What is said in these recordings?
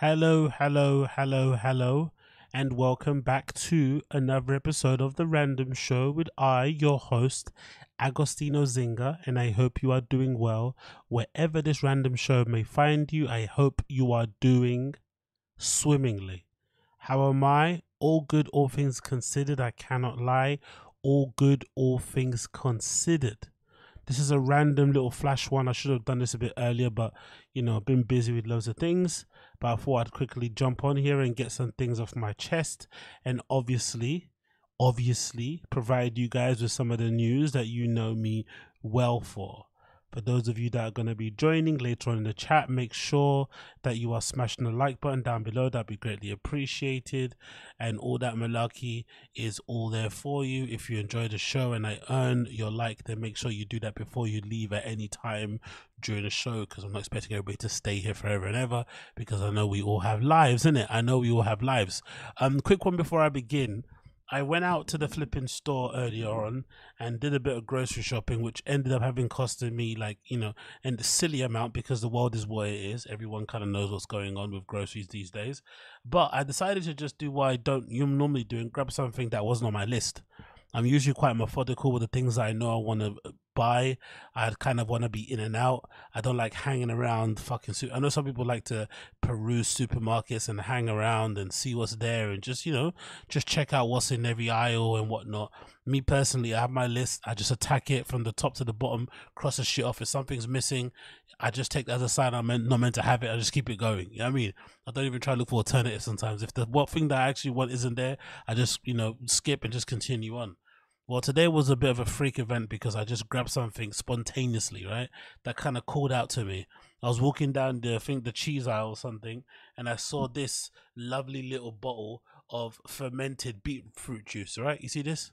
Hello, hello, hello, hello, and welcome back to another episode of The Random Show with I, your host, Agostinho Zinga, and I hope you are doing well wherever this random show may find you. I hope you are doing swimmingly. How am I? All good, all things considered. I cannot lie. All good, all things considered. This is a random little flash one. I should have done this a bit earlier, but you know, I've been busy with loads of things. But I thought I'd quickly jump on here and get some things off my chest. And obviously, obviously, provide you guys with some of the news that you know me well for. For those of you that are going to be joining later on in the chat, make sure that you are smashing the like button down below. That'd be greatly appreciated. And all that malarkey is all there for you. If you enjoy the show and I earn your like, then make sure you do that before you leave at any time during the show because I'm not expecting everybody to stay here forever and ever because I know we all have lives, innit? I know we all have lives. Um, quick one before I begin. I went out to the flipping store earlier on and did a bit of grocery shopping, which ended up having costed me like, you know, and a silly amount because the world is what it is. Everyone kind of knows what's going on with groceries these days. But I decided to just do what I don't normally do and grab something that wasn't on my list. I'm usually quite methodical with the things I know I want to uh, buy. I kind of want to be in and out. I don't like hanging around fucking. I know some people like to peruse supermarkets and hang around and see what's there and just you know just check out what's in every aisle and whatnot. Me personally, I have my list. I just attack it from the top to the bottom, cross the shit off. If something's missing, I just take that as a sign I'm not meant to have it. I just keep it going. You know what I mean? I don't even try to look for alternatives sometimes. If the what thing that I actually want isn't there, I just you know skip and just continue on. Well, today was a bit of a freak event because I just grabbed something spontaneously, right? That kind of called out to me. I was walking down the, I think the cheese aisle or something, and I saw mm. this lovely little bottle of fermented beetroot juice, right? You see this?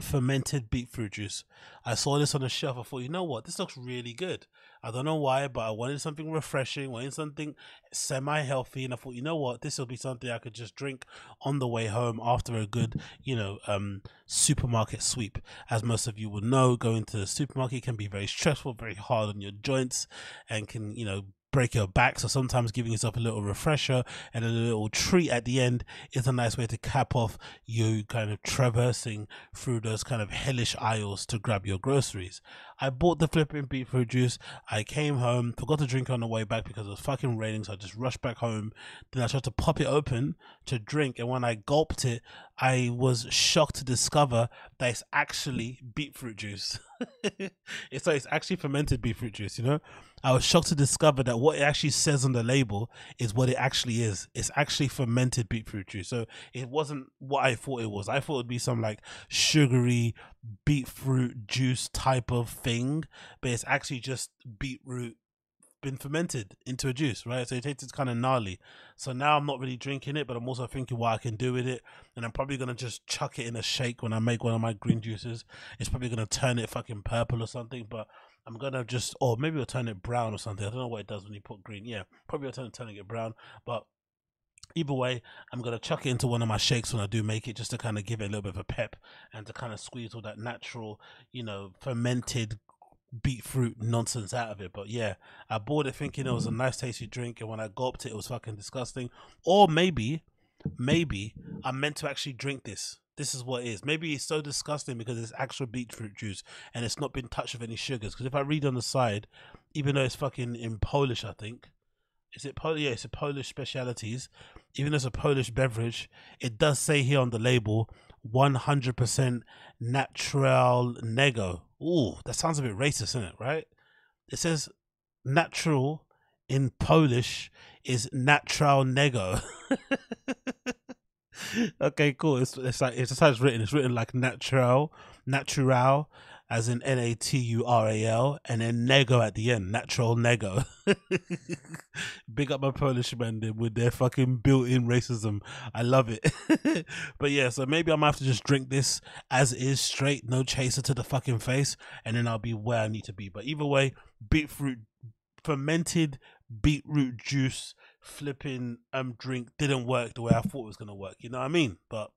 fermented beetroot juice. I saw this on the shelf. I thought, you know what, this looks really good. I don't know why, but I wanted something refreshing, wanted something semi healthy, and I thought, you know what, this will be something I could just drink on the way home after a good, you know, um, supermarket sweep. As most of you will know, going to the supermarket can be very stressful, very hard on your joints, and can, you know, break your back. So sometimes giving yourself a little refresher and a little treat at the end is a nice way to cap off you kind of traversing through those kind of hellish aisles to grab your groceries. I bought the flipping beetroot juice. I came home, forgot to drink on the way back because it was fucking raining, so I just rushed back home. Then I tried to pop it open to drink, and when I gulped it, I was shocked to discover that it's actually beetroot juice. it's like it's actually fermented beetroot juice, you know? I was shocked to discover that what it actually says on the label is what it actually is. It's actually fermented beetroot juice. So it wasn't what I thought it was. I thought it'd be some like sugary beetroot juice type of thing, but it's actually just beetroot been fermented into a juice, right? So it tastes kind of gnarly. So now I'm not really drinking it, but I'm also thinking what I can do with it. And I'm probably gonna just chuck it in a shake when I make one of my green juices. It's probably gonna turn it fucking purple or something, but I'm gonna just, or maybe I'll turn it brown or something. I don't know what it does when you put green. Yeah, probably I'll turn turning it brown, but either way, I'm gonna chuck it into one of my shakes when I do make it, just to kind of give it a little bit of a pep and to kind of squeeze all that natural, you know, fermented beetroot nonsense out of it. But yeah, I bought it thinking it was a nice tasty drink, and when I gulped it, it was fucking disgusting. Or maybe, maybe I'm meant to actually drink this. This is what it is. Maybe it's so disgusting because it's actual beetroot juice and it's not been touched with any sugars. Because if I read on the side, even though it's fucking in Polish, I think. Is it Polish? Yeah, it's a Polish specialities. Even though it's a Polish beverage, it does say here on the label 100% natural nego. Ooh, that sounds a bit racist, isn't it? Right? It says natural in Polish is natural nego. okay, cool. It's, it's like it's just how it's written. It's written like natural, natural, as in N A T U R A L, and then nego at the end. Natural nego. Big up my Polish man with their fucking built-in racism. I love it. but yeah, so maybe I might have to just drink this as is, straight, no chaser to the fucking face, and then I'll be where I need to be. But either way, beetroot fermented beetroot juice flipping um drink didn't work the way I thought it was gonna work. You know what I mean? But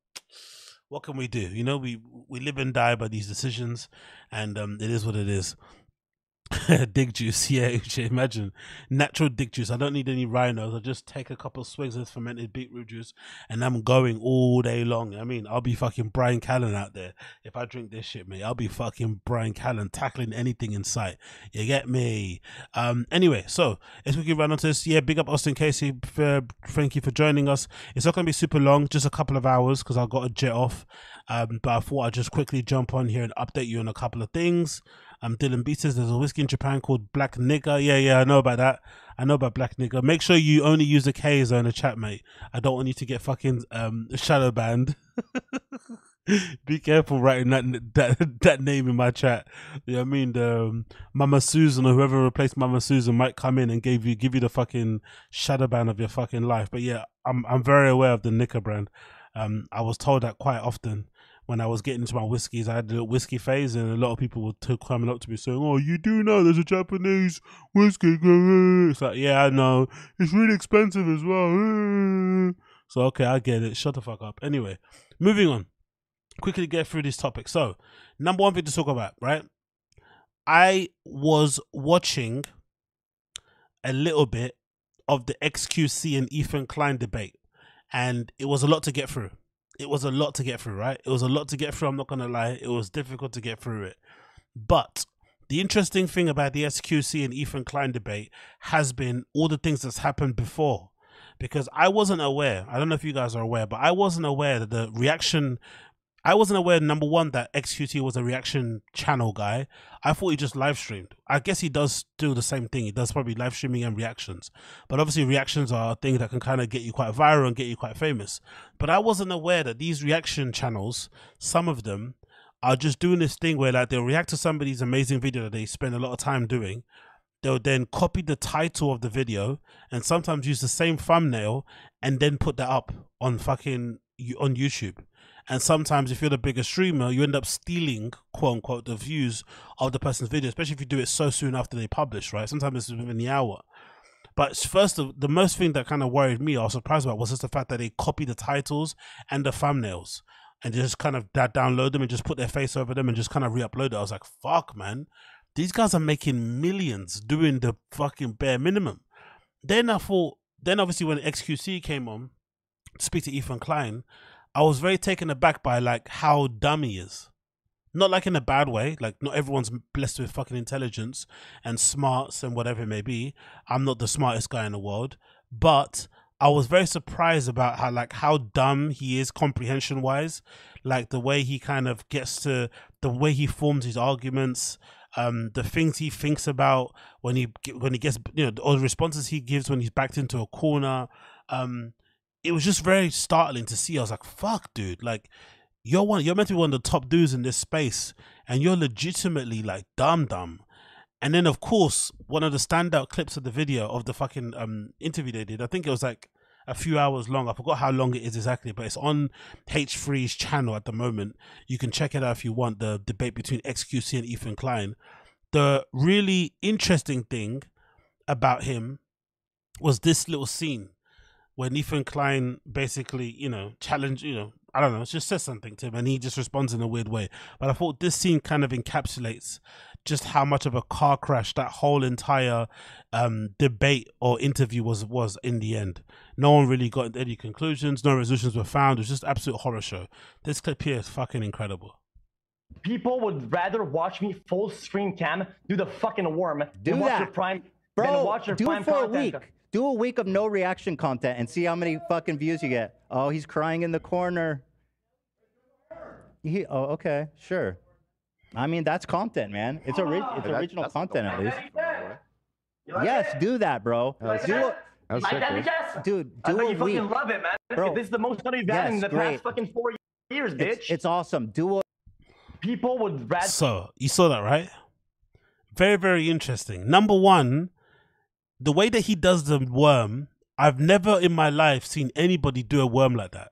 what can we do? You know, we we live and die by these decisions, and um, it is what it is. dig juice, yeah. Imagine natural dig juice. I don't need any rhinos. I just take a couple of swigs of fermented beetroot juice, and I'm going all day long. I mean, I'll be fucking Bryan Callen out there if I drink this shit, mate. I'll be fucking Bryan Callen tackling anything in sight. You get me? Um. Anyway, so we can run onto this, yeah. Big up Austin Casey. For, thank you for joining us. It's not gonna be super long, just a couple of hours because I've got a jet off. Um, but I thought I'd just quickly jump on here and update you on a couple of things. Um, Dylan B says there's a whiskey in Japan called Black Nigger. Yeah, yeah, I know about that. I know about Black Nigger. Make sure you only use the K's in the chat, mate. I don't want you to get fucking um shadow banned. Be careful writing that that that name in my chat. You know what I mean? The um, Mama Susan or whoever replaced Mama Susan might come in and give you give you the fucking shadow ban of your fucking life. But yeah, I'm I'm very aware of the Nikka brand. Um, I was told that quite often when I was getting into my whiskeys, I had a whiskey phase, and a lot of people were coming up to me saying, "Oh, you do know there's a Japanese whiskey." It's like, yeah, I know. It's really expensive as well. So okay, I get it. Shut the fuck up. Anyway, moving on. Quickly get through this topic. So, number one thing to talk about, right? I was watching a little bit of the XQC and Ethan Klein debate, and it was a lot to get through it was a lot to get through, right? It was a lot to get through. I'm not gonna lie, it was difficult to get through it. But the interesting thing about the XQC and Ethan Klein debate has been all the things that's happened before. Because I wasn't aware, I don't know if you guys are aware, but I wasn't aware that the reaction I wasn't aware, number one, that XQC was a reaction channel guy. I thought he just live streamed. I guess he does do the same thing. He does probably live streaming and reactions. But obviously, reactions are a thing that can kind of get you quite viral and get you quite famous. But I wasn't aware that these reaction channels, some of them, are just doing this thing where like they'll react to somebody's amazing video that they spend a lot of time doing. They'll then copy the title of the video and sometimes use the same thumbnail and then put that up on fucking on YouTube. And sometimes, if you're the bigger streamer, you end up stealing, quote unquote, the views of the person's video, especially if you do it so soon after they publish, right? Sometimes it's within the hour. But first, of, the most thing that kind of worried me, I was surprised about, was just the fact that they copy the titles and the thumbnails and just kind of download them and just put their face over them and just kind of re-upload it. I was like, fuck, man, these guys are making millions doing the fucking bare minimum. Then I thought, then obviously when XQC came on, to speak to Ethan Klein, I was very taken aback by like how dumb he is. Not like in a bad way. Like not everyone's blessed with fucking intelligence and smarts and whatever it may be. I'm not the smartest guy in the world, but I was very surprised about how like how dumb he is comprehension wise. Like the way he kind of gets to the way he forms his arguments, um, the things he thinks about when he when he gets you know or the responses he gives when he's backed into a corner. Um, it was just very startling to see. I was like, fuck, dude, like you're one you're meant to be one of the top dudes in this space and you're legitimately like dumb dumb. And then of course, one of the standout clips of the video of the fucking um interview they did, I think it was like a few hours long. I forgot how long it is exactly, but it's on H3's channel at the moment. You can check it out if you want the debate between XQC and Ethan Klein. The really interesting thing about him was this little scene where Ethan Klein basically, you know, challenge, you know, I don't know, it just says something to him and he just responds in a weird way. But I thought this scene kind of encapsulates just how much of a car crash that whole entire um, debate or interview was was in the end. No one really got any conclusions, no resolutions were found. It was just absolute horror show. This clip here is fucking incredible. People would rather watch me full screen cam do the fucking worm do than that. watch your prime Bro, than watch your do prime it for a week. Do a week of no reaction content and see how many fucking views you get. Oh, he's crying in the corner. He, oh, okay, sure. I mean, that's content, man. It's, ori- it's That- original content, at least. Like Yes, it? do that, bro. That was Do sick. it, That was Like sick, that, dude. yes? dude. I Do bet a you fucking love it, man. Bro. This is the most money you've had in the great. past fucking four years, bitch. It's, it's awesome. Do a People would rather. So you saw that, right? Very, very interesting. Number one, the way that he does the worm, I've never in my life seen anybody do a worm like that.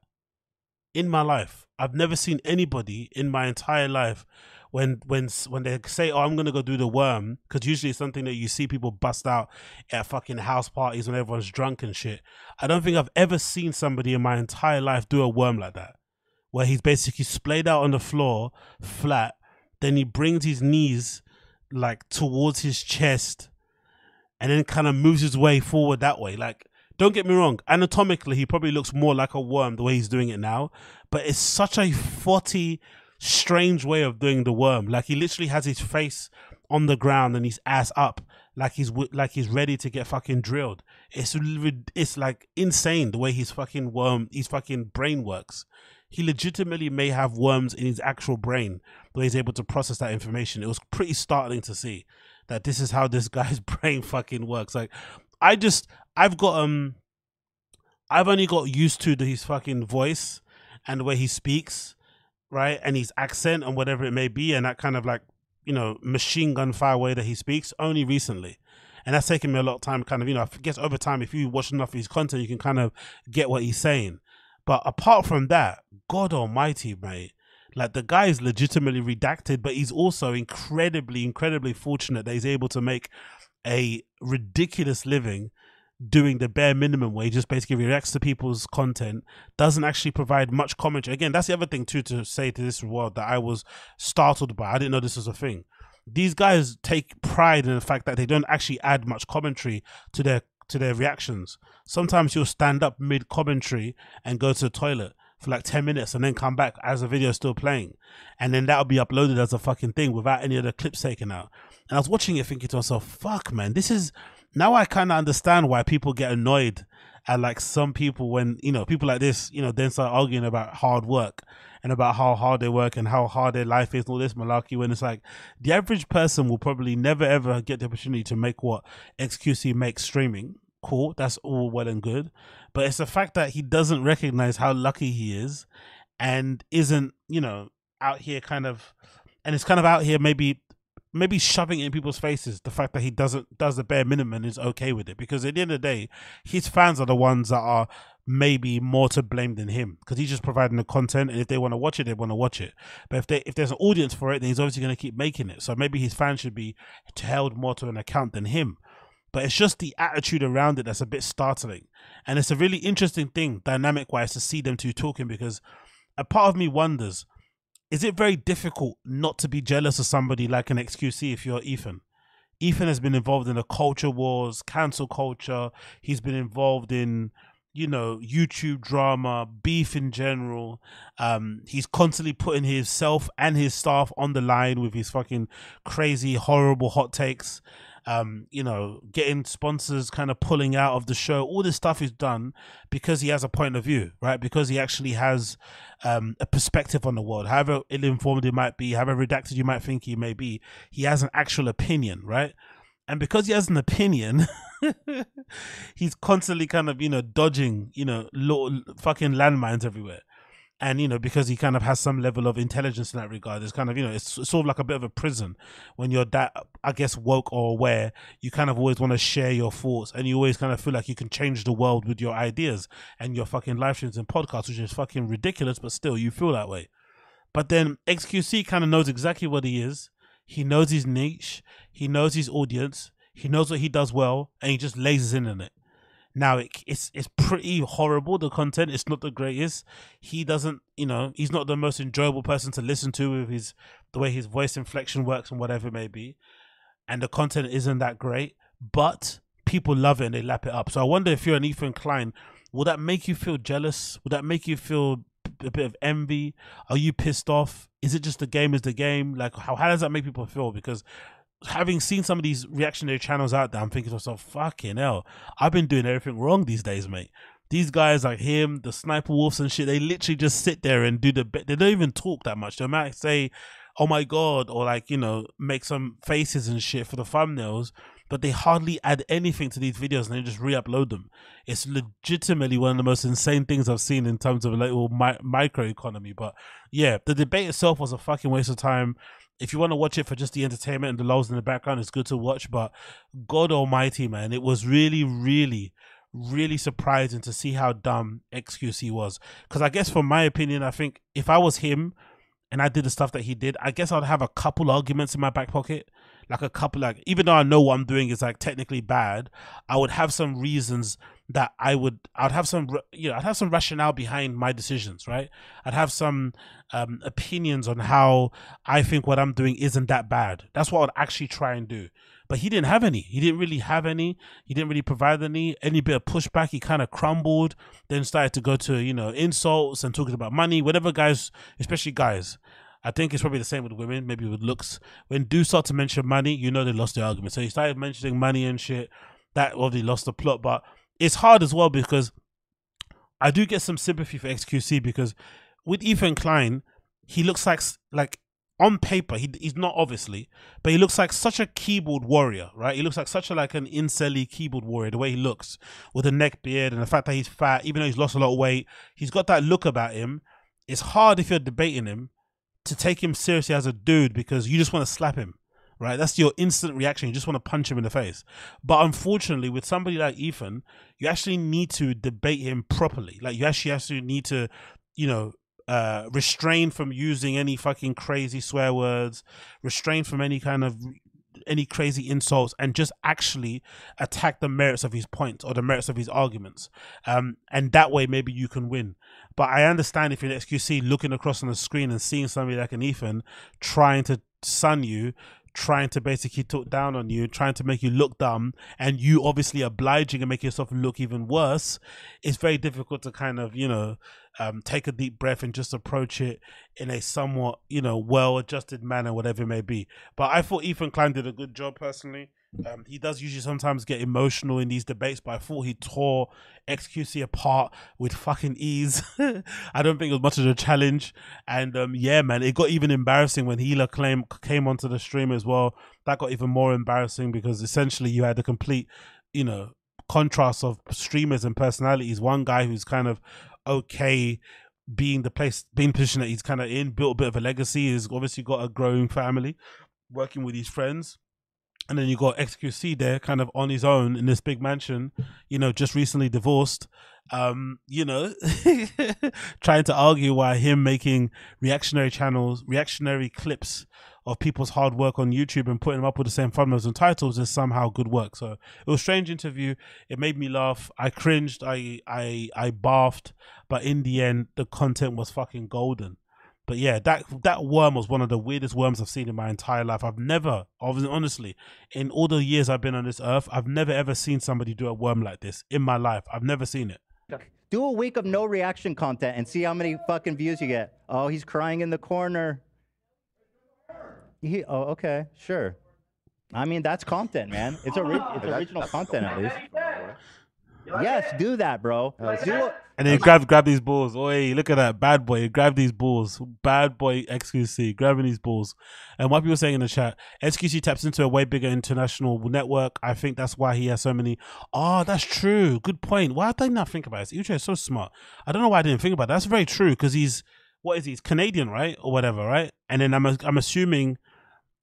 In my life, I've never seen anybody in my entire life when when when they say, "Oh, I'm gonna go do the worm," because usually it's something that you see people bust out at fucking house parties when everyone's drunk and shit. I don't think I've ever seen somebody in my entire life do a worm like that, where he's basically splayed out on the floor, flat. Then he brings his knees like towards his chest and then kind of moves his way forward that way. Like, don't get me wrong, anatomically, he probably looks more like a worm the way he's doing it now, but it's such a footy, strange way of doing the worm. Like, he literally has his face on the ground and his ass up, like he's like he's ready to get fucking drilled. It's it's like insane the way his fucking worm, his fucking brain works. He legitimately may have worms in his actual brain, but he's able to process that information. It was pretty startling to see that this is how this guy's brain fucking works. Like, I just I've got um I've only got used to his fucking voice and the way he speaks, right? And his accent and whatever it may be, and that kind of like, you know, machine gun fire way that he speaks only recently. And that's taken me a lot of time, kind of, you know, I guess over time, if you watch enough of his content, you can kind of get what he's saying. But apart from that, God almighty, mate, like the guy is legitimately redacted, but he's also incredibly, incredibly fortunate that he's able to make a ridiculous living doing the bare minimum where he just basically reacts to people's content, doesn't actually provide much commentary. Again, that's the other thing too to say to this world that I was startled by. I didn't know this was a thing. These guys take pride in the fact that they don't actually add much commentary to their to their reactions. Sometimes you'll stand up mid commentary and go to the toilet for like 10 minutes and then come back as the video is still playing. And then that'll be uploaded as a fucking thing without any of the clips taken out. And I was watching it thinking to myself, fuck, man, this is now I kind of understand why people get annoyed at like some people when, you know, people like this, you know, then start arguing about hard work and about how hard they work and how hard their life is and all this malarkey when it's like the average person will probably never ever get the opportunity to make what XQC makes streaming. Cool, that's all well and good. But it's the fact that he doesn't recognize how lucky he is and isn't, you know, out here kind of and it's kind of out here maybe maybe shoving in people's faces the fact that he doesn't does the bare minimum and is okay with it. Because at the end of the day his fans are the ones that are maybe more to blame than him because he's just providing the content and if they want to watch it they want to watch it. But if they if there's an audience for it then he's obviously going to keep making it. So maybe his fans should be held more to an account than him but it's just the attitude around it that's a bit startling and it's a really interesting thing dynamic wise to see them two talking because a part of me wonders is it very difficult not to be jealous of somebody like an XQC if you're Ethan? Ethan has been involved in the culture wars, cancel culture. He's been involved in, you know, YouTube drama, beef in general. Um, he's constantly putting himself and his staff on the line with his fucking crazy, horrible hot takes um, you know, getting sponsors kind of pulling out of the show. All this stuff is done because he has a point of view, right? Because he actually has um, a perspective on the world. However ill informed he might be, however redacted you might think he may be, he has an actual opinion, right? And because he has an opinion, he's constantly kind of, you know, dodging, you know, fucking landmines everywhere and you know because he kind of has some level of intelligence in that regard it's kind of you know it's, it's sort of like a bit of a prison when you're that i guess woke or aware you kind of always want to share your thoughts and you always kind of feel like you can change the world with your ideas and your fucking live streams and podcasts which is fucking ridiculous but still you feel that way. But then xqc kind of knows exactly what he is. He knows his niche. He knows his audience. He knows what he does well and he just lays in on it now it, it's it's pretty horrible. The content it's not the greatest. He doesn't, you know, he's not the most enjoyable person to listen to with his the way his voice inflection works and whatever it may be. And the content isn't that great, but people love it and they lap it up. So I wonder if you're an Ethan Klein, will that make you feel jealous? Would that make you feel a bit of envy? Are you pissed off? Is it just the game is the game? Like how how does that make people feel? Because having seen some of these reactionary channels out there, I'm thinking to myself, fucking hell, I've been doing everything wrong these days, mate. These guys like him, the sniper wolves and shit, they literally just sit there and do the bit. they don't even talk that much. They might say, Oh my god, or like, you know, make some faces and shit for the thumbnails, but they hardly add anything to these videos and they just re-upload them. It's legitimately one of the most insane things I've seen in terms of like little mi- micro economy. But yeah, the debate itself was a fucking waste of time if you want to watch it for just the entertainment and the lows in the background, it's good to watch. But God Almighty, man, it was really, really, really surprising to see how dumb XQC was. Because I guess, from my opinion, I think if I was him and I did the stuff that he did, I guess I'd have a couple arguments in my back pocket. Like a couple, like even though I know what I'm doing is like technically bad, I would have some reasons that I would I'd have some you know I'd have some rationale behind my decisions, right? I'd have some um, opinions on how I think what I'm doing isn't that bad. That's what I'd actually try and do. But he didn't have any. He didn't really have any. He didn't really provide any. Any bit of pushback, he kind of crumbled. Then started to go to you know insults and talking about money. Whatever guys, especially guys. I think it's probably the same with women, maybe with looks. When do start to mention money, you know they lost the argument. So he started mentioning money and shit. That obviously lost the plot. But it's hard as well because I do get some sympathy for XQC because with Ethan Klein, he looks like like on paper he, he's not obviously, but he looks like such a keyboard warrior, right? He looks like such a like an incelly keyboard warrior the way he looks with a neck beard and the fact that he's fat, even though he's lost a lot of weight, he's got that look about him. It's hard if you're debating him to take him seriously as a dude because you just want to slap him right? That's your instant reaction. You just want to punch him in the face. But unfortunately, with somebody like Ethan, you actually need to debate him properly. Like you actually to need to, you know, uh, restrain from using any fucking crazy swear words, restrain from any kind of any crazy insults and just actually attack the merits of his points or the merits of his arguments. Um, and that way, maybe you can win. But I understand if you're an XQC looking across on the screen and seeing somebody like an Ethan trying to sun you, trying to basically talk down on you, trying to make you look dumb, and you obviously obliging and make yourself look even worse, it's very difficult to kind of, you know, um, take a deep breath and just approach it in a somewhat, you know, well adjusted manner, whatever it may be. But I thought Ethan Klein did a good job personally. Um, he does usually sometimes get emotional in these debates, but I thought he tore XQC apart with fucking ease. I don't think it was much of a challenge. And um, yeah, man, it got even embarrassing when Hila Klein came onto the stream as well. That got even more embarrassing because essentially you had a complete, you know, contrast of streamers and personalities. One guy who's kind of okay being the place being position that he's kind of in built a bit of a legacy he's obviously got a growing family working with his friends and then you got XQC there, kind of on his own in this big mansion, you know, just recently divorced. Um, you know, trying to argue why him making reactionary channels, reactionary clips of people's hard work on YouTube and putting them up with the same thumbnails and titles is somehow good work. So it was strange interview. It made me laugh. I cringed. I I I barfed. But in the end, the content was fucking golden. But yeah, that that worm was one of the weirdest worms I've seen in my entire life. I've never, honestly, in all the years I've been on this earth, I've never ever seen somebody do a worm like this in my life. I've never seen it. Do a week of no reaction content and see how many fucking views you get. Oh, he's crying in the corner. He, oh, okay, sure. I mean, that's content, man. It's, ori- it's original content, at least. Yes, do that, bro. Do And then grab grab these balls. Oi, look at that bad boy. Grab these balls. Bad boy XQC grabbing these balls. And what people saying in the chat, XQC taps into a way bigger international network. I think that's why he has so many. Oh, that's true. Good point. Why did I not think about this? Uche is so smart. I don't know why I didn't think about that. That's very true because he's what is he? He's Canadian, right, or whatever, right? And then I'm I'm assuming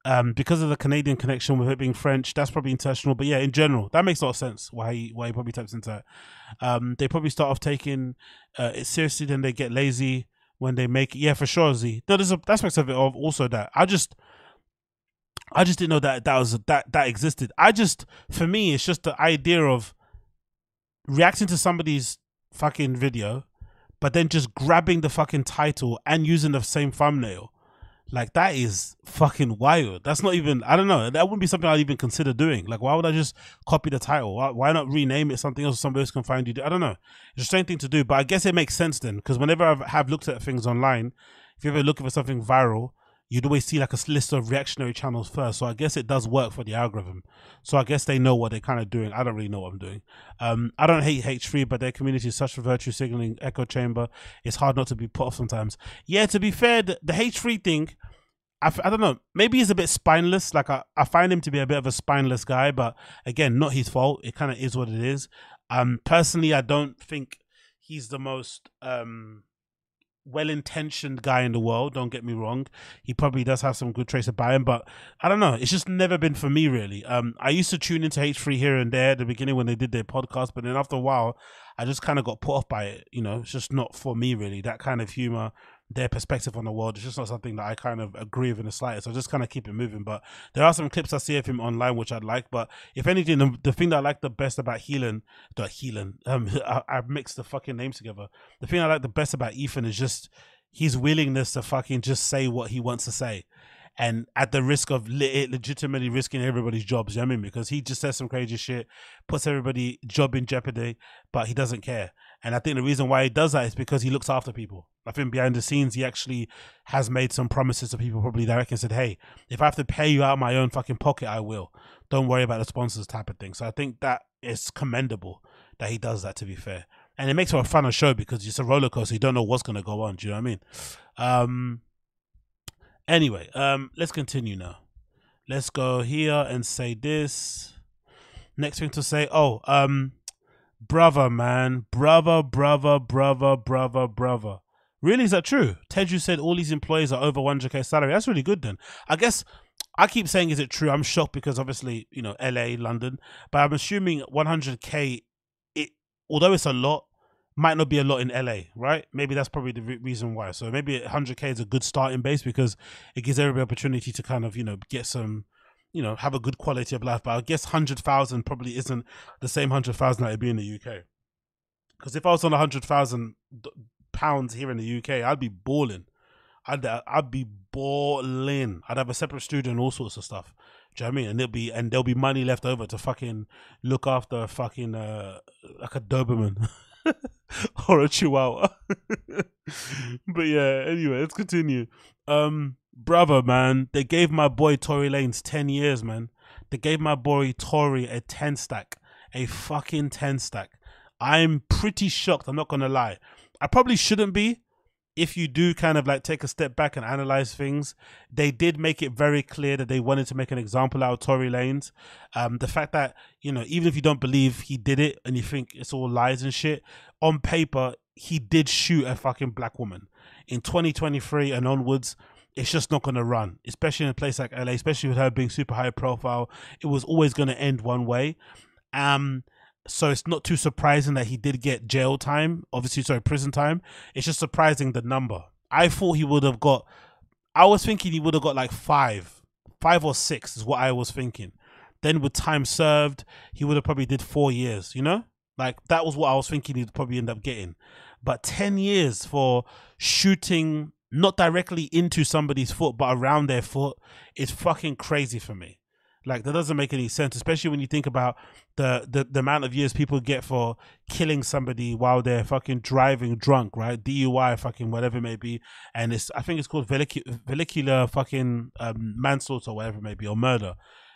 um, because of the Canadian connection with it being French, that's probably international. But yeah, in general, that makes a lot of sense why he, why he probably taps into it. Um, they probably start off taking uh, it seriously, then they get lazy when they make it. Yeah, for sure, Z. No, there's a, aspects of it of also that I just. I just didn't know that that was that that existed. I just, for me, it's just the idea of reacting to somebody's fucking video, but then just grabbing the fucking title and using the same thumbnail like that is fucking wild. That's not even. I don't know. That wouldn't be something I'd even consider doing. Like, why would I just copy the title? Why, why not rename it something else? So somebody else can find you. I don't know. It's a strange thing to do, but I guess it makes sense then. Because whenever I have looked at things online, if you're ever looking for something viral, you'd always see like a list of reactionary channels first. So I guess it does work for the algorithm. So I guess they know what they're kind of doing. I don't really know what I'm doing. Um, I don't hate H3, but their community is such a virtue signaling echo chamber. It's hard not to be put off sometimes. Yeah, to be fair, the, the H3 thing, I I don't know. Maybe he's a bit spineless. Like I, I find him to be a bit of a spineless guy, but again, not his fault. It kind of is what it is. Um, personally, I don't think he's the most um well-intentioned guy in the world. Don't get me wrong. He probably does have some good traits about him, but I don't know. It's just never been for me really. Um, I used to tune into H3 here and there at the beginning when they did their podcast, but then after a while, I just kind of got put off by it. You know, it's just not for me really. That kind of humor their perspective on the world. It's just not something that I kind of agree with in the slightest. I just kind of keep it moving. But there are some clips I see of him online which I'd like. But if anything, the, the thing that I like the best about Heelan, the Heelan, um, I, I mixed the fucking names together. The thing I like the best about Ethan is just his willingness to fucking just say what he wants to say and at the risk of le- legitimately risking everybody's jobs. You know I mean? Because he just says some crazy shit, puts everybody's job in jeopardy, but he doesn't care. And I think the reason why he does that is because he looks after people. I think behind the scenes, he actually has made some promises to people probably directly and said, hey, if I have to pay you out of my own fucking pocket, I will. Don't worry about the sponsors type of thing. So I think that is commendable that he does that, to be fair. And it makes for a funner show because it's a roller coaster. You don't know what's going to go on. Do you know what I mean? Um, Anyway, um, let's continue now. Let's go here and say this. Next thing to say, oh, um, brother, man, brother, brother, brother, brother, brother. Really, is that true? Teju said all these employees are over 100k salary. That's really good then. I guess I keep saying, is it true? I'm shocked because obviously, you know, LA, London, but I'm assuming 100k, it, although it's a lot, might not be a lot in LA, right? Maybe that's probably the re- reason why. So maybe 100k is a good starting base because it gives everybody opportunity to kind of you know get some, you know, have a good quality of life. But I guess 100,000 probably isn't the same 100,000 that it'd be in the UK. Because if I was on 100,000 pounds here in the UK, I'd be balling. I'd I'd be balling. I'd have a separate studio and all sorts of stuff. Do you know what I mean? And there'll be and there'll be money left over to fucking look after fucking uh like a Doberman. or a chihuahua. but yeah, anyway, let's continue. Um, brother, man, they gave my boy Tory Lanez 10 years, man. They gave my boy Tory a 10 stack. A fucking 10 stack. I'm pretty shocked, I'm not gonna lie. I probably shouldn't be, if you do kind of like take a step back and analyze things, they did make it very clear that they wanted to make an example out of Tory Lanez. Um, the fact that, you know, even if you don't believe he did it and you think it's all lies and shit, on paper, he did shoot a fucking black woman. In 2023 and onwards, it's just not going to run, especially in a place like LA, especially with her being super high profile. It was always going to end one way. Um, so it's not too surprising that he did get jail time, obviously, sorry, prison time. It's just surprising the number. I thought he would have got, I was thinking he would have got like five, five or six is what I was thinking. Then with time served, he would have probably did four years, you know? Like that was what I was thinking he'd probably end up getting. But 10 years for shooting not directly into somebody's foot, but around their foot is fucking crazy for me. Like that doesn't make any sense, especially when you think about the, the the amount of years people get for killing somebody while they're fucking driving drunk, right? DUI, fucking whatever it may be, and it's I think it's called vehicular fucking um, manslaughter, or whatever it may be, or murder,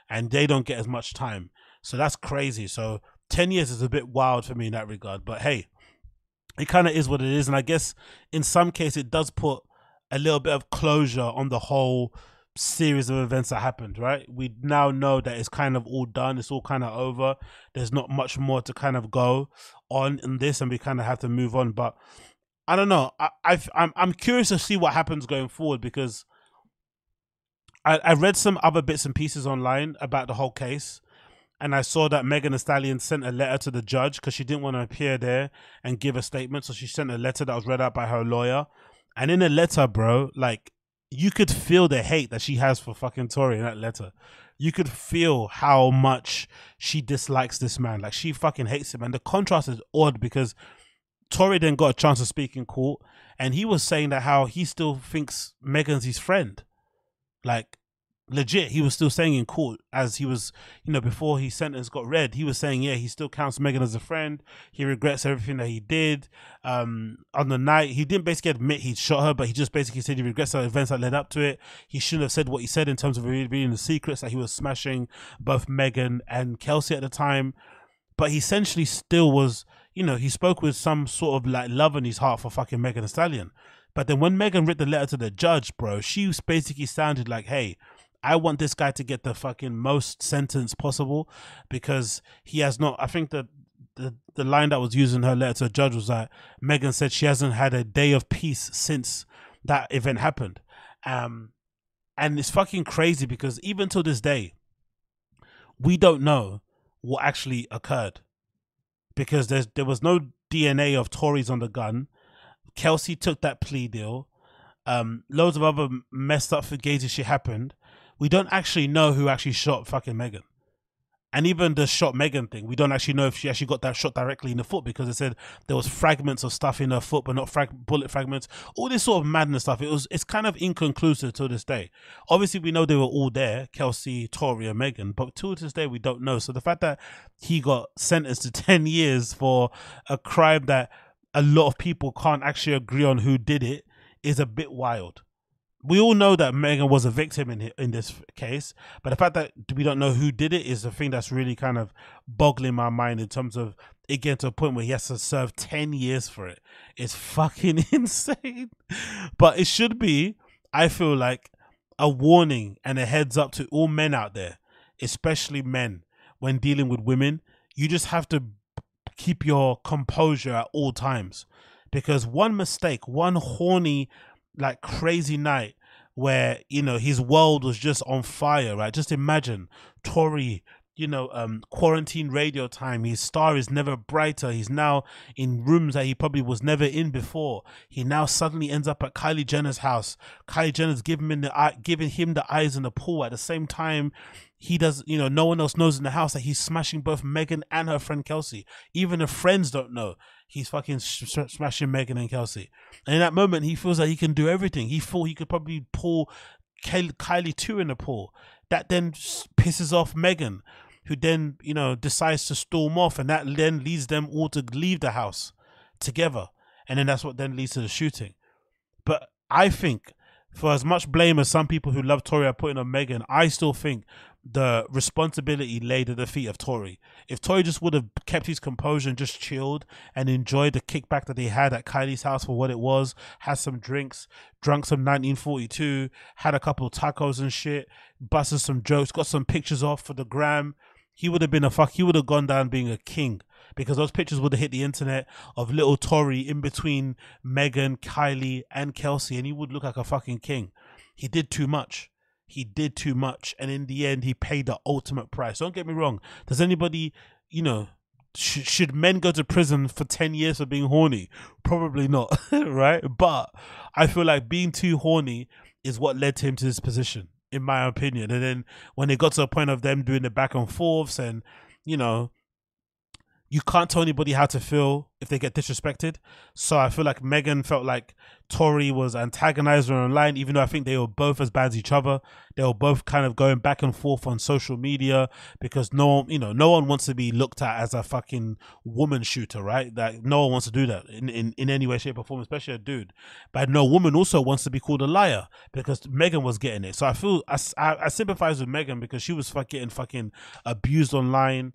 and they don't get as much time. So that's crazy. So ten years is a bit wild for me in that regard, but hey, it kind of is what it is, and I guess in some case it does put a little bit of closure on the whole series of events that happened, right? We now know that it's kind of all done, it's all kind of over. There's not much more to kind of go on in this, and we kind of have to move on. But I don't know. I, I've, I'm I'm curious to see what happens going forward because I, I read some other bits and pieces online about the whole case, and I saw that Megan Thee Stallion sent a letter to the judge because she didn't want to appear there and give a statement, so she sent a letter that was read out by her lawyer. And in the letter, bro, like you could feel the hate that she has for fucking Tory in that letter. You could feel how much she dislikes this man. Like she fucking hates him. And the contrast is odd because Tory then got a chance to speak in court and he was saying that how he still thinks Megan's his friend. Like legit he was still saying in court as he was you know before his sentence got read. He was saying yeah he still counts megan as a friend. He regrets everything that he did. Um on the night he didn't basically admit he shot her but he just basically said he regrets the events that led up to it. He shouldn't have said what he said in terms of revealing the secrets that he was smashing both megan and kelsey at the time. But he essentially still was you know he spoke with some sort of like love in his heart for fucking megan Thee stallion. But then when megan read the letter to the judge bro she basically sounded like hey I want this guy to get the fucking most sentence possible because he has not. I think that the the line that was used in her letter to judge was that Megan said she hasn't had a day of peace since that event happened. Um, and it's fucking crazy because even to this day, we don't know what actually occurred because there's there was no DNA of Tories on the gun. Kelsey took that plea deal. um, loads of other messed up fugazi shit happened. We don't actually know who actually shot fucking Megan. And even the shot Megan thing, we don't actually know if she actually got that shot directly in the foot because it said there was fragments of stuff in her foot, but not frag- bullet fragments. All this sort of madness stuff. It was it's kind of inconclusive to this day. Obviously, we know they were all there, Kelsey, Tory, and Megan, but to this day we don't know. So the fact that he got sentenced to ten years for a crime that a lot of people can't actually agree on who did it is a bit wild we all know that Megan was a victim in in this case, but the fact that we don't know who did it is the thing that's really kind of boggling my mind in terms of it getting to a point where he has to serve ten years for it. It's fucking insane, but it should be. I feel like a warning and a heads up to all men out there, especially men, when dealing with women. You just have to keep your composure at all times, because one mistake, one horny like crazy night where you know his world was just on fire right? Just imagine Tory you know um quarantine radio time. His star is never brighter. He's now in rooms that he probably was never in before. He now suddenly ends up at Kylie Jenner's house. Kylie Jenner's giving him the giving him the eyes in the pool at the same time he does you know no one else knows in the house that he's smashing both Megan and her friend Kelsey even the friends don't know he's fucking smashing Megan and Kelsey. And in that moment, he feels like he can do everything. He thought he could probably pull Kylie too in the pool. That then pisses off Megan, who then you know decides to storm off, and that then leads them all to leave the house together. And then that's what then leads to the shooting. But I think, for as much blame as some people who love Tory are putting on Megan, I still think the responsibility laid at the feet of Tory. If Tory just would have kept his composure and just chilled and enjoyed the kickback that they had at Kylie's house for what it was, had some drinks, drunk some 1942, had a couple of tacos and shit, busted some jokes, got some pictures off for the gram, he would have been a fuck. He would have gone down being a king because those pictures would have hit the internet of little Tory in between Megan, Kylie, and Kelsey, and he would look like a fucking king. He did too much he did too much and in the end he paid the ultimate price. Don't get me wrong. Does anybody you know sh- should men go to prison for 10 years for being horny? Probably not right? But i feel like being too horny is what led him to this position in my opinion. And then when it got to a point of them doing the back and forths and you know you can't tell anybody how to feel if they get disrespected. So I feel like Megan felt like Tory was antagonizing online, even though I think they were both as bad as each other. They were both kind of going back and forth on social media because no, you know, no one wants to be looked at as a fucking woman shooter, right? That no one wants to do that in, in, in any way, shape, or form, especially a dude. But no woman also wants to be called a liar because Megan was getting it. So I feel I, I, I sympathize with Megan because she was getting fucking abused online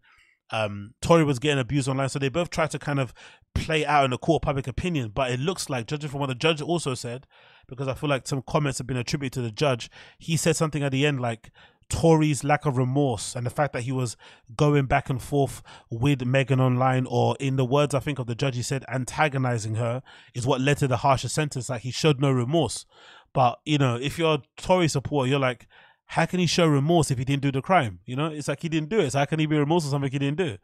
um, Tory was getting abused online. So they both tried to kind of play out in the court of public opinion. But it looks like, judging from what the judge also said, because I feel like some comments have been attributed to the judge, he said something at the end like, Tory's lack of remorse and the fact that he was going back and forth with Megan online, or in the words I think of the judge, he said antagonizing her is what led to the harsher sentence. Like he showed no remorse. But you know, if you're a Tory supporter, you're like, how can he show remorse if he didn't do the crime? You know, it's like he didn't do it. So how can he be remorseful for something he didn't do?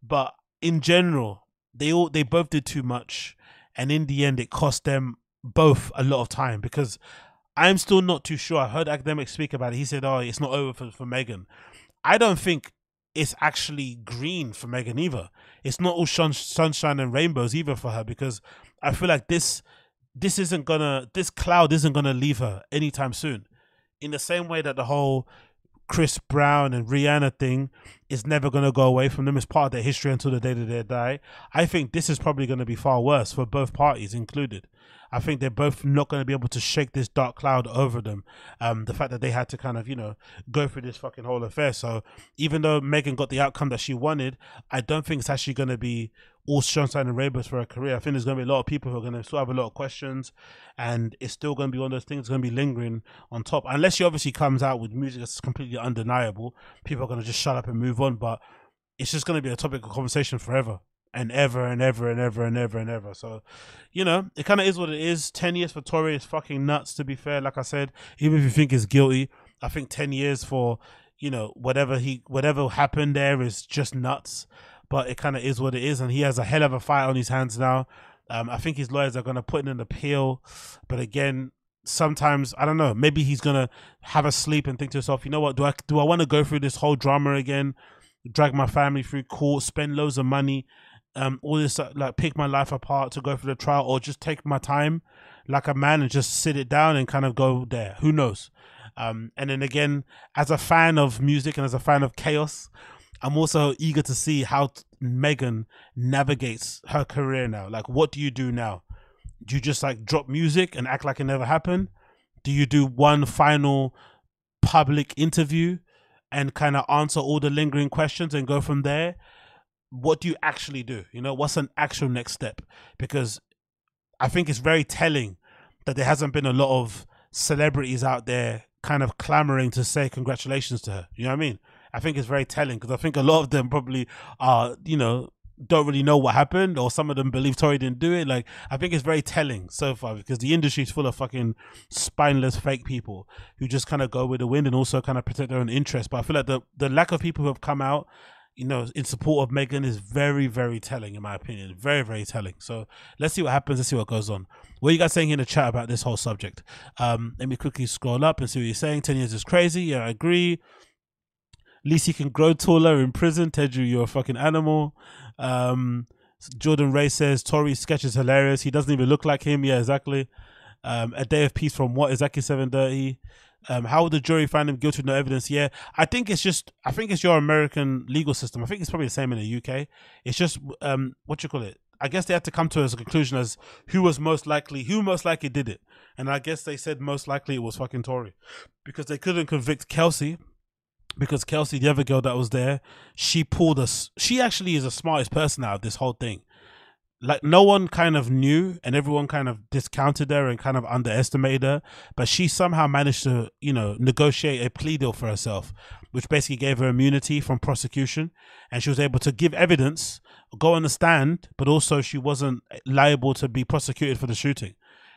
But in general, they all they both did too much, and in the end, it cost them both a lot of time because I'm still not too sure. I heard Akademiks speak about it. He said, "Oh, it's not over for for Megan." I don't think it's actually green for Megan either. It's not all shun- sunshine and rainbows either for her because I feel like this this isn't gonna this cloud isn't gonna leave her anytime soon in the same way that the whole Chris Brown and Rihanna thing is never going to go away from them. It's part of their history until the day that they die. I think this is probably going to be far worse for both parties included. I think they're both not going to be able to shake this dark cloud over them. Um, the fact that they had to kind of, you know, go through this fucking whole affair. So even though Megan got the outcome that she wanted, I don't think it's actually going to be all sunshine and rainbows for her career. I think there's going to be a lot of people who are going to still have a lot of questions, and it's still going to be one of those things that's going to be lingering on top. Unless she obviously comes out with music that's completely undeniable, people are going to just shut up and move on. But it's just going to be a topic of conversation forever and ever and ever and ever and ever and ever. So, you know, it kind of is what it is. 10 years for Tory is fucking nuts, to be fair. Like I said, even if you think he's guilty, I think 10 years for, you know, whatever he, whatever happened there is just nuts. But it kind of is what it is. And he has a hell of a fight on his hands now. Um, I think his lawyers are going to put in an appeal. But again, sometimes I don't know. Maybe he's gonna have a sleep and think to himself, you know what? Do I do I want to go through this whole drama again? Drag my family through court, spend loads of money, um, all this uh, like pick my life apart to go through the trial, or just take my time like a man and just sit it down and kind of go there. Who knows? Um, and then again, as a fan of music and as a fan of chaos, I'm also eager to see how t- Megan navigates her career now. Like, what do you do now? Do you just like drop music and act like it never happened? Do you do one final public interview and kind of answer all the lingering questions and go from there? What do you actually do? You know, what's an actual next step? Because I think it's very telling that there hasn't been a lot of celebrities out there kind of clamoring to say congratulations to her. You know what I mean? I think it's very telling because I think a lot of them probably are, you know, don't really know what happened, or some of them believe Tory didn't do it. Like, I think it's very telling so far because the industry is full of fucking spineless fake people who just kind of go with the wind and also kind of protect their own interests. But I feel like the the lack of people who have come out, you know, in support of Megan is very, very telling in my opinion. Very, very telling. So let's see what happens. Let's see what goes on. What are you guys saying in the chat about this whole subject? Um, let me quickly scroll up and see what you're saying. Ten years is crazy. Yeah, I agree. Least he can grow taller in prison. Teju, you're a fucking animal. Um, Jordan Ray says Tory's sketch is hilarious. He doesn't even look like him. Yeah, exactly. Um, a day of peace from what exactly seven thirty. Um, how would the jury find him guilty with no evidence? Yeah, I think it's just I think it's your American legal system. I think it's probably the same in the UK. It's just um, what you call it. I guess they had to come to a conclusion as who was most likely, who most likely did it, and I guess they said most likely it was fucking Tory, because they couldn't convict Kelsey because Kelsey, the other girl that was there, she pulled us. She actually is the smartest person out of this whole thing. Like no one kind of knew, and everyone kind of discounted her and kind of underestimated her. But she somehow managed to, you know, negotiate a plea deal for herself, which basically gave her immunity from prosecution, and she was able to give evidence, go on the stand, but also she wasn't liable to be prosecuted for the shooting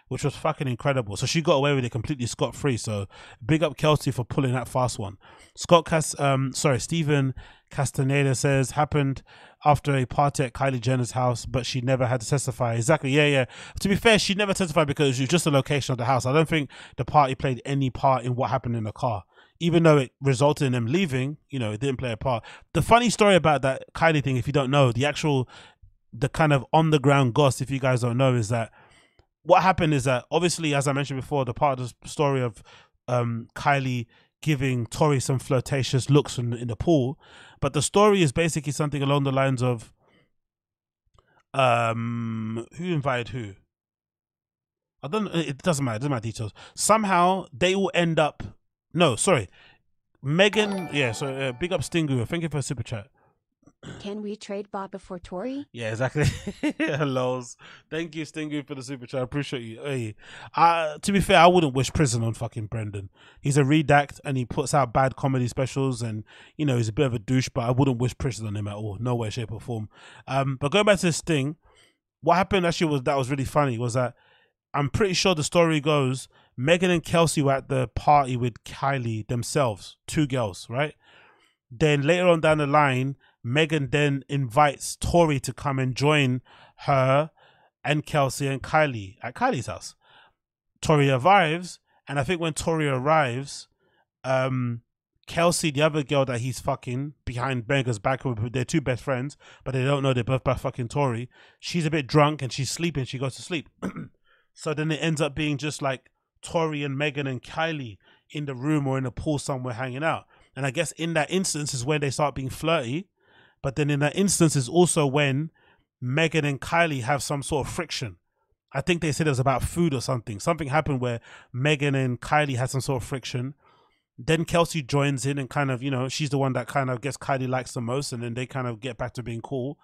which was fucking incredible. So she got away with it completely scot free. So big up Kelsey for pulling that fast one. Scott Cas, um, sorry, Stephen Castaneda says happened after a party at Kylie Jenner's house, but she never had to testify. Exactly. Yeah, yeah. To be fair, she never testified because it was just the location of the house. I don't think the party played any part in what happened in the car. Even though it resulted in them leaving, you know, it didn't play a part. The funny story about that Kylie thing, if you don't know, the actual, the kind of on the ground gossip, if you guys don't know, is that what happened is that obviously, as I mentioned before, the part of the story of um, Kylie giving Tory some flirtatious looks in, in the pool, but the story is basically something along the lines of um, who invited who. I don't. It doesn't matter. It doesn't matter details. Somehow they will end up. No, sorry, Megan. Yeah. So uh, big up Stingu. Thank you for super chat. Can we trade Baba for Tory? Yeah, exactly. Hellos. Thank you, Stingy, for the super chat. I appreciate you. Hey, uh, to be fair, I wouldn't wish prison on fucking Brendan. He's a redact and he puts out bad comedy specials and, you know, he's a bit of a douche, but I wouldn't wish prison on him at all. No way, shape, or form. Um, but going back to this thing, what happened actually was that was really funny was that I'm pretty sure the story goes Megan and Kelsey were at the party with Kylie themselves, two girls, right? Then later on down the line, Megan then invites Tory to come and join her and Kelsey and Kylie at Kylie's house. Tory arrives, and I think when Tory arrives, um, Kelsey, the other girl that he's fucking behind Megan's back, they're two best friends, but they don't know they're both by fucking Tory. She's a bit drunk and she's sleeping. She goes to sleep. so then it ends up being just like Tory and Megan and Kylie in the room or in a pool somewhere hanging out. And I guess in that instance is when they start being flirty but then in that instance is also when Megan and Kylie have some sort of friction. I think they said it was about food or something. Something happened where Megan and Kylie had some sort of friction. Then Kelsey joins in and kind of, you know, she's the one that kind of gets Kylie likes the most, and then they kind of get back to being cool.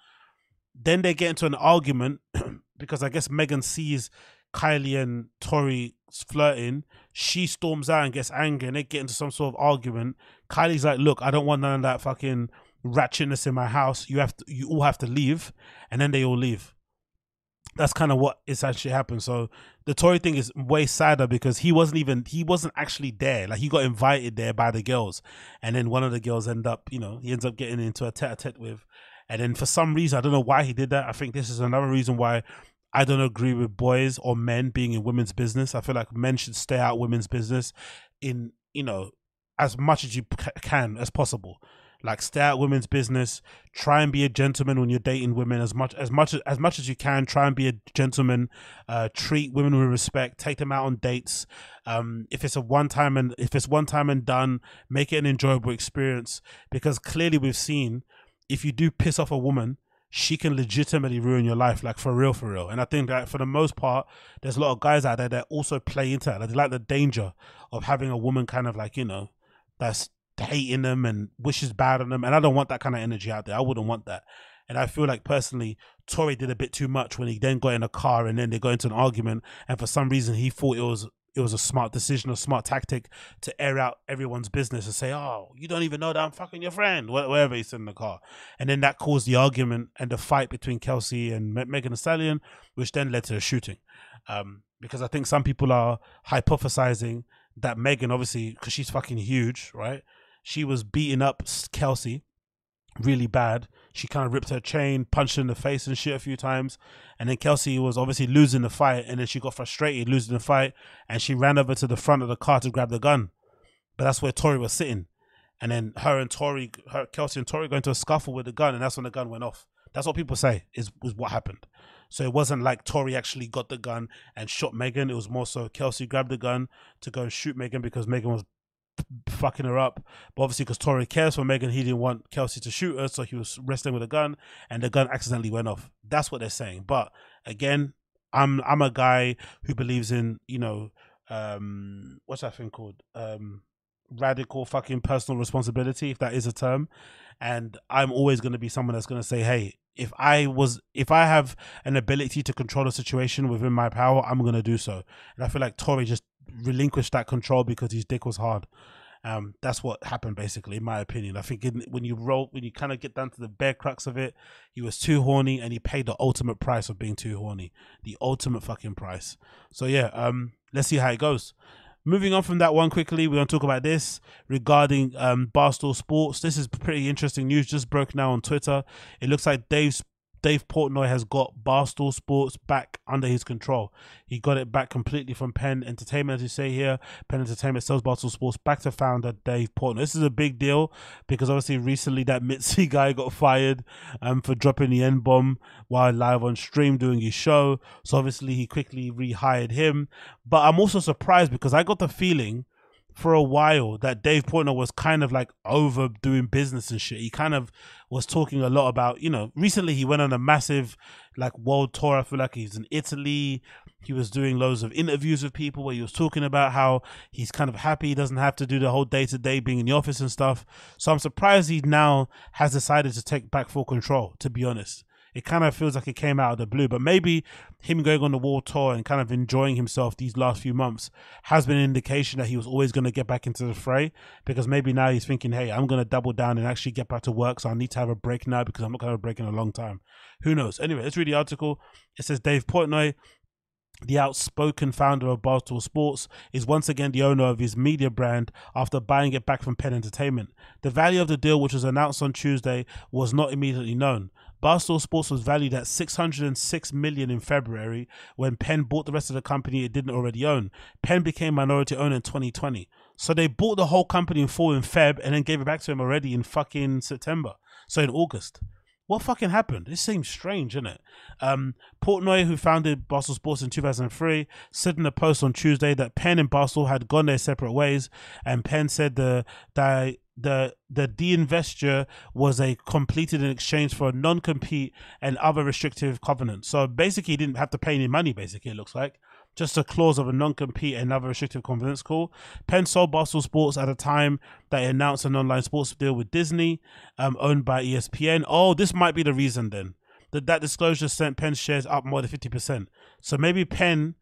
Then they get into an argument because I guess Megan sees Kylie and Tory flirting. She storms out and gets angry, and they get into some sort of argument. Kylie's like, "Look, I don't want none of that fucking ratchetness in my house. You have to, you all have to leave, and then they all leave. That's kind of what actually happened. So the Tory thing is way sadder because he wasn't even he wasn't actually there. Like he got invited there by the girls, and then one of the girls end up, you know, he ends up getting into a tete-a-tete with, and then for some reason I don't know why he did that. I think this is another reason why I don't agree with boys or men being in women's business. I feel like men should stay out women's business in, you know, as much as you can as possible. Like stay out women's business. Try and be a gentleman when you're dating women as much as much as much as you can. Try and be a gentleman. Uh, treat women with respect. Take them out on dates. Um, if it's a one time and if it's one time and done, make it an enjoyable experience. Because clearly we've seen if you do piss off a woman, she can legitimately ruin your life, like for real, for real. And I think that for the most part, there's a lot of guys out there that also play into that. They like the danger of having a woman kind of like you know that's hating them and wishes bad on them. And I don't want that kind of energy out there. I wouldn't want that. And I feel like personally, Tory did a bit too much when he then got in a car and then they got into an argument. And for some reason, he thought it was it was a smart decision, a smart tactic to air out everyone's business and say, "Oh, you don't even know that I'm fucking your friend," wherever he's in the car, and then that caused the argument and the fight between Kelsey and Megan Thee Stallion, which then led to a shooting. Um, because I think some people are hypothesizing that Megan, obviously, because she's fucking huge, right? She was beating up Kelsey really bad. She kind of ripped her chain, punched her in the face and shit a few times. And then Kelsey was obviously losing the fight. And then she got frustrated losing the fight. And she ran over to the front of the car to grab the gun. But that's where Tory was sitting. And then her and Tory, her, Kelsey and Tory got into a scuffle with the gun. And that's when the gun went off. That's what people say is was what happened. So it wasn't like Tory actually got the gun and shot Megan. It was more so Kelsey grabbed the gun to go and shoot Megan because Megan was fucking her up. But obviously, because Tory cares for Megan, he didn't want Kelsey to shoot her, so he was wrestling with a gun, and the gun accidentally went off. That's what they're saying. But again, I'm I'm a guy who believes in you know um what's that thing called um radical fucking personal responsibility if that is a term and i'm always going to be someone that's going to say hey if i was if i have an ability to control a situation within my power i'm going to do so and i feel like Tory just relinquished that control because his dick was hard um, that's what happened basically, in my opinion. I think in, when you roll, when you kind of get down to the bare crux of it, he was too horny and he paid the ultimate price of being too horny, the ultimate fucking price. So yeah, um, let's see how it goes. Moving on from that one quickly, we're going to talk about this regarding um, Barstool Sports. This is pretty interesting news, just broke now on Twitter. It looks like Dave's Dave Portnoy has got Barstool Sports back under his control. He got it back completely from Penn Entertainment, as you say here. Penn Entertainment sells Barstool Sports back to founder Dave Portnoy. This is a big deal because obviously recently that Mitzi guy got fired um, for dropping the N bomb while live on stream doing his show. So obviously he quickly rehired him. But I'm also surprised because I got the feeling for a while that Dave Portnoy was kind of like over doing business and shit. He kind of was talking a lot about, you know, recently he went on a massive like world tour. I feel like he's in Italy. He was doing loads of interviews with people where he was talking about how he's kind of happy he doesn't have to do the whole day to day being in the office and stuff. So I'm surprised he now has decided to take back full control, to be honest it kind of feels like it came out of the blue. But maybe him going on the world tour and kind of enjoying himself these last few months has been an indication that he was always going to get back into the fray. Because maybe now he's thinking, hey, I'm going to double down and actually get back to work. So I need to have a break now because I'm not going to have a break in a long time. Who knows? Anyway, let's read the article. It says Dave Portnoy the outspoken founder of Barstool Sports is once again the owner of his media brand after buying it back from Penn Entertainment. The value of the deal, which was announced on Tuesday, was not immediately known. Barstool Sports was valued at 606 million in February when Penn bought the rest of the company it didn't already own. Penn became minority owner in 2020. So they bought the whole company in full in Feb and then gave it back to him already in fucking September. So in August. What fucking happened? It seems strange, isn't it? Um, Portnoy, who founded Barstool Sports in 2003, said in a post on Tuesday that Penn and Barstool had gone their separate ways, and Penn said the the the the deinvesture was a completed in exchange for a non-compete and other restrictive covenants. So basically, he didn't have to pay any money. Basically, it looks like just a clause of a non-compete and other restrictive covenants. Call Penn sold Barstool Sports at a time that he announced an online sports deal with Disney, um, owned by ESPN. Oh, this might be the reason then that that disclosure sent Penn shares up more than fifty percent. So maybe Penn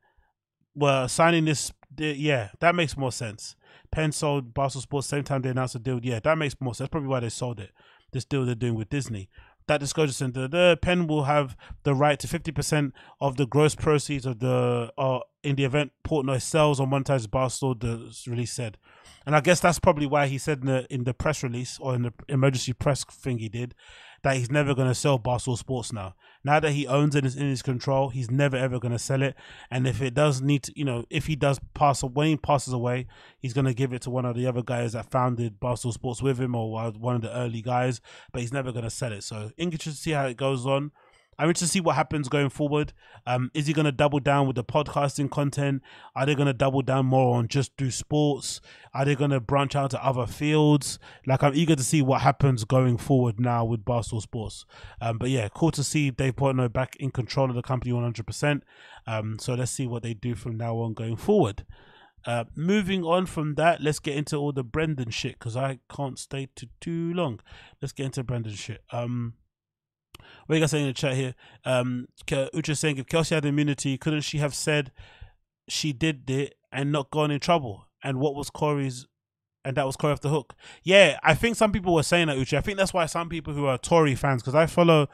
were signing this. Yeah, that makes more sense. Penn sold Barstool Sports same time they announced the deal. Yeah, that makes more sense. That's probably why they sold it. This deal they're doing with Disney. That disclosure center, the Penn will have the right to fifty percent of the gross proceeds of the uh, in the event Portnoy sells or monetizes Barstool, the release said. And I guess that's probably why he said in the in the press release or in the emergency press thing he did that he's never going to sell Barstool Sports now. Now that he owns it, it's in his control. He's never ever going to sell it. And if it does need to, you know, if he does pass when he passes away, he's going to give it to one of the other guys that founded Barstool Sports with him or one of the early guys. But he's never going to sell it. So interested to see how it goes on. I'm interested to see what happens going forward. Um, is he going to double down with the podcasting content? Are they going to double down more on just do sports? Are they going to branch out to other fields? Like, I'm eager to see what happens going forward now with Barstool Sports. Um, but yeah, cool to see Dave Portnoy back in control of the company 100%. Um, so let's see what they do from now on going forward. Uh, moving on from that, let's get into all the Brendan shit because I can't stay too too long. Let's get into Brendan shit. Um, what are you guys saying in the chat here? Um, Ucha saying if Kelsey had immunity, couldn't she have said she did it and not gone in trouble? And what was Corey's? And that was Corey off the hook. Yeah, I think some people were saying that Ucha. I think that's why some people who are Tory fans, because I follow,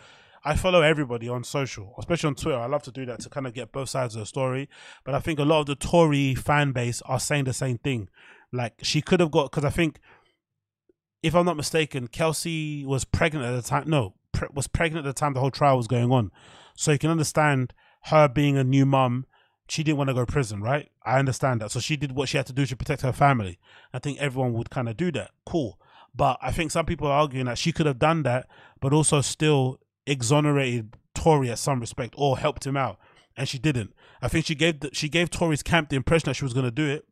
I follow everybody on social, especially on Twitter. I love to do that to kind of get both sides of the story. But I think a lot of the Tory fan base are saying the same thing. Like she could have got because I think, if I'm not mistaken, Kelsey was pregnant at the time. No, pre- was pregnant at the time the whole trial was going on. So you can understand her being a new mum. She didn't want to go to prison, right? I understand that. So she did what she had to do to protect her family. I think everyone would kind of do that. Cool. But I think some people are arguing that she could have done that, but also still exonerated Tory at some respect or helped him out, and she didn't. I think she gave the, she gave Tory's camp the impression that she was going to do it.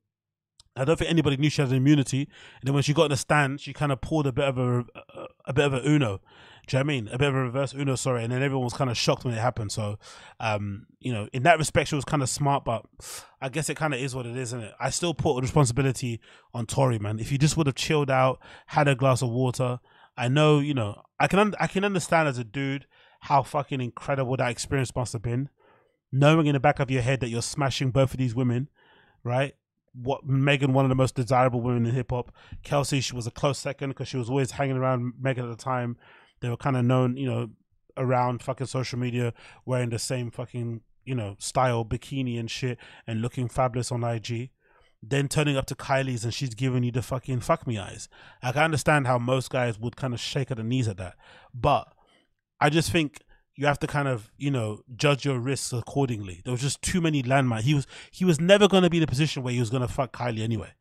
I don't think anybody knew she had immunity, and then when she got in the stand, she kind of pulled a bit of a, a, a bit of a Uno, do you know what I mean? A bit of a reverse Uno, sorry. And then everyone was kind of shocked when it happened. So, um, you know, in that respect, she was kind of smart, but I guess it kind of is what it is, isn't it? I still put responsibility on Tory, man. If you just would have chilled out, had a glass of water, I know, you know, I can I can understand as a dude how fucking incredible that experience must have been, knowing in the back of your head that you're smashing both of these women, right? What Megan, one of the most desirable women in hip hop. Kelsey, she was a close second because she was always hanging around Megan at the time. They were kind of known, you know, around fucking social media wearing the same fucking, you know, style bikini and shit and looking fabulous on IG. Then turning up to Kylie's and she's giving you the fucking fuck me eyes. I can understand how most guys would kind of shake at the knees at that. But I just think you have to kind of you know judge your risks accordingly. There was just too many landmines. He was he was never going to be in a position where he was going to fuck Kylie anyway,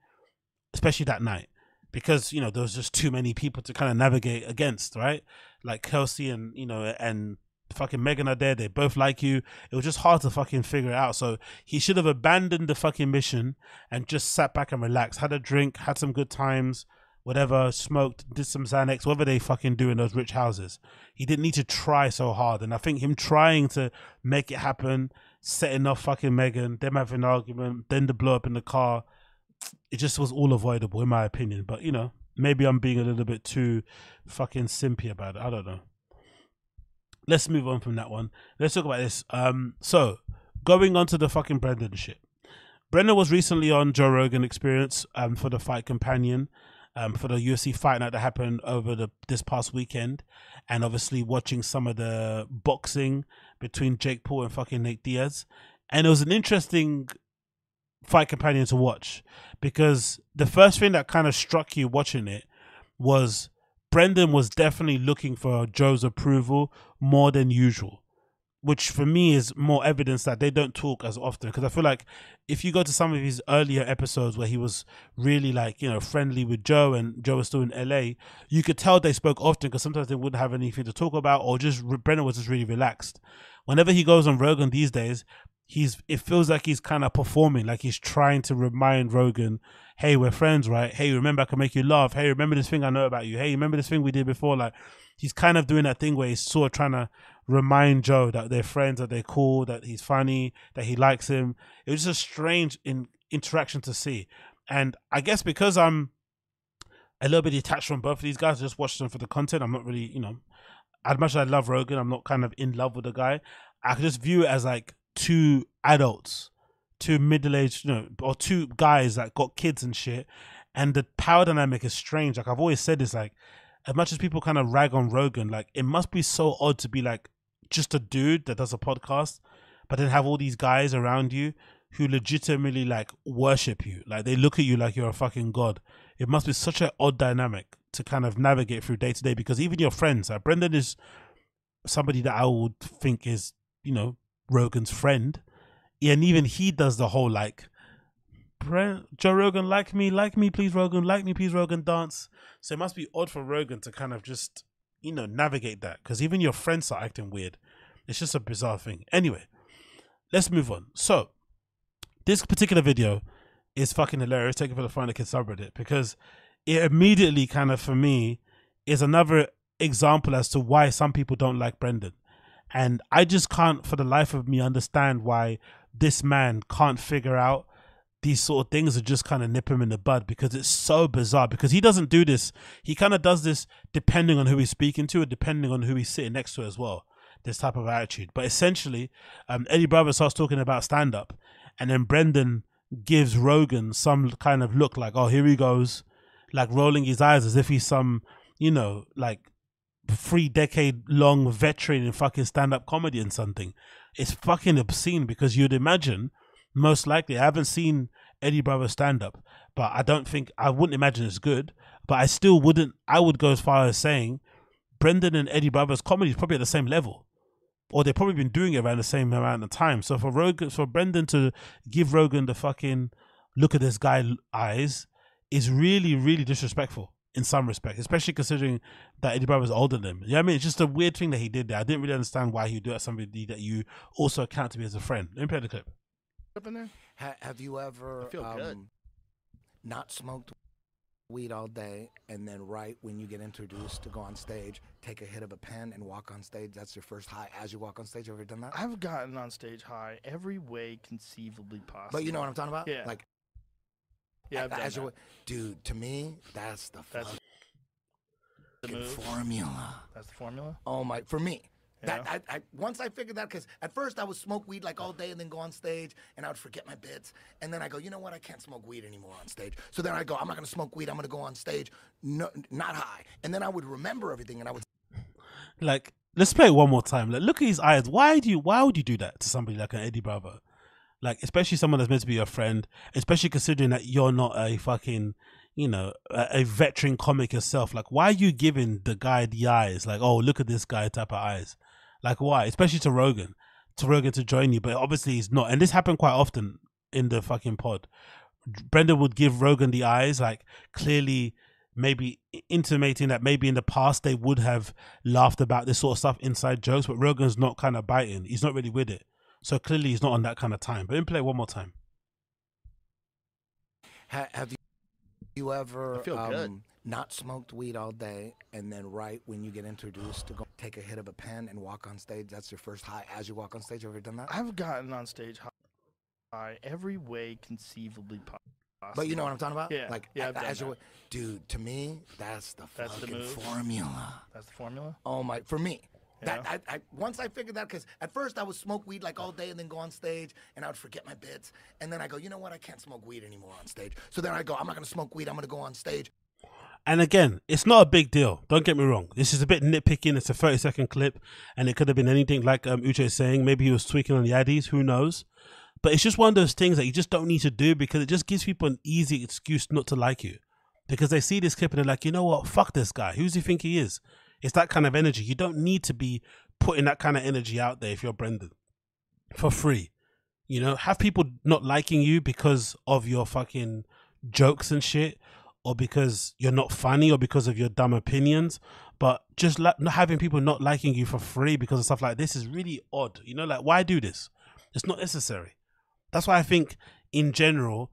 especially that night because you know there was just too many people to kind of navigate against, right? Like Kelsey and you know and fucking Megan are there. They both like you. It was just hard to fucking figure it out. So he should have abandoned the fucking mission and just sat back and relaxed, had a drink, had some good times, whatever, smoked, did some Xanax, whatever they fucking do in those rich houses. He didn't need to try so hard. And I think him trying to make it happen, setting off fucking Megan, them having an argument, then the blow up in the car it just was all avoidable in my opinion. But you know, maybe I'm being a little bit too fucking simpy about it. I don't know. Let's move on from that one. Let's talk about this. Um, so going on to the fucking Brendan shit. Brendan was recently on Joe Rogan Experience um for the Fight Companion. Um, for the UFC fight night that happened over the this past weekend, and obviously watching some of the boxing between Jake Paul and fucking Nate Diaz, and it was an interesting fight companion to watch because the first thing that kind of struck you watching it was Brendan was definitely looking for Joe's approval more than usual, which for me is more evidence that they don't talk as often. Because I feel like if you go to some of his earlier episodes where he was really like, you know, friendly with Joe and Joe was still in LA, you could tell they spoke often because sometimes they wouldn't have anything to talk about or just Brendan was just really relaxed. Whenever he goes on Rogan these days, he's it feels like he's kind of performing like he's trying to remind rogan hey we're friends right? Hey remember i can make you laugh. Hey remember this thing i know about you. Hey remember this thing we did before? Like he's kind of doing that thing where he's sort of trying to remind joe that they're friends that they're cool that he's funny that he likes him. It was just a strange in, interaction to see. And i guess because i'm a little bit detached from both of these guys I just watch them for the content i'm not really you know as much as i love rogan i'm not kind of in love with the guy. I could just view it as like two adults, two middle aged, you know, or two guys that got kids and shit. And the power dynamic is strange. Like I've always said, is like as much as people kind of rag on Rogan, like it must be so odd to be like just a dude that does a podcast, but then have all these guys around you who legitimately like worship you. Like they look at you like you're a fucking god. It must be such an odd dynamic to kind of navigate through day to day because even your friends, like Brendan is somebody that I would think is, you know, Rogan's friend. And even he does the whole like Joe Rogan, like me, like me, please, Rogan, like me, please, Rogan, dance. So it must be odd for Rogan to kind of just, you know, navigate that because even your friends are acting weird. It's just a bizarre thing. Anyway, let's move on. So, this particular video is fucking hilarious. Take it for the find the kid subreddit because it immediately kind of for me is another example as to why some people don't like Brendan. And I just can't for the life of me understand why this man can't figure out these sort of things and just kind of nip him in the bud because it's so bizarre because he doesn't do this. He kind of does this depending on who he's speaking to and depending on who he's sitting next to as well. This type of attitude. But essentially, um, Eddie Bravo starts talking about stand up and then Brendan gives Rogan some kind of look like, oh, here he goes, like rolling his eyes as if he's some, you know, like three decade long veteran in fucking stand up comedy and something. It's fucking obscene because you'd imagine, most likely, I haven't seen Eddie Bravo stand up, but I don't think, I wouldn't imagine it's good, but I still wouldn't, I would go as far as saying Brendan and Eddie Bravo's comedy is probably at the same level. Or they've probably been doing it around the same amount of time. So for Rogan, for Brendan to give Rogan the fucking look at this guy eyes is really, really disrespectful in some respects, especially considering that Eddie Bravo's older than him. Yeah, you know I mean, it's just a weird thing that he did there. I didn't really understand why he would do it to somebody that you also account to be as a friend. Let me play the clip. Up in there? Ha- have you ever I feel um, good. not smoked weed all day and then right when you get introduced to go on stage, take a hit of a pen and walk on stage? That's your first high as you walk on stage. You ever done that? I've gotten on stage high every way conceivably possible. But you know what I'm talking about? Yeah. Like, yeah, I've done as you, that. dude, to me, that's the That's fucking the move. formula. That's the formula. Oh my, for me. That, I, I, once I figured that, because at first I would smoke weed like all day and then go on stage and I would forget my bits. And then I go, you know what? I can't smoke weed anymore on stage. So then I go, I'm not going to smoke weed. I'm going to go on stage, no, not high. And then I would remember everything and I would Like, let's play it one more time. Like, look at his eyes. Why do you? Why would you do that to somebody like an Eddie Bravo? Like, especially someone that's meant to be your friend. Especially considering that you're not a fucking, you know, a, a veteran comic yourself. Like, why are you giving the guy the eyes? Like, oh, look at this guy type of eyes. Like, why? Especially to Rogan, to Rogan to join you, but obviously he's not. And this happened quite often in the fucking pod. Brendan would give Rogan the eyes, like clearly maybe intimating that maybe in the past they would have laughed about this sort of stuff inside jokes, but Rogan's not kind of biting. He's not really with it. So clearly he's not on that kind of time. But let me play one more time. Ha- have you, you ever I feel um, good. not smoked weed all day and then right when you get introduced to go take a hit of a pen and walk on stage? That's your first high as you walk on stage. You ever done that? I've gotten on stage high every way conceivably possible. But you know what I'm talking about? Yeah, Like, yeah, a- I've done as you, that. dude, to me, that's the That's fucking move. formula. That's the formula. Oh my, for me. That, Yeah. I, I, once I figured that, because at first I would smoke weed like all day and then go on stage and I would forget my bits. And then I go, you know what? I can't smoke weed anymore on stage. So then I go, I'm not going to smoke weed. I'm going to go on stage. And again, it's not a big deal. Don't get me wrong. This is a bit nitpicking. It's a 30 second clip, and it could have been anything like um, Uche is saying. Maybe he was tweaking on the Addies. Who knows? But it's just one of those things that you just don't need to do because it just gives people an easy excuse not to like you. Because they see this clip and they're like, you know what? Fuck this guy. Who's he think he is? It's that kind of energy. You don't need to be putting that kind of energy out there if you're Brendan for free. You know, have people not liking you because of your fucking jokes and shit, or because you're not funny, or because of your dumb opinions. But just la- not having people not liking you for free because of stuff like this is really odd. You know, like why do this? It's not necessary. That's why I think, in general,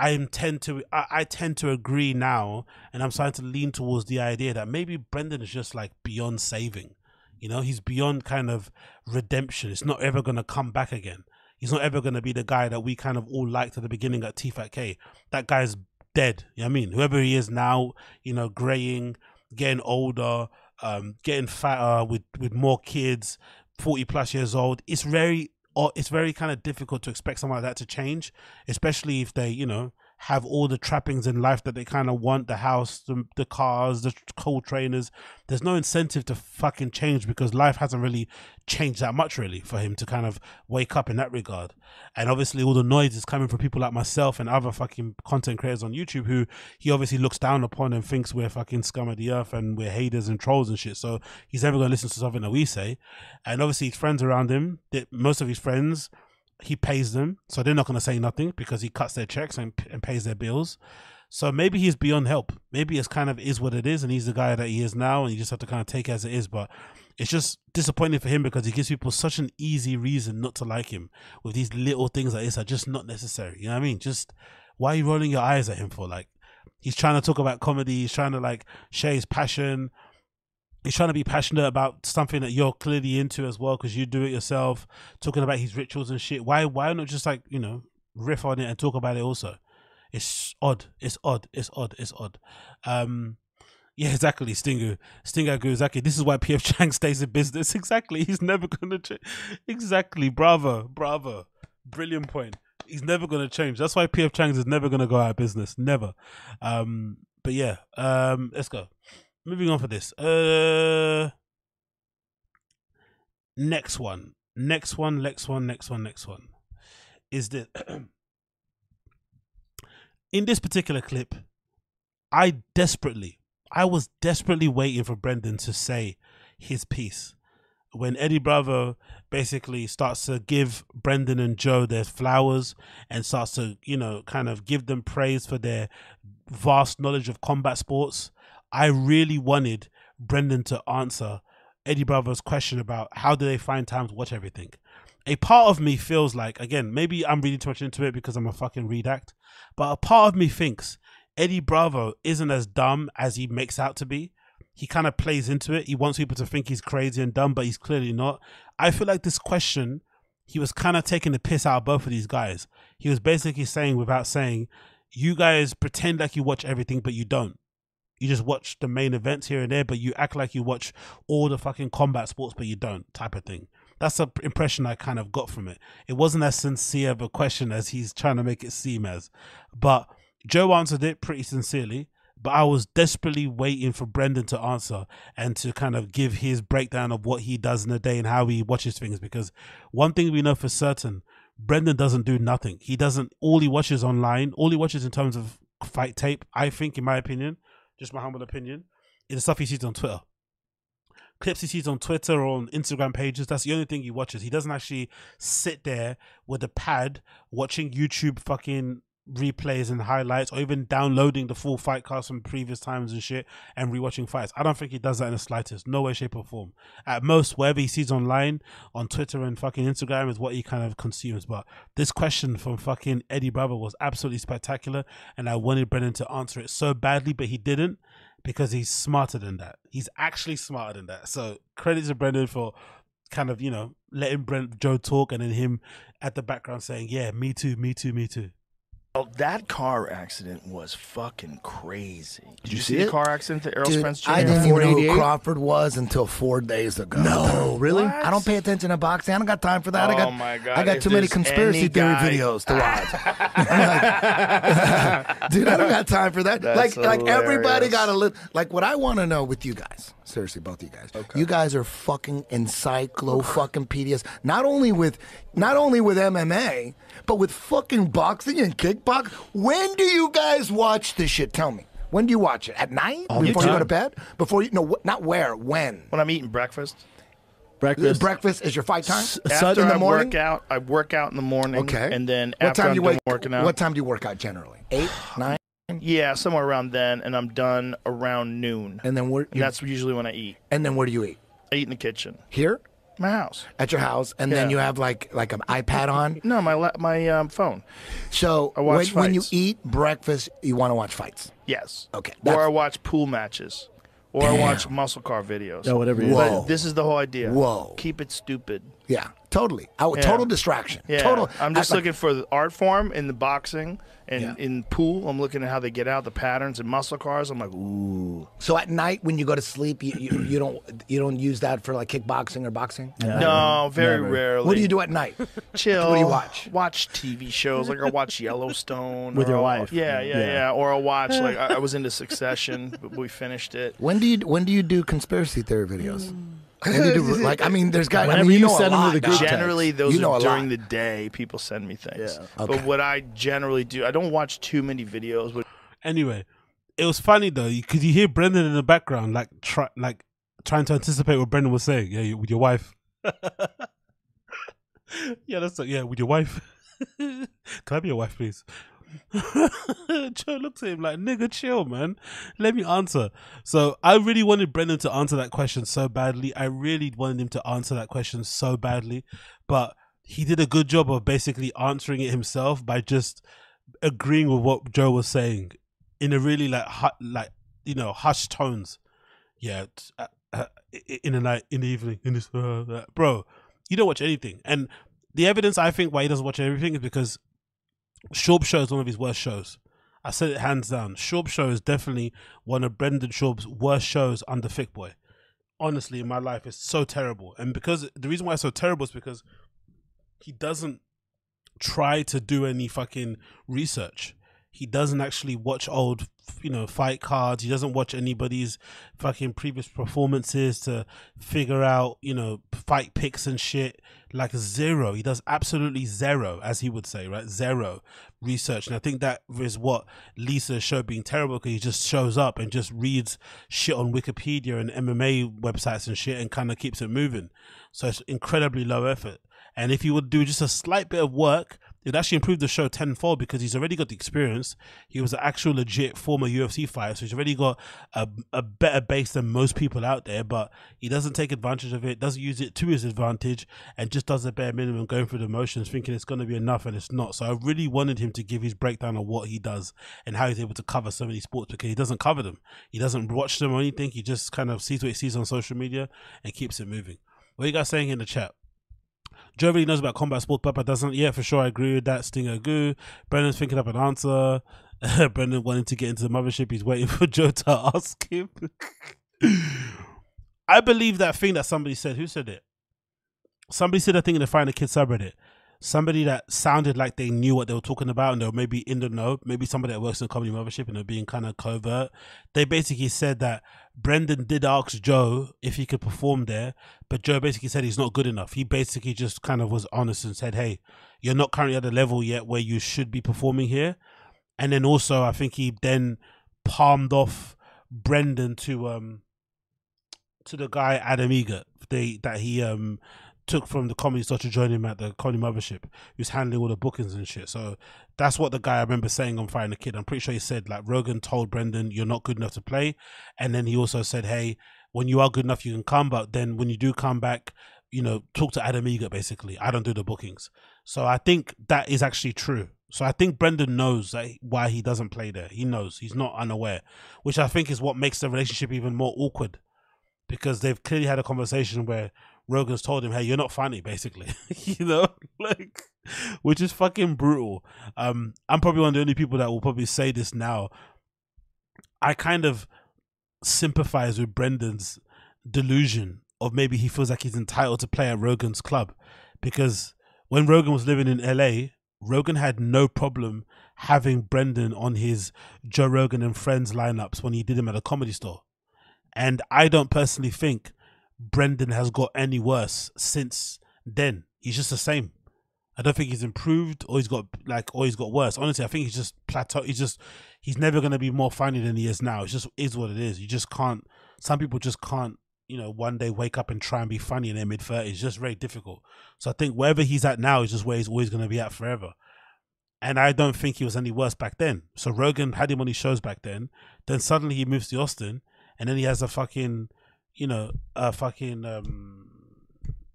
I tend to I, I tend to agree now, and I'm starting to lean towards the idea that maybe Brendan is just like beyond saving. You know, he's beyond kind of redemption. It's not ever to come back again. He's not ever to be the guy that we kind of all liked at the beginning at T-Fat K. That guy's dead. You know I mean? Whoever he is now, you know, graying, getting older, um, getting fatter with, with more kids, 40 plus years old. It's very, or it's very kind of difficult to expect someone like that to change, especially if they, you know, have all the trappings in life that they kind of want the house, the, the cars, the cool trainers. There's no incentive to fucking change because life hasn't really changed that much, really, for him to kind of wake up in that regard. And obviously, all the noise is coming from people like myself and other fucking content creators on YouTube who he obviously looks down upon and thinks we're fucking scum of the earth and we're haters and trolls and shit. So he's never going to listen to something that we say. And obviously, his friends around him most of his friends, he pays them, so they're not going to say nothing because he cuts their checks and, and pays their bills. So maybe he's beyond help. Maybe it's kind of is what it is, and he's the guy that he is now, and you just have to kind of take as it is. But it's just disappointing for him because he gives people such an easy reason not to like him with these little things like this are just not necessary. You know what I mean? Just why are you rolling your eyes at him for? Like he's trying to talk about comedy, he's trying to like share his passion, he's trying to be passionate about something that you're clearly into as well because you do it yourself talking about his rituals and shit. Why why not just like you know riff on it and talk about it also? It's odd. It's odd. It's odd. It's odd. Um yeah exactly stingo stingo exactly. This is why pf chang stays in business. Exactly. He's never gonna change exactly. Bravo. Bravo. Brilliant point. He's never gonna change. That's why pf chang's is never gonna go out of business. Never. Um but yeah um let's go moving on for this. Uh, next one, next one, next one, next one, next one. Is that in this particular clip, I desperately, I was desperately waiting for Brendan to say his piece. When Eddie Bravo basically starts to give Brendan and Joe their flowers and starts to, you know, kind of give them praise for their vast knowledge of combat sports I really wanted Brendan to answer Eddie Bravo's question about how do they find time to watch everything. A part of me feels like, again, maybe I'm reading too much into it because I'm a fucking redact, but a part of me thinks Eddie Bravo isn't as dumb as he makes out to be. He kind of plays into it. He wants people to think he's crazy and dumb, but he's clearly not. I feel like this question, he was kind of taking the piss out of both of these guys. He was basically saying, without saying, you guys pretend like you watch everything, but you don't you just watch the main events here and there, but you act like you watch all the fucking combat sports, but you don't, type of thing. That's the impression I kind of got from it. It wasn't as sincere of a question as he's trying to make it seem as. But Joe answered it pretty sincerely. But I was desperately waiting for Brendan to answer and to kind of give his breakdown of what he does in a day and how he watches things. Because one thing we know for certain, Brendan doesn't do nothing. He doesn't, all he watches online, all he watches in terms of fight tape, I think, in my opinion, just my humble opinion, is the stuff he sees on Twitter. Clips he sees on Twitter or on Instagram pages, that's the only thing he watches. He doesn't actually sit there with a pad watching YouTube fucking replays and highlights or even downloading the full fight cast from previous times and shit and rewatching fights. I don't think he does that in the slightest. No way, shape, or form. At most, whatever he sees online on Twitter and fucking Instagram is what he kind of consumes. But this question from fucking Eddie Bravo was absolutely spectacular and I wanted Brendan to answer it so badly, but he didn't because he's smarter than that. He's actually smarter than that. So credit to Brendan for kind of, you know, letting Brent Joe talk and then him at the background saying, Yeah, me too, me too, me too. Well, that car accident was fucking crazy. Did, you, you see, see the car accident that Errol Dude, Spence Jr. I didn't even know who Crawford was until four days ago. No, really? I don't pay attention to boxing. I don't got time for that. I Oh got, my God, I got if too many conspiracy theory guy- videos to watch. I'm like, dude, I don't got time for that. That's like, like everybody got a little. Like, what I want to know with you guys, seriously, both of you guys, you guys are fucking encyclo fucking pedias. Not only with, not only with MMA, but with fucking boxing and kickboxing. When do you guys watch this shit? Tell me. When do you watch it? At night? Before you go to bed? Before you? No, wh- not where. When? When I'm eating breakfast. Breakfast. Breakfast is your fight time. After in the I morning. work out, I work out in the morning. Okay. And then what after time I'm do you done wake? working out. What time do you work out generally? Eight, nine, Yeah, somewhere around then, and I'm done around noon. and then where? And that's usually when I eat. and then where do you eat? I eat in the kitchen, Here my house. at your house, and then Yeah. you have like like an iPad on. No, my la- my um, phone. So I watch when, when you fights. eat breakfast, you want to watch fights. Yes. Okay, Or that's- I watch pool matches, or I watch muscle car videos. Yeah, whatever you Whoa. But this is the whole idea. Whoa. Keep it stupid. Yeah. Totally. I, Yeah. Total distraction. Yeah, Total. I'm just I- like- looking for the art form in the boxing and Yeah. in pool. I'm looking at how they get out the patterns and muscle cars. I'm like, ooh. So at night when you go to sleep, you, you, you don't you don't use that for like kickboxing or boxing. At? No, very Never. rarely. What do you do at night? Chill. What do you watch? Watch TV shows like I watch Yellowstone With or your I'll- wife. Yeah, yeah, Yeah. yeah, Or I'll watch like I, I was into Succession, but we finished it. When do you when do you do conspiracy theory videos? When do you do, like I mean, there's guys. I Whenever mean, you you know send them to the group dog. text. Generally, those You know are during lot. the day. People send me things. Yeah. Okay. But what I generally do, I don't watch too many videos. But Anyway, it was funny though because you hear Brendan in the background, like try, like trying to anticipate what Brendan was saying. Yeah, with your wife. yeah, that's like, yeah, with your wife. Can I be your wife, please? Joe looks at him like, nigga, chill, man. Let me answer. So I really wanted Brendan to answer that question so badly. I really wanted him to answer that question so badly. But he did a good job of basically answering it himself by just agreeing with what Joe was saying in a really like hu- like you know hushed tones. Yeah, uh, uh, in the night, in the evening, in this, uh, uh, bro. You don't watch anything, and the evidence I think why he doesn't watch everything is because Schaub Show is one of his worst shows. I said it hands down. Schaub Show is definitely one of Brendan Schaub's worst shows under Thiccc Boy. Honestly, in my life, it's so terrible, and because the reason why it's so terrible is because he doesn't try to do any fucking research. He doesn't actually watch old, you know, fight cards. He doesn't watch anybody's fucking previous performances to figure out, you know, fight picks and shit. Like zero. He does absolutely zero, as he would say, right? Zero research. And I think that is what Lisa's show being terrible because he just shows up and just reads shit on Wikipedia and MMA websites and shit and kind of keeps it moving. So it's incredibly low effort. And if he would do just a slight bit of work, it'd actually improved the show tenfold because he's already got the experience. He was an actual legit former UFC fighter, so he's already got a, a better base than most people out there. But he doesn't take advantage of it, doesn't use it to his advantage, and just does the bare minimum, going through the motions, thinking it's going to be enough, and it's not. So I really wanted him to give his breakdown of what he does and how he's able to cover so many sports because he doesn't cover them. He doesn't watch them or anything. He just kind of sees what he sees on social media and keeps it moving. What are you guys saying in the chat? Joe really knows about combat sports. Papa doesn't. Yeah, for sure. I agree with that. Stinger goo. Brendan's thinking up an answer. Brendan wanting to get into the mothership. He's waiting for Joe to ask him. I believe that thing that somebody said. Who said it? Somebody said a thing in the Find a Kid subreddit. Somebody that sounded like they knew what they were talking about and they were maybe in the know. Maybe somebody that works in a comedy mothership and they're being kind of covert. They basically said that Brendan did ask Joe if he could perform there, but Joe basically said he's not good enough. He basically just kind of was honest and said, "Hey, you're not currently at the level yet where you should be performing here." And then also, I think he then palmed off Brendan to um to the guy Adam Eget they that he um took from the comedy store to join him at the comedy mothership. Who's handling all the bookings and shit. So that's what the guy i remember saying on firing the kid. I'm pretty sure he said like rogan told brendan you're not good enough to play. And then he also said hey when you are good enough you can come but then when you do come back you know talk to Adam Eget basically. I don't do the bookings. So i think that is actually true. So i think brendan knows that why he doesn't play there. He knows. He's not unaware which i think is what makes the relationship even more awkward because they've clearly had a conversation where Rogan's told him, "Hey, you're not funny," basically, you know, like, which is fucking brutal. Um, I'm probably one of the only people that will probably say this now. I kind of sympathize with Brendan's delusion of maybe he feels like he's entitled to play at Rogan's club because when Rogan was living in LA, Rogan had no problem having Brendan on his Joe Rogan and Friends lineups when he did him at a comedy store. And I don't personally think Brendan has got any worse since then. He's just the same. I don't think he's improved or he's got like or he's got worse. Honestly, I think he's just plateau. He's just he's never gonna be more funny than he is now. It just is what it is. You just can't. Some people just can't. You know, one day wake up and try and be funny in their mid thirties. Just very difficult. So I think wherever he's at now is just where he's always gonna be at forever. And I don't think he was any worse back then. So Rogan had him on his shows back then. Then suddenly he moves to Austin, and then he has a fucking, you know, a fucking, um,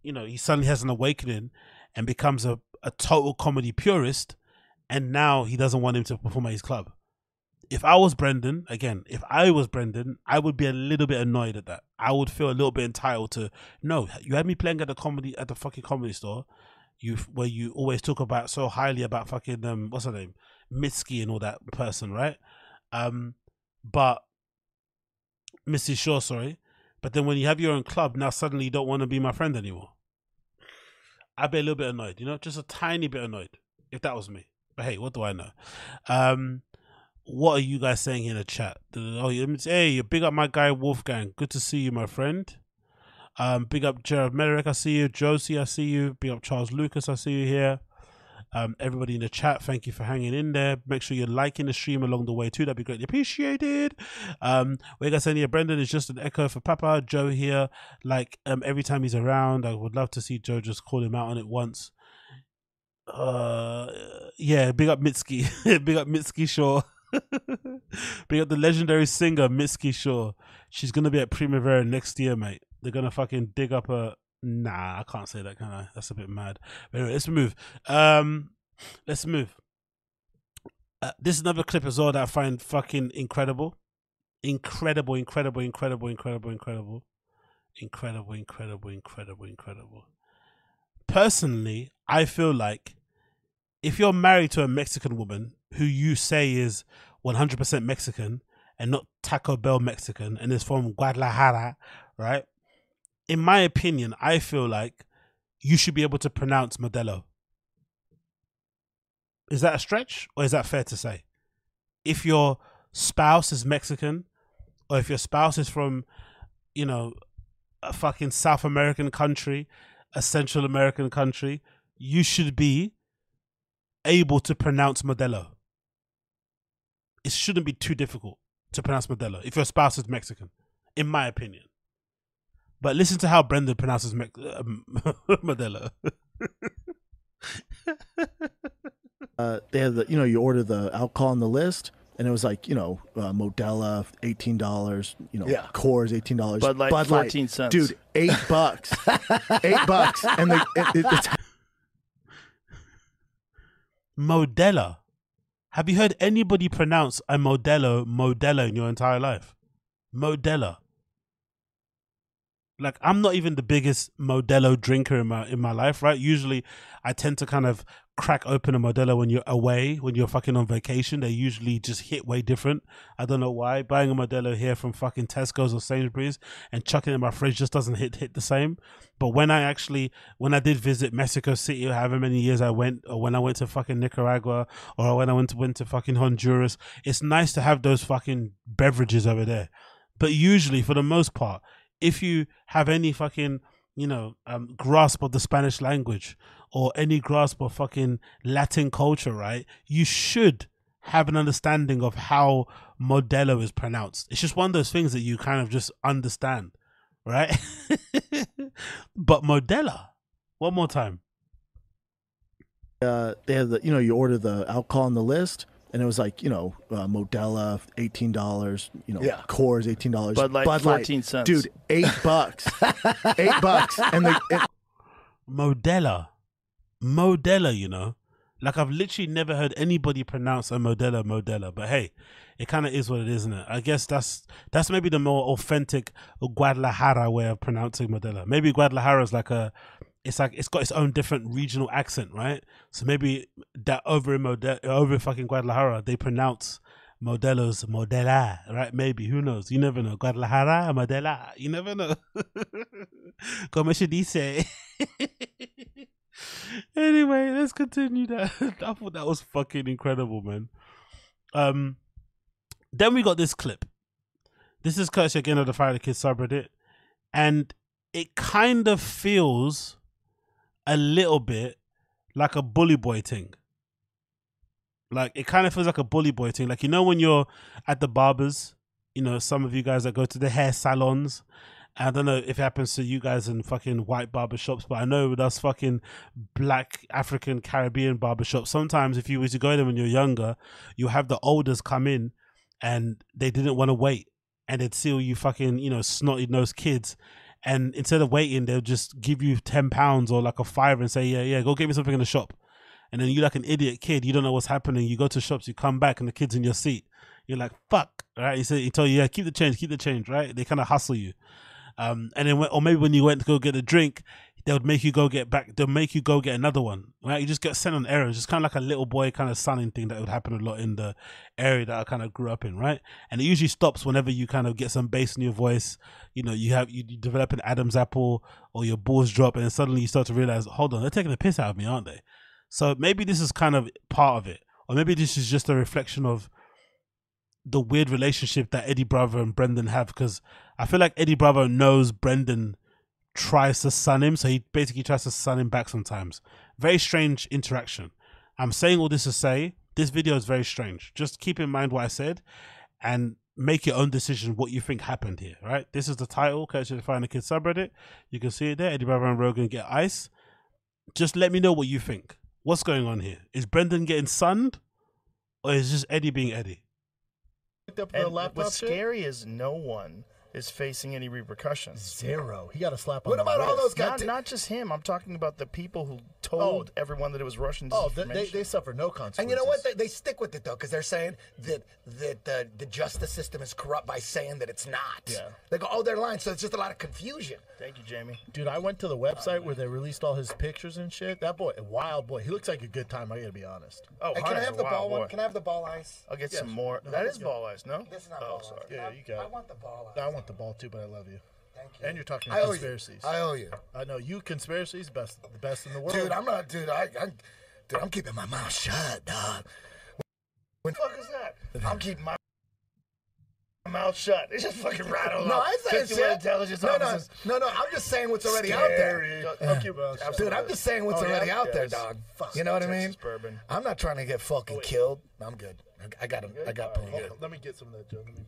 you know, he suddenly has an awakening and becomes a, a total comedy purist. And now he doesn't want him to perform at his club. if I was Brendan, again, if I was Brendan, I would be a little bit annoyed at that. I would feel a little bit entitled to no. You had me playing at the comedy at the fucking comedy store, you where you always talk about so highly about fucking um what's her name, Mitski and all that person, right? Um, but Mrs. Shaw, sorry, but then when you have your own club, now suddenly you don't want to be my friend anymore. I'd be a little bit annoyed, you know, just a tiny bit annoyed if that was me. But hey, what do I know? Um, what are you guys saying in the chat? Oh, hey, big up my guy Wolfgang. Good to see you, my friend. Um, big up Jared Merrick, I see you. Josie, I see you. Big up Charles Lucas, I see you here. Um, everybody in the chat, thank you for hanging in there. Make sure you're liking the stream along the way too. That'd be greatly appreciated. Um, here, Brendan is just an echo for Papa. Joe here, like um, every time he's around, I would love to see Joe just call him out on it once. Uh, yeah, big up Mitski, big up Mitski Shaw. big up the legendary singer Mitski Shaw. She's gonna be at Primavera next year, mate. They're gonna fucking dig up a Nah, I can't say that, can I? That's a bit mad. But anyway, let's move. Um, let's move. Uh, this is another clip as well that I find fucking incredible. Incredible, incredible, incredible, incredible, incredible. Incredible, incredible, incredible, incredible. Personally, I feel like if you're married to a Mexican woman who you say is 100% Mexican and not Taco Bell Mexican and is from Guadalajara, right? In my opinion, I feel like you should be able to pronounce Modelo. Is that a stretch or is that fair to say? If your spouse is Mexican or if your spouse is from, you know, a fucking South American country, a Central American country, you should be able to pronounce Modelo. It shouldn't be too difficult to pronounce Modelo if your spouse is Mexican, in my opinion. But listen to how Brendan pronounces Me- um, Modelo. uh, they had the, you know, you order the alcohol on the list, and it was like, you know, uh, Modelo, eighteen dollars. You know, Yeah. Coors, eighteen dollars. Bud Light, 14 cents. Dude, eight bucks, eight bucks, and they, it, it, it's Modella. Have you heard anybody pronounce a Modelo Modelo in your entire life? Modella. Like I'm not even the biggest Modelo drinker in my in my life, right? Usually I tend to kind of crack open a Modelo when you're away, when you're fucking on vacation. They usually just hit way different. I don't know why. Buying a Modelo here from fucking Tesco's or Sainsbury's and chucking it in my fridge just doesn't hit hit the same. But when I actually when I did visit Mexico City, however many years I went, or when I went to fucking Nicaragua, or when I went to went to fucking Honduras, it's nice to have those fucking beverages over there. But usually, for the most part, if you have any fucking you know um, grasp of the Spanish language or any grasp of fucking Latin culture, right? You should have an understanding of how Modelo is pronounced. It's just one of those things that you kind of just understand, right? but Modella, one more time. uh, they have the, you know, you order the alcohol on the list, and it was like, you know, uh, Modelo, eighteen dollars. You know, Yeah. Coors, eighteen dollars. Bud Light, 14 cents. Dude, eight bucks, eight bucks, and they. It, Modella. Modella, you know? Like I've literally never heard anybody pronounce a Modella Modella, but hey, it kind of is what it is, isn't it? I guess that's that's maybe the more authentic Guadalajara way of pronouncing Modella. Maybe Guadalajara is like a it's like it's got its own different regional accent, right? So maybe that over in Modella, over in fucking Guadalajara, they pronounce Modelo's Modela, right? Maybe who knows? You never know. Guadalajara, Modela, you never know. Como se dice? anyway, let's continue that. I thought that was fucking incredible, man. Um, then we got this clip. This is courtesy again of the Fight the Kids subreddit, and it kind of feels a little bit like a bully boy thing. Like it kind of feels like a bully boy thing. Like you know when you're at the barbers, you know some of you guys that go to the hair salons. I don't know if it happens to you guys in fucking white barber shops, but I know with us fucking black African Caribbean barber shops, sometimes if you were to go there when you're younger, you have the elders come in and they didn't want to wait and they'd see all you fucking, you know, snotty nosed kids. And instead of waiting, they'll just give you ten pounds or like a five and say, Yeah, yeah, go get me something in the shop. and then you like an idiot kid, you don't know what's happening. You go to shops, you come back, and the kid's in your seat. You're like, fuck, right? He said, he told you, yeah, keep the change, keep the change, right? They kind of hustle you. Um, and then, or maybe when you went to go get a drink, they would make you go get back. They'll make you go get another one, right? You just get sent on errands. It's kind of like a little boy kind of sonning thing that would happen a lot in the area that I kind of grew up in, right? And it usually stops whenever you kind of get some bass in your voice. You know, you have you, you develop an Adam's apple or your balls drop, and then suddenly you start to realize, hold on, they're taking the piss out of me, aren't they? So maybe this is kind of part of it, or maybe this is just a reflection of the weird relationship that Eddie Bravo and Brendan have because I feel like Eddie Bravo knows Brendan tries to sun him, so he basically tries to sun him back sometimes. Very strange interaction. I'm saying all this to say this video is very strange. Just keep in mind what I said and make your own decision what you think happened here, right? This is the title, Catch the Find a Kid subreddit. You can see it there. Eddie Bravo and Rogan get ice. Just let me know what you think. What's going on here? Is Brendan getting sunned? Or is just Eddie being Eddie? up the And laptop what's shit? scary is no one is facing any repercussions. Zero. He got a slap on What the about all wrist. those Not, guys? not just him. I'm talking about the people who told Oh. everyone that it was Russian Oh, they, disinformation. they, they suffer no consequences. And you know what? They, they stick with it though, because they're saying that that the the justice system is corrupt by saying that it's not. Yeah. They go, oh, they're lying. So it's just a lot of confusion. Thank you, Jamie. Dude, I went to the website where they released all his pictures and shit. That boy, wild boy. He looks like a good time. I gotta be honest. Oh, Hey, can I Hunter's have a the wild ball boy. one? Can I have the ball ice? I'll get Yes. some more. No, that let's is go. ball ice, no? This is not oh, ball sorry. ice. Yeah, you got I it. want the ball ice. I want the ball too, but I love you. Thank you. And you're talking I owe conspiracies. You. I owe you. I know you conspiracies best, the best in the world. Dude, I'm not. Dude, I, I, dude, I'm keeping my mouth shut, dog. What the fuck is that? I'm keeping my mouth shut. It's just fucking rattled No, off. I ain't saying 51 shit. intelligence no, no, officers. no, no. I'm just saying what's already out there. Scary. I'll keep- Dude, I'm just saying what's Oh, already yeah? out there, Yes. dog. Fuck, You know what I mean? Texas bourbon. I'm not trying to get fucking killed. I'm good. I- I got him. I got pretty Hold good. let me get some of that, Joe. Let me...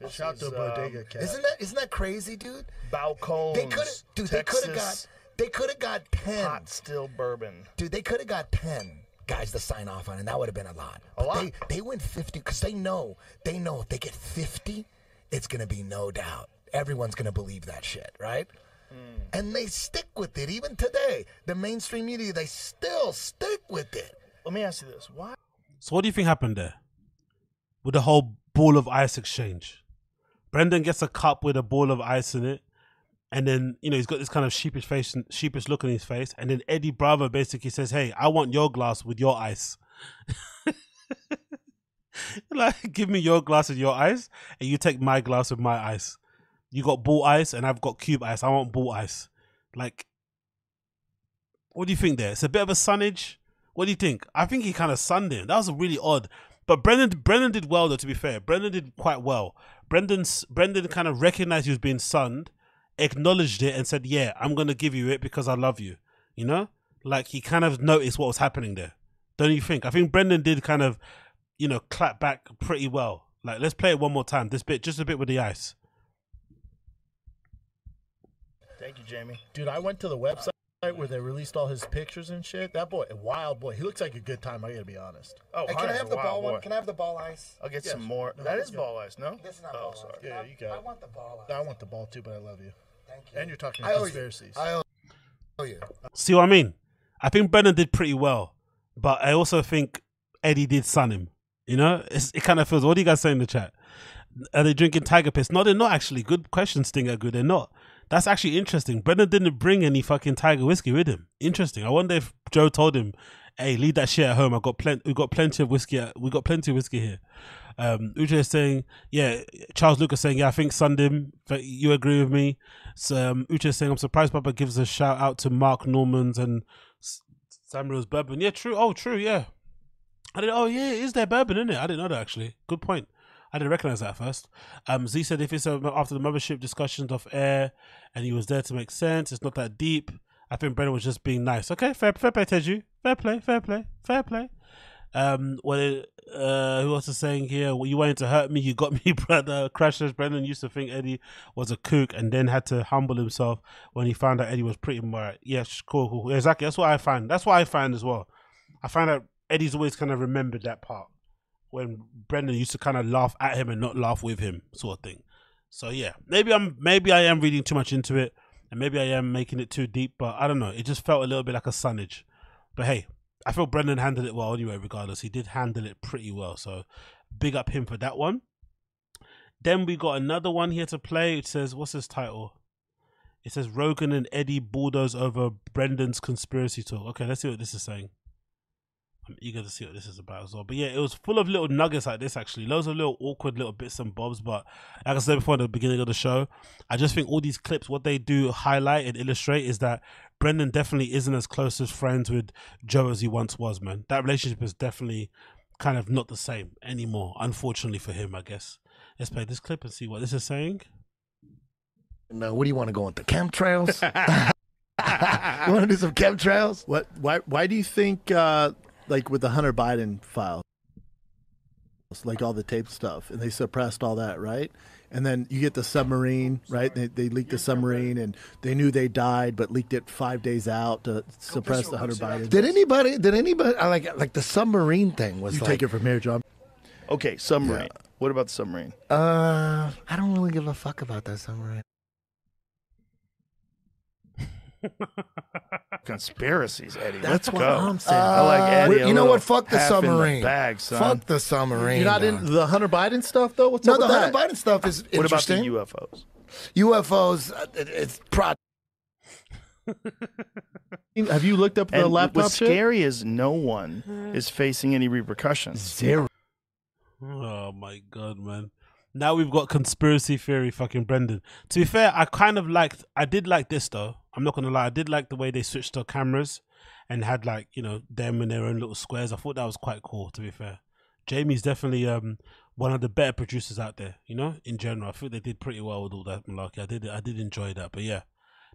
This Shout is, to Bodega um, Cat. Isn't that isn't that crazy, dude? Balcones. They could have, dude. They could have got. Texas They could have got ten. hot still bourbon. Dude, they could have got ten guys to sign off on, and that would have been a lot. But lot. They they went fifty because they know they know if they get fifty, it's gonna be no doubt. Everyone's gonna believe that shit, right? Hmm. And they stick with it even today. The mainstream media, they still stick with it. Let me ask you this: Why? So what do you think happened there with the whole ball of ice exchange? Brendan gets a cup with a ball of ice in it, and then you know he's got this kind of sheepish face, and sheepish look on his face, and then Eddie Bravo basically says, "Hey, I want your glass with your ice." like, give me your glass with your ice, and you take my glass with my ice. You got ball ice, and I've got cube ice. I want ball ice. Like, what do you think there? It's a bit of a sunnage. What do you think? I think he kind of sunned him. That was really odd. But Brendan, Brendan did well though. To be fair, Brendan did quite well. Brendan's Brendan kind of recognized he was being sunned, acknowledged it, and said, "Yeah, I'm gonna give you it because I love you." You know, like he kind of noticed what was happening there. Don't you think? I think Brendan did kind of, you know, clap back pretty well. Like, let's play it one more time. This bit, just a bit with the ice. Thank you, Jamie. Dude, I went to the website where they released all his pictures and shit. That boy, a wild boy. He looks like a good time. I gotta be honest. Oh, Hey, can I have the ball boy. one? Can I have the ball ice? I'll get Yes. some more. No, that let's is go. ball ice, no? This is not oh, ball sorry. ice. Yeah, you got I want the ball ice. I want the ball too, but I love you. Thank you. And you're talking I owe you. conspiracies. I owe you. See what I mean? I think Brennan did pretty well, but I also think Eddie did sun him. You know, it's, it kind of feels. What do you guys say in the chat? Are they drinking Tiger Piss? No, they're not actually. Good question, Stinger. Good, they're not. That's actually interesting. Brennan didn't bring any fucking Tiger whiskey with him. Interesting. I wonder if Joe told him, "Hey, leave that shit at home. I got plenty. We got plenty of whiskey. At, we got plenty of whiskey here." Um, Uche is saying, "Yeah." Charles Lucas saying, "Yeah, I think Sundim. You agree with me?" So um, Uche is saying, "I'm surprised Papa gives a shout out to Mark Normand's and Sam Morril's bourbon." Yeah, true. Oh, true. Yeah. I didn't. Oh, yeah. Is there bourbon in it? I didn't know that actually. Good point. I didn't recognize that at first. Um, Z said if it's after the mothership discussions off air, and he was there to make sense. It's not that deep. I think Brendan was just being nice. Okay, fair, fair play, Teju. Fair play, fair play, fair play. Um, well, uh, who else is saying here? Well, you wanted to hurt me, you got me, brother. Crashers. Brendan used to think Eddie was a kook, and then had to humble himself when he found out Eddie was pretty much. Yes, cool, cool. Exactly. That's what I find. That's what I find as well. I find that Eddie's always kind of remembered that part when Brendan used to kind of laugh at him and not laugh with him, sort of thing. So yeah, maybe I'm maybe I am reading too much into it, and maybe I am making it too deep. But I don't know. It just felt a little bit like a sunnage. But hey, I feel Brendan handled it well anyway. Regardless, he did handle it pretty well. So big up him for that one. Then we got another one here to play. It says, "What's his title?" It says Rogan and Eddie bulldoze over Brendan's conspiracy talk. Okay, let's see what this is saying. I'm eager to see what this is about as well. But yeah, it was full of little nuggets like this actually. Loads of little awkward little bits and bobs. But like I said before at the beginning of the show, I just think all these clips, what they do highlight and illustrate is that Brendan definitely isn't as close as friends with Joe as he once was, man. That relationship is definitely kind of not the same anymore, unfortunately for him, I guess. Let's play this clip and see what this is saying. No, what do you want to go into chemtrails? you want to do some chemtrails? What? Why? Why do you think, uh, like with the Hunter Biden file, like all the tape stuff, and they suppressed all that, right? And then you get the submarine, right? They, they leaked the submarine, and they knew they died, but leaked it five days out to suppress the Hunter Biden. Did anybody? Did anybody? I like like the submarine thing was you like. take it from here, John? Okay, submarine. What about the submarine? Uh, I don't really give a fuck about that submarine. Conspiracies, Eddie. That's Let's what go. I'm saying. I like Eddie. a you know little what? Fuck the half in submarine. bag, son. Fuck the submarine. You're not dog. in the Hunter Biden stuff, though. What's No, up the with Hunter that? Biden stuff is What about the interesting. UFOs? UFOs, uh, it, it's pro. Have you looked up the And laptop what's shit? scary is no one is facing any repercussions. Zero. Oh my god, man. Now we've got conspiracy theory fucking Brendan. To be fair, I kind of liked I did like this though. I'm not gonna lie, I did like the way they switched the cameras and had like, you know, them in their own little squares. I thought that was quite cool, to be fair. Jamie's definitely um one of the better producers out there, you know, in general. I think they did pretty well with all that malarkey. I did I did enjoy that. But yeah,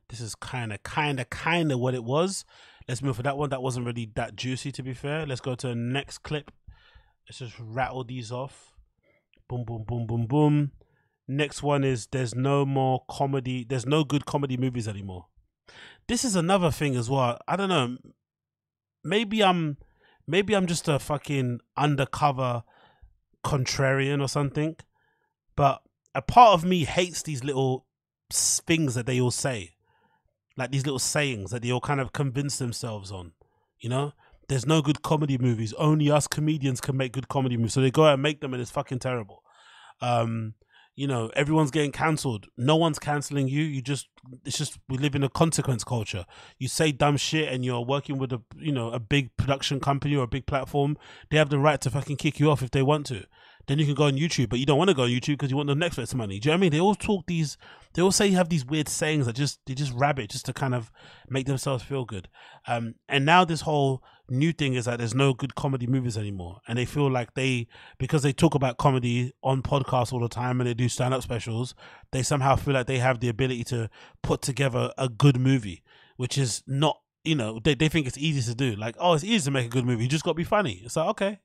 this is kinda, kinda, kinda what it was. Let's move for that one. That wasn't really that juicy to be fair. Let's go to the next clip. Let's just rattle these off. Boom, boom, boom, boom, boom. Next one is there's no more comedy. There's no good comedy movies anymore. This is another thing as well. I don't know. Maybe I'm, maybe I'm just a fucking undercover contrarian or something. But a part of me hates these little things that they all say, like these little sayings that they all kind of convince themselves on. You know, there's no good comedy movies. Only us comedians can make good comedy movies. So they go out and make them, and it's fucking terrible. Um, you know, everyone's getting cancelled. No one's canceling you. You just, it's just we live in a consequence culture. You say dumb shit, and you're working with a, you know, a big production company or a big platform. They have the right to fucking kick you off if they want to. Then you can go on YouTube, but you don't want to go on YouTube because you want the Netflix money. Do you know what I mean? They all talk these. They all say you have these weird sayings that just they just rabbit just to kind of make themselves feel good. Um, and now this whole new thing is that there's no good comedy movies anymore, and they feel like they because they talk about comedy on podcasts all the time and they do stand up specials, they somehow feel like they have the ability to put together a good movie, which is not. You know, they, they think it's easy to do. Like, oh, it's easy to make a good movie. You just got to be funny. It's like, okay,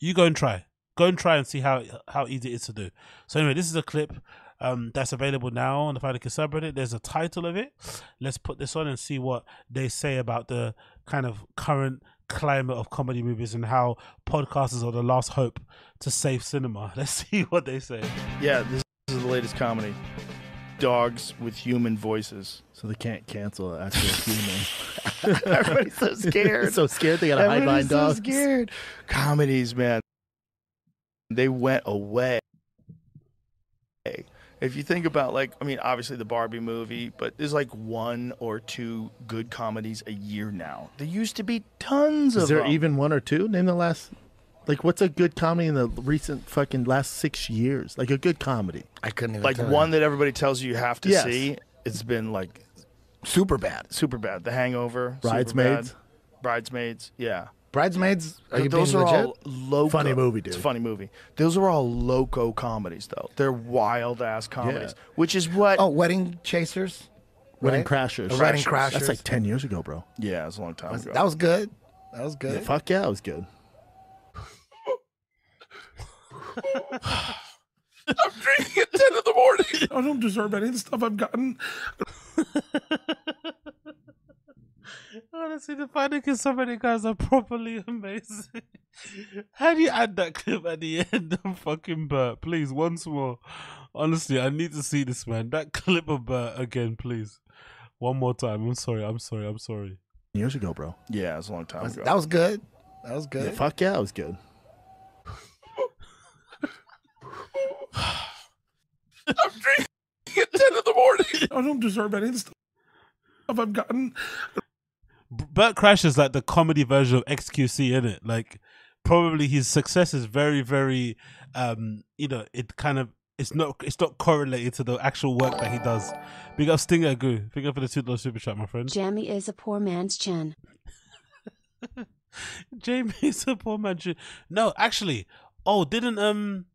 you go and try go and try and see how how easy it is to do. So anyway, this is a clip um, that's available now on the Fighter subreddit. There's a title of it. Let's put this on and see what they say about the kind of current climate of comedy movies and how podcasters are the last hope to save cinema. Let's see what they say. Yeah, this is the latest comedy. Dogs with human voices. So they can't cancel an actual human. Everybody's so scared. so scared they gotta hide behind Everybody's so dogs. scared. Comedies, man. They went away. If you think about like, I mean, obviously the Barbie movie, but there's like one or two good comedies a year now. There used to be tons of Is there them. even one or two? Name the last. Like, what's a good comedy in the recent fucking last six years? Like a good comedy. I couldn't even like tell one that everybody tells you you have to Yes. see. It's been like super bad. super bad. The Hangover, Bridesmaids? Bridesmaids, yeah. Bridesmaids. Uh, are you those being are legit? all loco. Funny movie, It's a funny movie. Those are all loco comedies, though. They're wild ass comedies, Yeah. which is what. Oh, Wedding Chasers. Wedding right? Crashers. Wedding Crashers. Crashers. That's like ten years ago, bro. yeah, it's a long time ago. That was good. That was good. Yeah, fuck yeah, it was good. I'm drinking at 10 in the morning. I don't deserve any of the stuff I've gotten. Honestly, the Fighter Kids so many guys are properly amazing. How do you add that clip at the end of fucking Bert? Please, once more. Honestly, I need to see this, man. That clip of Bert again, please. One more time. I'm sorry. I'm sorry. I'm sorry. years ago, bro. Yeah, it was a long time Was- ago. that was good. That was Yeah, good. fuck yeah, it was good. I'm drinking at 10 in the morning. I don't deserve any of the stuff I've gotten. Bert Crash is like the comedy version of XQC in it. Like probably his success is very, very um, you know, it kind of it's not it's not correlated to the actual work that he does. Big up Stinger Goo. Big up for the two dollar super chat, my friend. Jamie is a poor man's chin. Jamie's a poor man's chin. No, actually, oh, didn't um,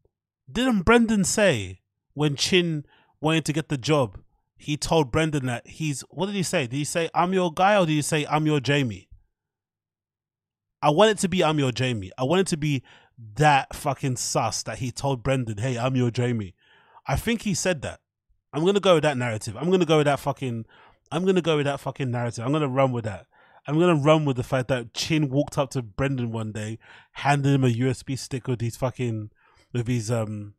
didn't Brendan say when Chin wanted to get the job, he told Brendan that he's what did he say? Did he say I'm your guy or did he say I'm your Jamie? I want it to be I'm your Jamie. I want it to be that fucking sus that he told Brendan, "Hey, I'm your Jamie." I think he said that. I'm gonna go with that narrative. I'm gonna go with that fucking. I'm gonna go with that fucking narrative. I'm gonna run with that. I'm gonna run with the fact that Chin walked up to Brendan one day, handed him a USB stick with his fucking, with his um,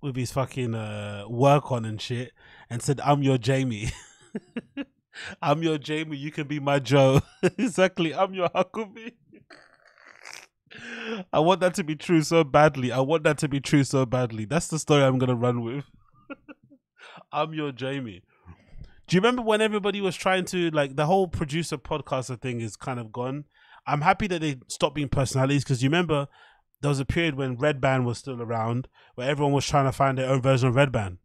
with his fucking uh work on and shit, and said, "I'm your Jamie." I'm your Jamie. You can be my Joe. exactly. I'm your Huckabee. I want that to be true so badly. I want that to be true so badly. That's the story I'm gonna run with. I'm your Jamie. Do you remember when everybody was trying to like the whole producer podcaster thing is kind of gone? I'm happy that they stopped being personalities because you remember there was a period when Redban was still around where everyone was trying to find their own version of Redban.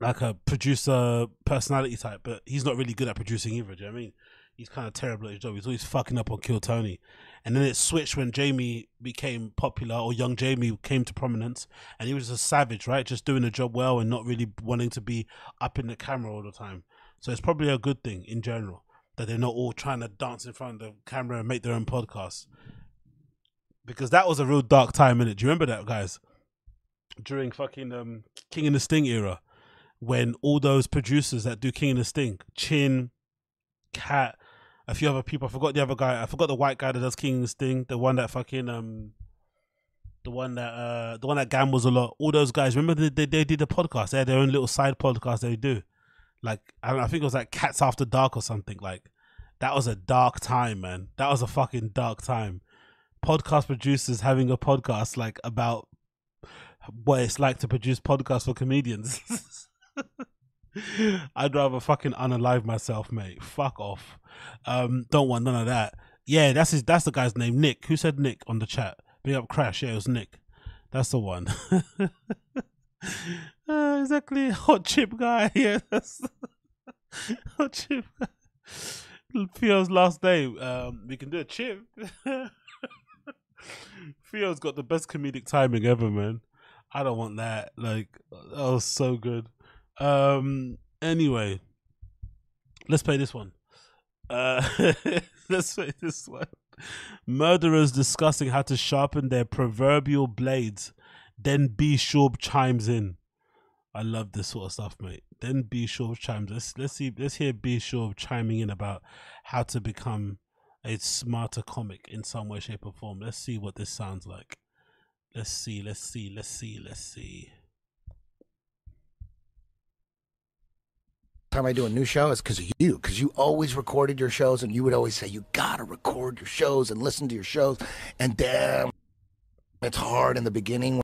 Like a producer personality type, but he's not really good at producing either. Do you know what I mean? He's kind of terrible at his job. He's always fucking up on Kill Tony. And then it switched when Jamie became popular or young Jamie came to prominence and he was a savage, right? Just doing the job well and not really wanting to be up in the camera all the time. So it's probably a good thing in general that they're not all trying to dance in front of the camera and make their own podcasts. Because that was a real dark time in it. Do you remember that, guys? During fucking um, King and the Sting era, when all those producers that do King and the Sting, Chin, Cat, a few other people. I forgot the other guy. I forgot the white guy that does King and the Sting. The one that fucking um, the one that uh, the one that gambles a lot. All those guys. Remember they they, they did the podcast. They had their own little side podcast they do. Like I know, I think it was like Cats After Dark or something. Like that was a dark time, man. That was a fucking dark time. Podcast producers having a podcast like about what it's like to produce podcasts for comedians. I'd rather fucking unalive myself, mate. Fuck off. Um, don't want none of that. Yeah, that's his. That's the guy's name, Nick. Who said Nick on the chat? Big up, Crash. Yeah, it was Nick. That's the one. Uh, exactly, hot chip guy. Yeah, hot chip. Guy. Theo's last name. Um, we can do a chip. Theo's got the best comedic timing ever, man. I don't want that. Like that was so good. Um. Anyway, let's play this one. Uh, let's play this one. Murderers discussing how to sharpen their proverbial blades. Then B. Schaub chimes in. I love this sort of stuff, mate. Then B. Schaub chimes. Let's let's see. Let's hear B. Schaub chiming in about how to become a smarter comic in some way, shape, or form. Let's see what this sounds like. Let's see. Let's see. Let's see. Let's see. time I do a new show is because of you, because you always recorded your shows and you would always say, you gotta record your shows and listen to your shows. And damn, it's hard in the beginning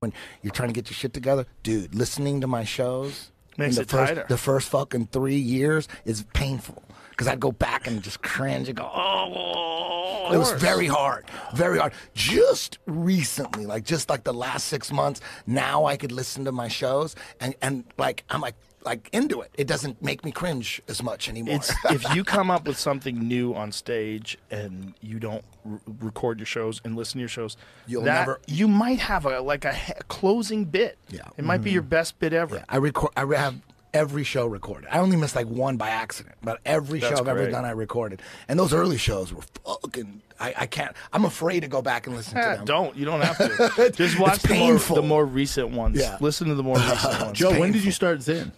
when you're trying to get your shit together. Dude, listening to my shows Makes in the it first, tighter. The first fucking three years is painful because I'd go back and just cringe and go, oh, it was very hard, very hard. Just recently, like just like the last six months, now I could listen to my shows and and like I'm like like into it. It doesn't make me cringe as much anymore. It's if you come up with something new on stage and you don't r- record your shows and listen to your shows, You'll that- never- You might have a like a, he- closing bit. Yeah. it might be mm-hmm. your best bit ever. I record. I have every show recorded. I only missed like one by accident, but every That's show I've ever done, I recorded. And those early shows were fucking. I, I can't. I'm afraid to go back and listen Eh, to them. don't you don't have to. Just watch the more, the more recent ones. Yeah. Listen to the more recent ones. Joe, when did you start Zyn?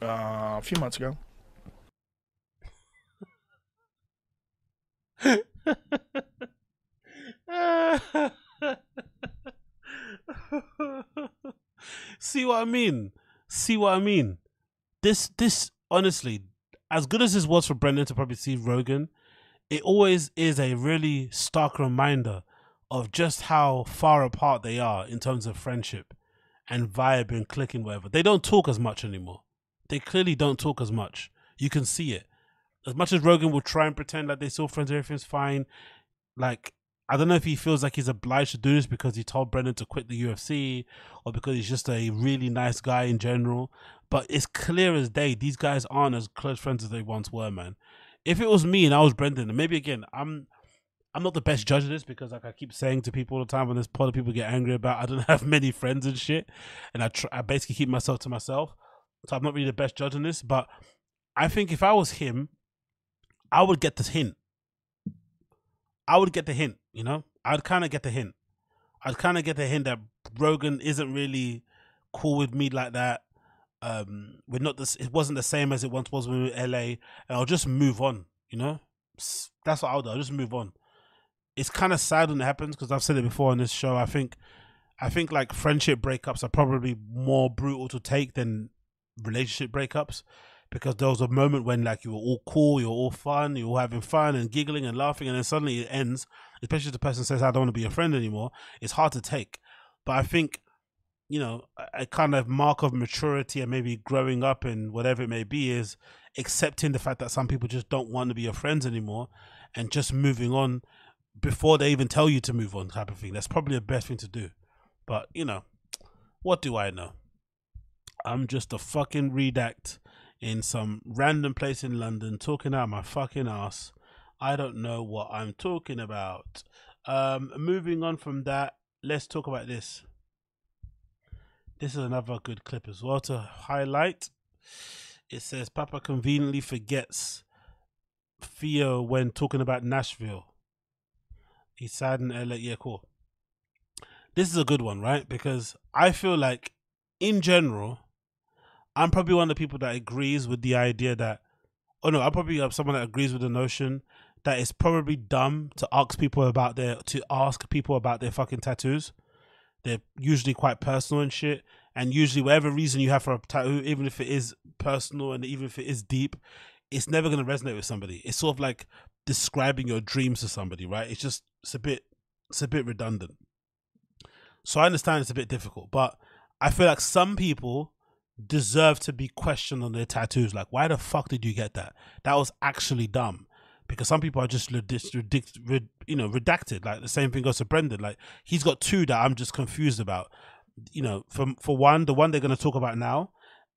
Uh, a few months ago. See what I mean? See what I mean? This, this, honestly, as good as this was for Brendan to probably see Rogan, it always is a really stark reminder of just how far apart they are in terms of friendship and vibe and clicking, whatever. They don't talk as much anymore. They clearly don't talk as much. You can see it. As much as Rogan will try and pretend like they're still friends, everything's fine. Like, I don't know if he feels like he's obliged to do this because he told Brendan to quit the UFC or because he's just a really nice guy in general. But it's clear as day, these guys aren't as close friends as they once were, man. If it was me and I was Brendan, and maybe again, I'm I'm not the best judge of this because, like I keep saying to people all the time, when this of people get angry about, I don't have many friends and shit, and I I basically keep myself to myself, so I'm not really the best judge on this. But I think if I was him, I would get this hint. I would get the hint, you know. I'd kind of get the hint. I'd kind of get the hint that Rogan isn't really cool with me like that. Um, we're not this. It wasn't the same as it once was when we were in LA, and I'll just move on. You know, that's what I'll do. I'll just move on. It's kind of sad when it happens because I've said it before on this show. I think, I think like friendship breakups are probably more brutal to take than relationship breakups because there was a moment when like you were all cool, you were all fun, you were all having fun and giggling and laughing, and then suddenly it ends. Especially if the person says, "I don't want to be a friend anymore." It's hard to take, but I think you know a, a kind of mark of maturity and maybe growing up and whatever it may be is accepting the fact that some people just don't want to be your friends anymore and just moving on before they even tell you to move on type of thing that's probably the best thing to do but you know what do i know i'm just a fucking redact in some random place in london talking out my fucking ass i don't know what i'm talking about um moving on from that let's talk about this this is another good clip as well to highlight. It says Papa conveniently forgets Theo when talking about Nashville. He's sad in LA. Yeah, cool. This is a good one, right? Because I feel like, in general, I'm probably one of the people that agrees with the idea that, oh no, I'm probably uh, someone that agrees with the notion that it's probably dumb to ask people about their to ask people about their fucking tattoos they're usually quite personal and shit. And usually, whatever reason you have for a tattoo, even if it is personal and even if it is deep, it's never going to resonate with somebody. It's sort of like describing your dreams to somebody, right? It's just it's a bit it's a bit redundant. So I understand it's a bit difficult, but I feel like some people deserve to be questioned on their tattoos. Like, why the fuck did you get that? That was actually dumb because some people are just you know redacted. Like the same thing goes to Brendan. Like he's got two that I'm just confused about. You know, for for one, the one they're going to talk about now,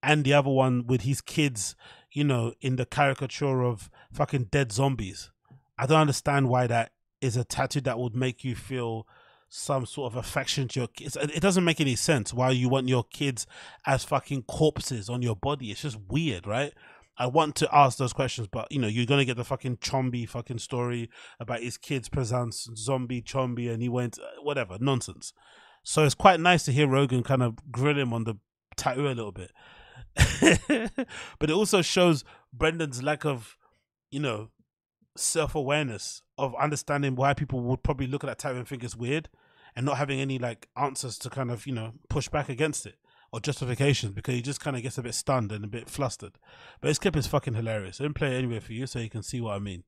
and the other one with his kids. You know, in the caricature of fucking dead zombies. I don't understand why that is a tattoo that would make you feel some sort of affection to your kids. It doesn't make any sense why you want your kids as fucking corpses on your body. It's just weird, right? I want to ask those questions, but you know, you're gonna get the fucking Chombi fucking story about his kids presents zombie Chombi and he went uh, whatever nonsense. So it's quite nice to hear Rogan kind of grill him on the tattoo a little bit, but it also shows Brendan's lack of, you know, self awareness of understanding why people would probably look at that tattoo and think it's weird, and not having any like answers to kind of you know push back against it or justifications because he just kind of gets a bit stunned and a bit flustered. But his clip is fucking hilarious. I didn't play it anyway for you so you can see what I mean.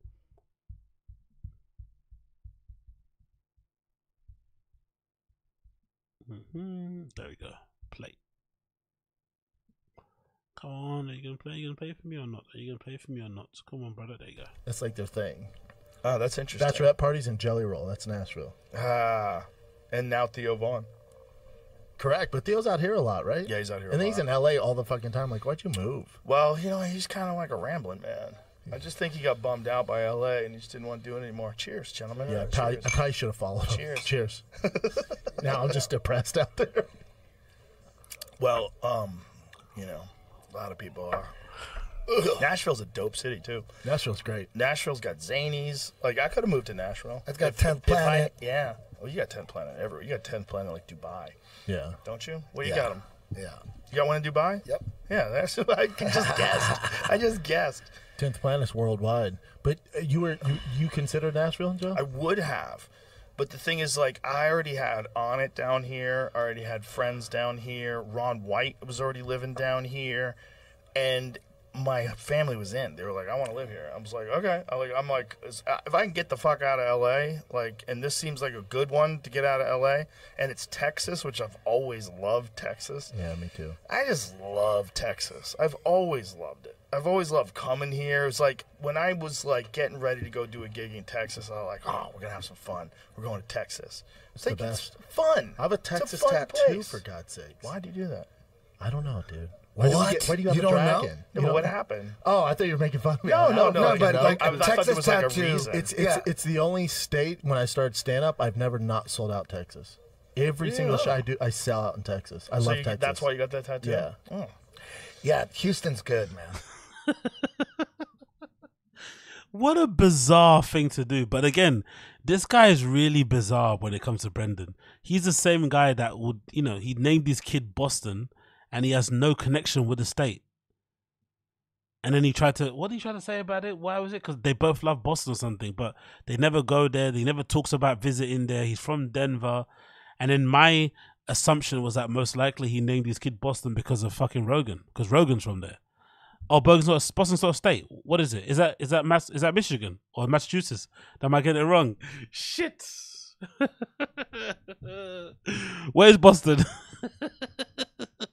hmm There we go. Play. Come on, are you gonna play? Are you gonna play for me or not? Are you gonna play for me or not? Come on, brother. There you go. That's like their thing. Oh, that's interesting. Bachelorette parties and Jelly Roll. That's Nashville. Ah, and now Theo Von. Correct, but Theo's out here a lot, right? Yeah, he's out here. And a then he's lot. in LA all the fucking time. Like, why'd you move? Well, you know, he's kind of like a rambling man. I just think he got bummed out by LA and he just didn't want to do it anymore. Cheers, gentlemen. Yeah, Uh, probably. I probably should have followed. him. Cheers. Cheers. now I'm just depressed out there. Well, um, you know, a lot of people are. Nashville's a dope city too. Nashville's great. Nashville's got zanies. Like I could have moved to Nashville. It's got If- 10th if I- Planet. yeah. Well, you got 10th Planet everywhere. You got 10th Planet like Dubai, Yeah. don't you? Where you Yeah. got them? Yeah. You got one in Dubai? Yep. Yeah, that's I just guessed. I just guessed. Tenth Planet's worldwide. But uh, you were you, you consider Nashville, Joe? I would have. But the thing is, like, I already had Onnit down here. I already had friends down here. Ron White was already living down here. And my family was in. They were like, "I want to live here." I was like, "Okay." I like, I'm like, uh, if I can get the fuck out of LA, like, and this seems like a good one to get out of LA, and it's Texas, which I've always loved Texas. Yeah, me too. I just love Texas. I've always loved it. I've always loved coming here. It's like when I was like getting ready to go do a gig in Texas, I was like, "Oh, we're gonna have some fun. We're going to Texas." It's the like it's best. fun. I have a Texas fun tattoo place. for God's sake. Why do you do that? I don't know, dude. Why Do What? get, why do you have You a don't know? dragon? No, You but what know? happened? Oh, I thought you were making fun of me. No, I no, no, like, but like was- I thought there Texas was like a tattoo. reason. it's it's Yeah. it's the only state when I started stand up I've never not sold out Texas. Every single show I do, I sell out in Texas. I So love you- Texas. That's why you got that tattoo. Yeah. Oh. Yeah, Houston's good, man. What a bizarre thing to do. But again, this guy is really bizarre when it comes to Brendan. He's the same guy that would, you know, he named his kid Boston and he has no connection with the state. And then he tried to, what did he try to say about it? Why was it? Because they both love Boston or something, but they never go there. He never talks about visiting there. He's from Denver. And then my assumption was that most likely he named his kid Boston because of fucking Rogan, because Rogan's from there. Oh, Bergen's not Boston's not a state. What is it? Is that is that Mass is that Michigan or Massachusetts? Am I getting it wrong? Shit. Where's Boston?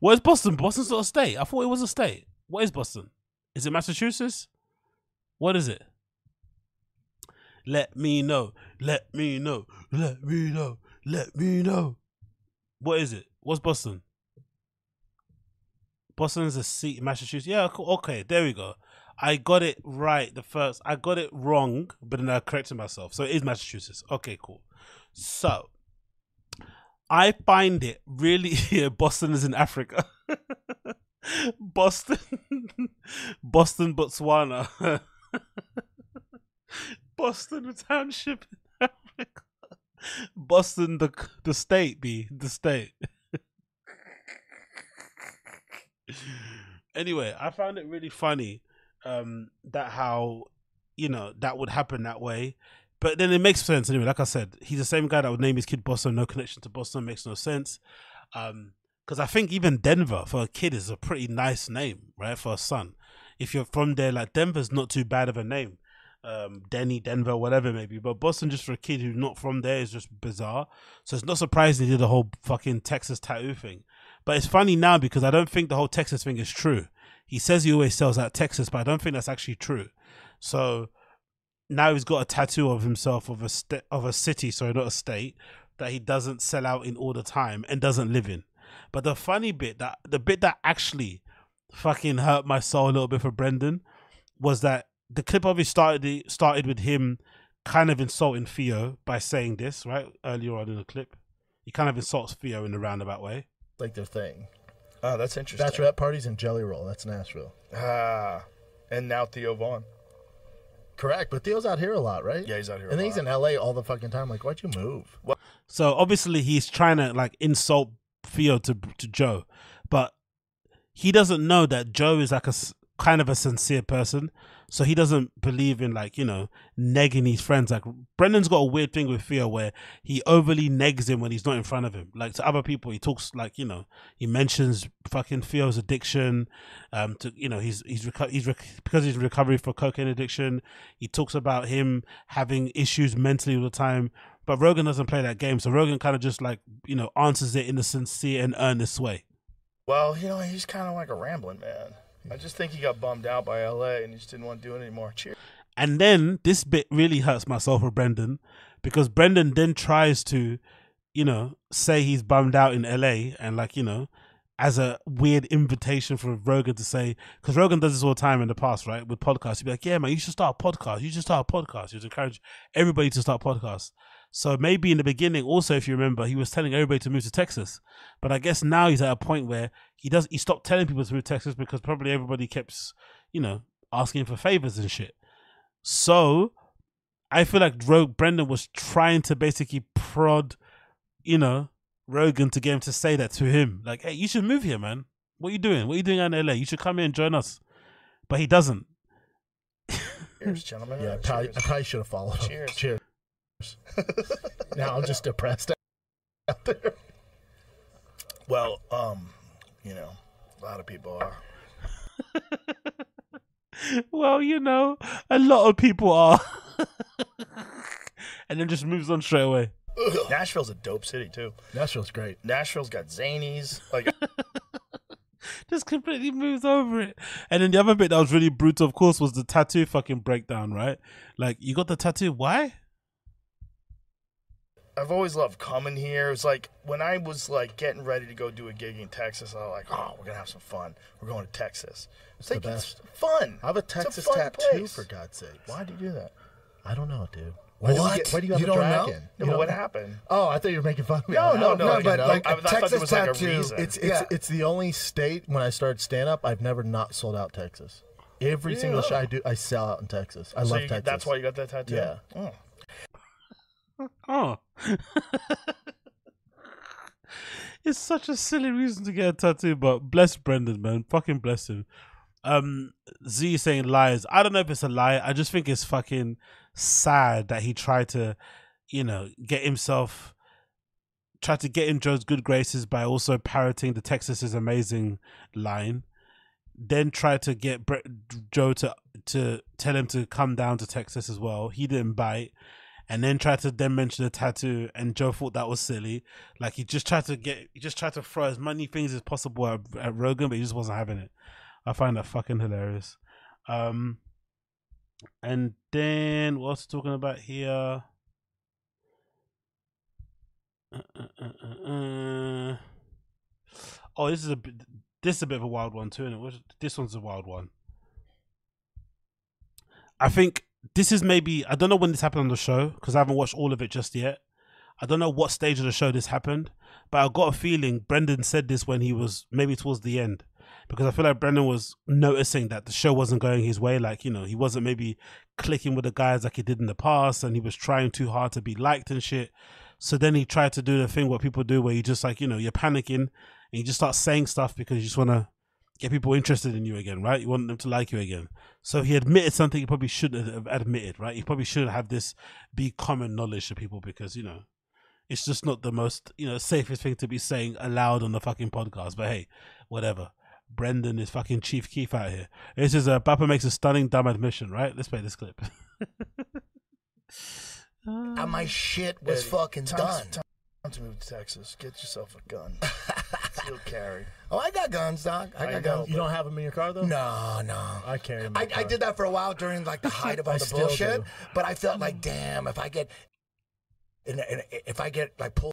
Where's Boston? Boston's not a state. I thought it was a state. What is Boston? Is it Massachusetts? What is it? Let me know. Let me know. Let me know. Let me know. What is it? What's Boston? Boston's is a seat in Massachusetts. Yeah, okay, there we go. I got it right the first. I got it wrong, but then I corrected myself. So it is Massachusetts. Okay, cool. So I find it really yeah, Boston is in Africa. Boston, Boston, Botswana. Boston, the township in Africa. Boston, the the state, be the state. anyway, I found it really funny um, that how you know that would happen that way. But then it makes sense anyway. Like I said, he's the same guy that would name his kid Boston. No connection to Boston makes no sense. Um, because I think even Denver for a kid is a pretty nice name, right? For a son, if you're from there, like Denver's not too bad of a name. Um, Denny, Denver, whatever it may be. But Boston, just for a kid who's not from there, is just bizarre. So it's not surprising he did the whole fucking Texas tattoo thing. But it's funny now because I don't think the whole Texas thing is true. He says he always sells out Texas, but I don't think that's actually true. So now he's got a tattoo of himself of a st- of a city, sorry, not a state, that he doesn't sell out in all the time and doesn't live in. But the funny bit that the bit that actually fucking hurt my soul a little bit for Brendan was that the clip obviously started started with him kind of insulting Theo by saying this right earlier on in the clip. He kind of insults Theo in a roundabout way. like their thing. Oh, that's interesting. Bachelorette parties and Jelly Roll. That's Nashville. Ah, and now Theo Von. Correct, but Theo's out here a lot, right? Yeah, he's out here. And a then he's in L.A. all the fucking time. Like, why'd you move? So obviously he's trying to like insult Theo to to Joe, but he doesn't know that Joe is like a kind of a sincere person. So he doesn't believe in like you know negging his friends. Like Brendan's got a weird thing with Theo where he overly negs him when he's not in front of him. Like to other people, he talks like you know he mentions fucking Theo's addiction. Um, to you know he's he's reco- he's rec- because he's recovery for cocaine addiction. He talks about him having issues mentally all the time. But Rogan doesn't play that game, so Rogan kind of just like you know answers it in a sincere and earnest way. Well, you know, he's kind of like a rambling man. I just think he got bummed out by LA and he just didn't want to do it anymore. Cheers. And then this bit really hurts my soul for Brendan because Brendan then tries to, you know, say he's bummed out in LA and like, you know, as a weird invitation for Rogan to say, because Rogan does this all the time in the past, right? With podcasts, he'd be like, yeah, man, you should start a podcast. You should start a podcast. He would encourage everybody to start podcasts. So maybe in the beginning, also, if you remember, he was telling everybody to move to Texas. But I guess now he's at a point where he does, he stopped telling people to move to Texas because probably everybody kept, you know, asking for favors and shit. So I feel like Ro- Brendan was trying to basically prod, you know, Rogan to get him to say that to him. Like, hey, you should move here, man. What are you doing? What are you doing out in LA? You should come here and join us. But he doesn't. Cheers, gentlemen. Yeah, I probably, I probably should have followed. him. Cheers. Cheers. now I'm just depressed out there. Well, um, you know, A lot of people are. well, you know, a lot of people are. and then just moves on straight away. Nashville's a dope city too. Nashville's great. Nashville's got zanies. Like just completely moves over it. And then the other bit that was really brutal, of course, was the tattoo fucking breakdown, right? Like, you got the tattoo. Why? I've always loved coming here. It's like when I was like getting ready to go do a gig in Texas, I was like, "Oh, we're gonna have some fun. We're going to Texas." It's, the like best. it's fun. I have a Texas fun tattoo place. for God's sake. Why'd you do that? I don't know, dude. Why do What? get, why do you have You a don't know? dragon? No, You but what know? happened? Oh, I thought you were making fun of me. No, I no, don't no, but know, like I- I Texas was like a tattoo, it's it's Yeah. it's the only state when I started stand up I've never not sold out Texas. Every single show I do, I sell out in Texas. I So love you- Texas. That's why you got that tattoo. Yeah. Oh. Oh. it's such a silly reason to get a tattoo, but bless Brendan, man. Fucking bless him. Um, Z saying lies. I don't know if it's a lie. I just think it's fucking sad that he tried to, you know, get himself, tried to get in Joe's good graces by also parroting the Texas is amazing line. Then tried to get Bre- Joe to to tell him to come down to Texas as well. He didn't bite and then tried to then mention the tattoo and Joe thought that was silly. Like he just tried to get he just tried to throw as many things as possible at, at Rogan, but he just wasn't having it. I find that fucking hilarious. Um and then what else talking about here? Uh, uh, uh, uh, uh. Oh, this is a this is a bit of a wild one too, and this one's a wild one. I think this is maybe I don't know when this happened on the show because I haven't watched all of it just yet. I don't know what stage of the show this happened, but I got a feeling Brendan said this when he was maybe towards the end because I feel like Brendan was noticing that the show wasn't going his way. Like you know, he wasn't maybe clicking with the guys like he did in the past, and he was trying too hard to be liked and shit. So then he tried to do the thing what people do, where you just like you know you're panicking and you just start saying stuff because you just want to get people interested in you again, right? You want them to like you again. So he admitted something he probably shouldn't have admitted, right? He probably shouldn't have this be common knowledge to people because, you know, it's just not the most, you know, safest thing to be saying aloud on the fucking podcast. But hey, whatever. Brendan is fucking Chief Keef out here. This is a Papa makes a stunning dumb admission, right? Let's play this clip. And ah. my shit was Eddie, fucking time, done. Time, time to move to Texas. Get yourself a gun. You'll carry. Oh, I got guns, Doc. I I got know, guns. You don't have them in your car though? No, no. I carry them. In I, my I car. did that for a while during like the height of all I the still bullshit, do. but I felt like, damn, if I get, and, and if I get like pulled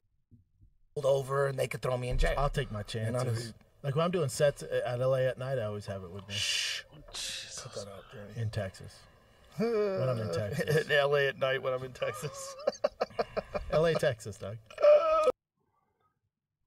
over and they could throw me in jail. I'll take my You know, chances. Like when I'm doing sets at LA at night, I always have it with me Shh. Put that out there. in Texas. When I'm in Texas. in LA at night when I'm in Texas. LA, Texas, dog.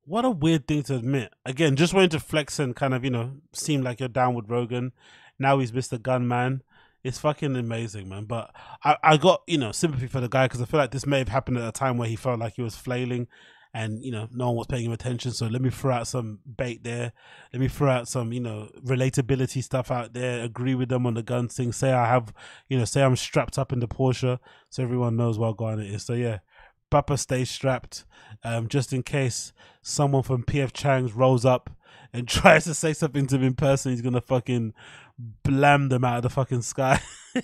what a weird thing to admit. Again, just wanting to flex and kind of, you know, seem like you're down with Rogan. Now he's Mr. Gunman. It's fucking amazing, man. But I, I got, you know, sympathy for the guy because I feel like this may have happened at a time where he felt like he was flailing and, you know, no one was paying him attention. So let me throw out some bait there. Let me throw out some, you know, relatability stuff out there. Agree with them on the gun thing. Say I have, you know, say I'm strapped up in the Porsche so everyone knows what gun it is. So yeah, Papa stays strapped um, just in case someone from PF Chang's rolls up and tries to say something to him in person. He's gonna fucking blam them out of the fucking sky.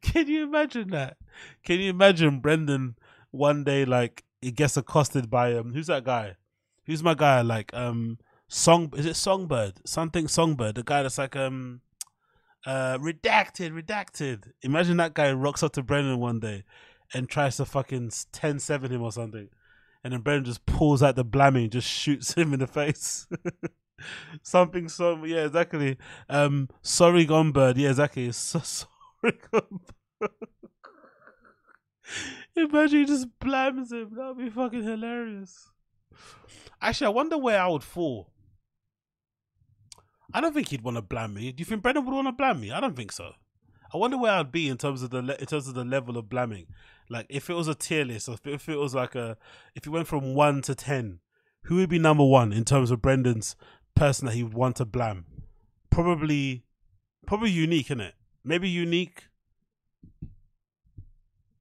Can you imagine that? Can you imagine Brendan one day like he gets accosted by um who's that guy? Who's my guy? Like um song is it Songbird? Something Songbird, the guy that's like um uh redacted, redacted. Imagine that guy rocks up to Brendan one day and tries to fucking 10 7 him or something. And then Brendan just pulls out the blamming, just shoots him in the face. Something so yeah, exactly. Um sorry gone bird, yeah, exactly. So sorry gone bird. Imagine he just blams him. That would be fucking hilarious. Actually, I wonder where I would fall. I don't think he'd want to blam me. Do you think Brendan would want to blam me? I don't think so. I wonder where I'd be in terms of the le- in terms of the level of blamming. Like if it was a tier list, or if it, was like a if it went from one to ten, who would be number one in terms of Brendan's person that he would want to blam? Probably, probably unique, innit? Maybe unique.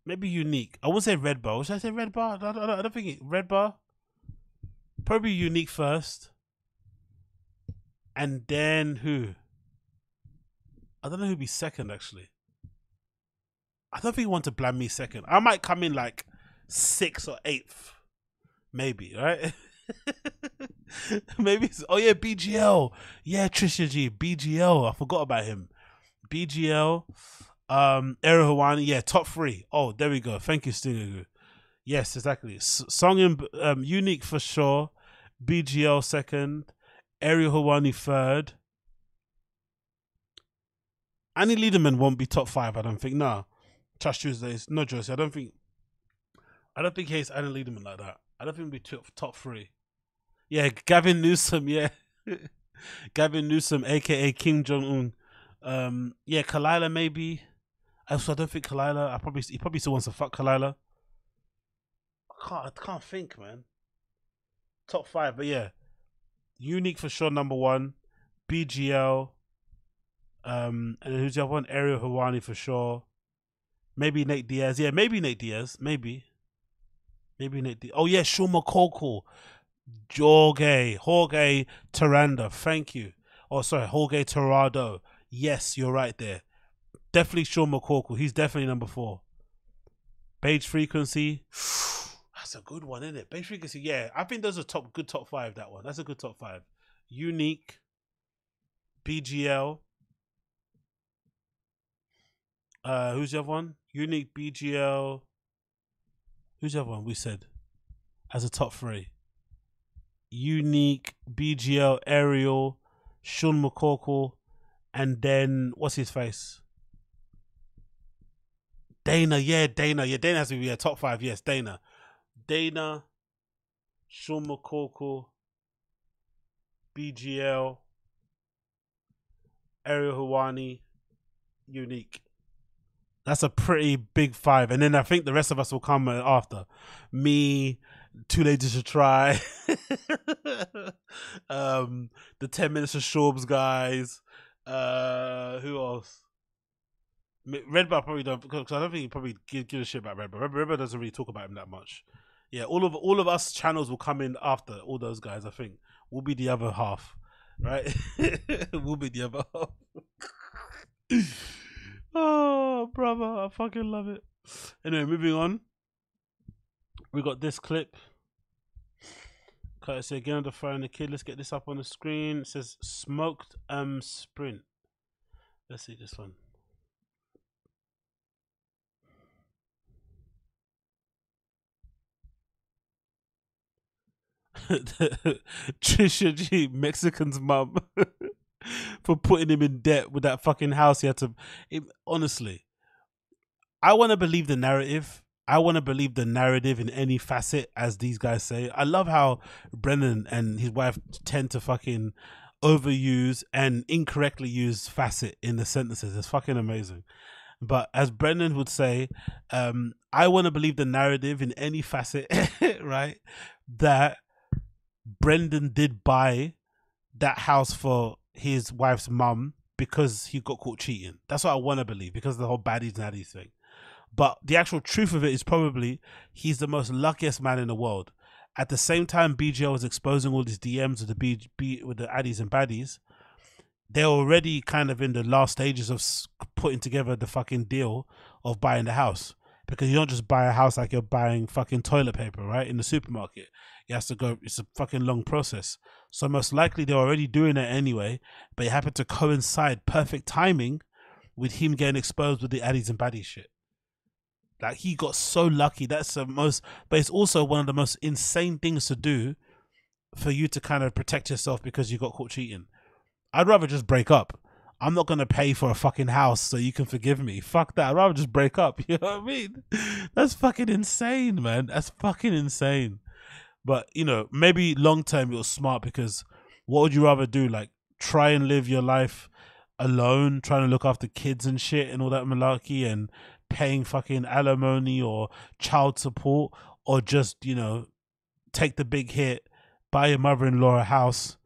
Maybe unique. I wouldn't say red bar. Should I say red bar? I don't, I don't think it, red bar. Probably unique first. and then who? I don't know who'd be second actually. I don't think you want to blame me second. I might come in like sixth or eighth, maybe. Right? maybe. Oh yeah, BGL. Yeah, Trisha G. BGL. I forgot about him. BGL. Um, Ariel Helwani. Yeah, top three. Oh, there we go. Thank you, Stingagu. Yes, exactly. S- song in um, unique for sure. BGL second. Ariel Helwani third. Annie Lederman won't be top five. I don't think. No, Trash Tuesdays. No, Josie. I don't think. I don't think he's Annie Lederman like that. I don't think we'll be top top three. Yeah, Gavin Newsom. Yeah, Gavin Newsom, aka Kim Jong Un. Um, yeah, Khalyla maybe. Also, I don't think Khalyla. I probably he probably still wants to fuck Khalyla. I can't. I can't think, man. Top five, but yeah, unique for sure. Number one, BGL. Um, and who's the other one? Ariel Helwani for sure. Maybe Nate Diaz. Yeah, maybe Nate Diaz. Maybe. Maybe Nate Diaz. Oh yeah, Sean McCorkle. Jorge. Jorge Taranda. Thank you. Oh sorry, Jorge Torado. Yes, you're right there. Definitely Sean McCorkle. He's definitely number four. Beige frequency. That's a good one, isn't it? Beige frequency. Yeah, I think those are top good top five. That one. That's a good top five. Unique. BGL. Uh, who's the other one? Unique BGL. Who's the other one? We said as a top three. Unique BGL Ariel, Sean McCorkle, and then what's his face? Dana, yeah, Dana, yeah, Dana has to be a top five. Yes, Dana, Dana, Sean McCorkle, BGL, Ariel Helwani, Unique. That's a pretty big five, and then I think the rest of us will come after. Me, Too Late to Try, um, the Ten Minutes of Shorbs guys. Uh, who else? Red Bar probably don't because I don't think he probably give, give a shit about Red Bar. Red, Red Bar doesn't really talk about him that much. Yeah, all of all of us channels will come in after all those guys. I think we'll be the other half, right? we'll be the other half. oh, brother, I fucking love it. Anyway, moving on. We got this clip. Courtesy again of the phone, the kid. Let's get this up on the screen. It says smoked um sprint. Let's see this one. Trisha G, Mexican's mum, for putting him in debt with that fucking house he had to. It, honestly, I want to believe the narrative. I want to believe the narrative in any facet, as these guys say. I love how Brennan and his wife tend to fucking overuse and incorrectly use facet in the sentences. It's fucking amazing. But as Brendan would say, um, I want to believe the narrative in any facet, right? That Brendan did buy that house for his wife's mum because he got caught cheating. That's what I want to believe because of the whole baddies naddies thing. But the actual truth of it is probably he's the most luckiest man in the world. At the same time, BGL was exposing all these DMs with the B, B with the addies and baddies. They're already kind of in the last stages of putting together the fucking deal of buying the house because you don't just buy a house like you're buying fucking toilet paper, right? In the supermarket, you have to go. It's a fucking long process. So most likely they're already doing it anyway, but it happened to coincide perfect timing with him getting exposed with the addies and baddies shit. Like he got so lucky. That's the most, but it's also one of the most insane things to do for you to kind of protect yourself because you got caught cheating. I'd rather just break up. I'm not gonna pay for a fucking house so you can forgive me. Fuck that. I'd rather just break up. You know what I mean? That's fucking insane, man. That's fucking insane. But you know, maybe long term was smart because what would you rather do? Like try and live your life alone, trying to look after kids and shit and all that malarkey and paying fucking alimony or child support or just, you know, take the big hit, buy your mother in law a house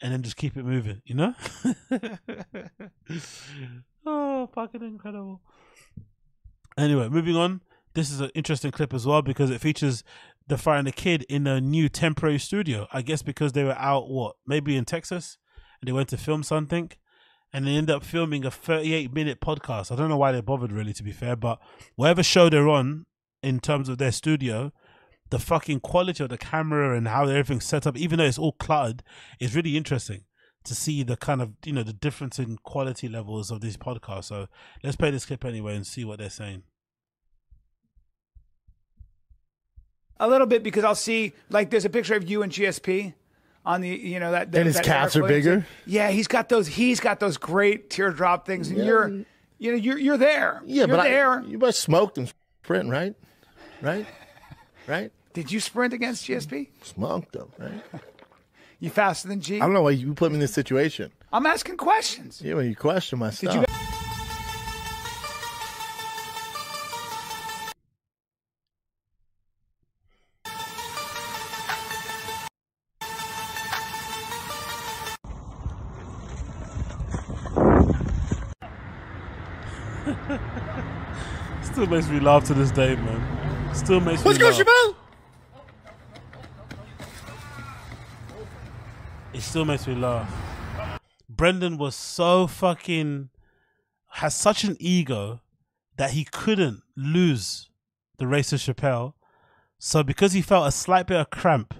and then just keep it moving, you know? oh, fucking incredible. Anyway, moving on. This is an interesting clip as well because it features the Fighter and the Kid in a new temporary studio. I guess because they were out, what, maybe in Texas? and they went to film something, and they ended up filming a 38 minute podcast. I don't know why they bothered, really, to be fair, but whatever show they're on in terms of their studio, the fucking quality of the camera and how everything's set up, even though it's all cluttered, is really interesting to see the kind of you know the difference in quality levels of these podcasts. So let's play this clip anyway and see what they're saying. A little bit because I'll see like there's a picture of you and GSP on the you know that, that And his that calves are Williamson. bigger? Yeah, he's got those. He's got those great teardrop things, and Yeah. you're you know you're you're there. Yeah, you're but there. I, you must smoked and sprint, right? Right? Right? Did you sprint against GSP? Smoked them, right? You faster than G? I don't know why you put me in this situation. I'm asking questions. Yeah, when you question my stuff. you Still makes me laugh to this day, man. Still makes Let's me go, laugh. Chappelle! Still makes me laugh. Brendan was so fucking has such an ego that he couldn't lose the race to Chappelle. So because he felt a slight bit of cramp,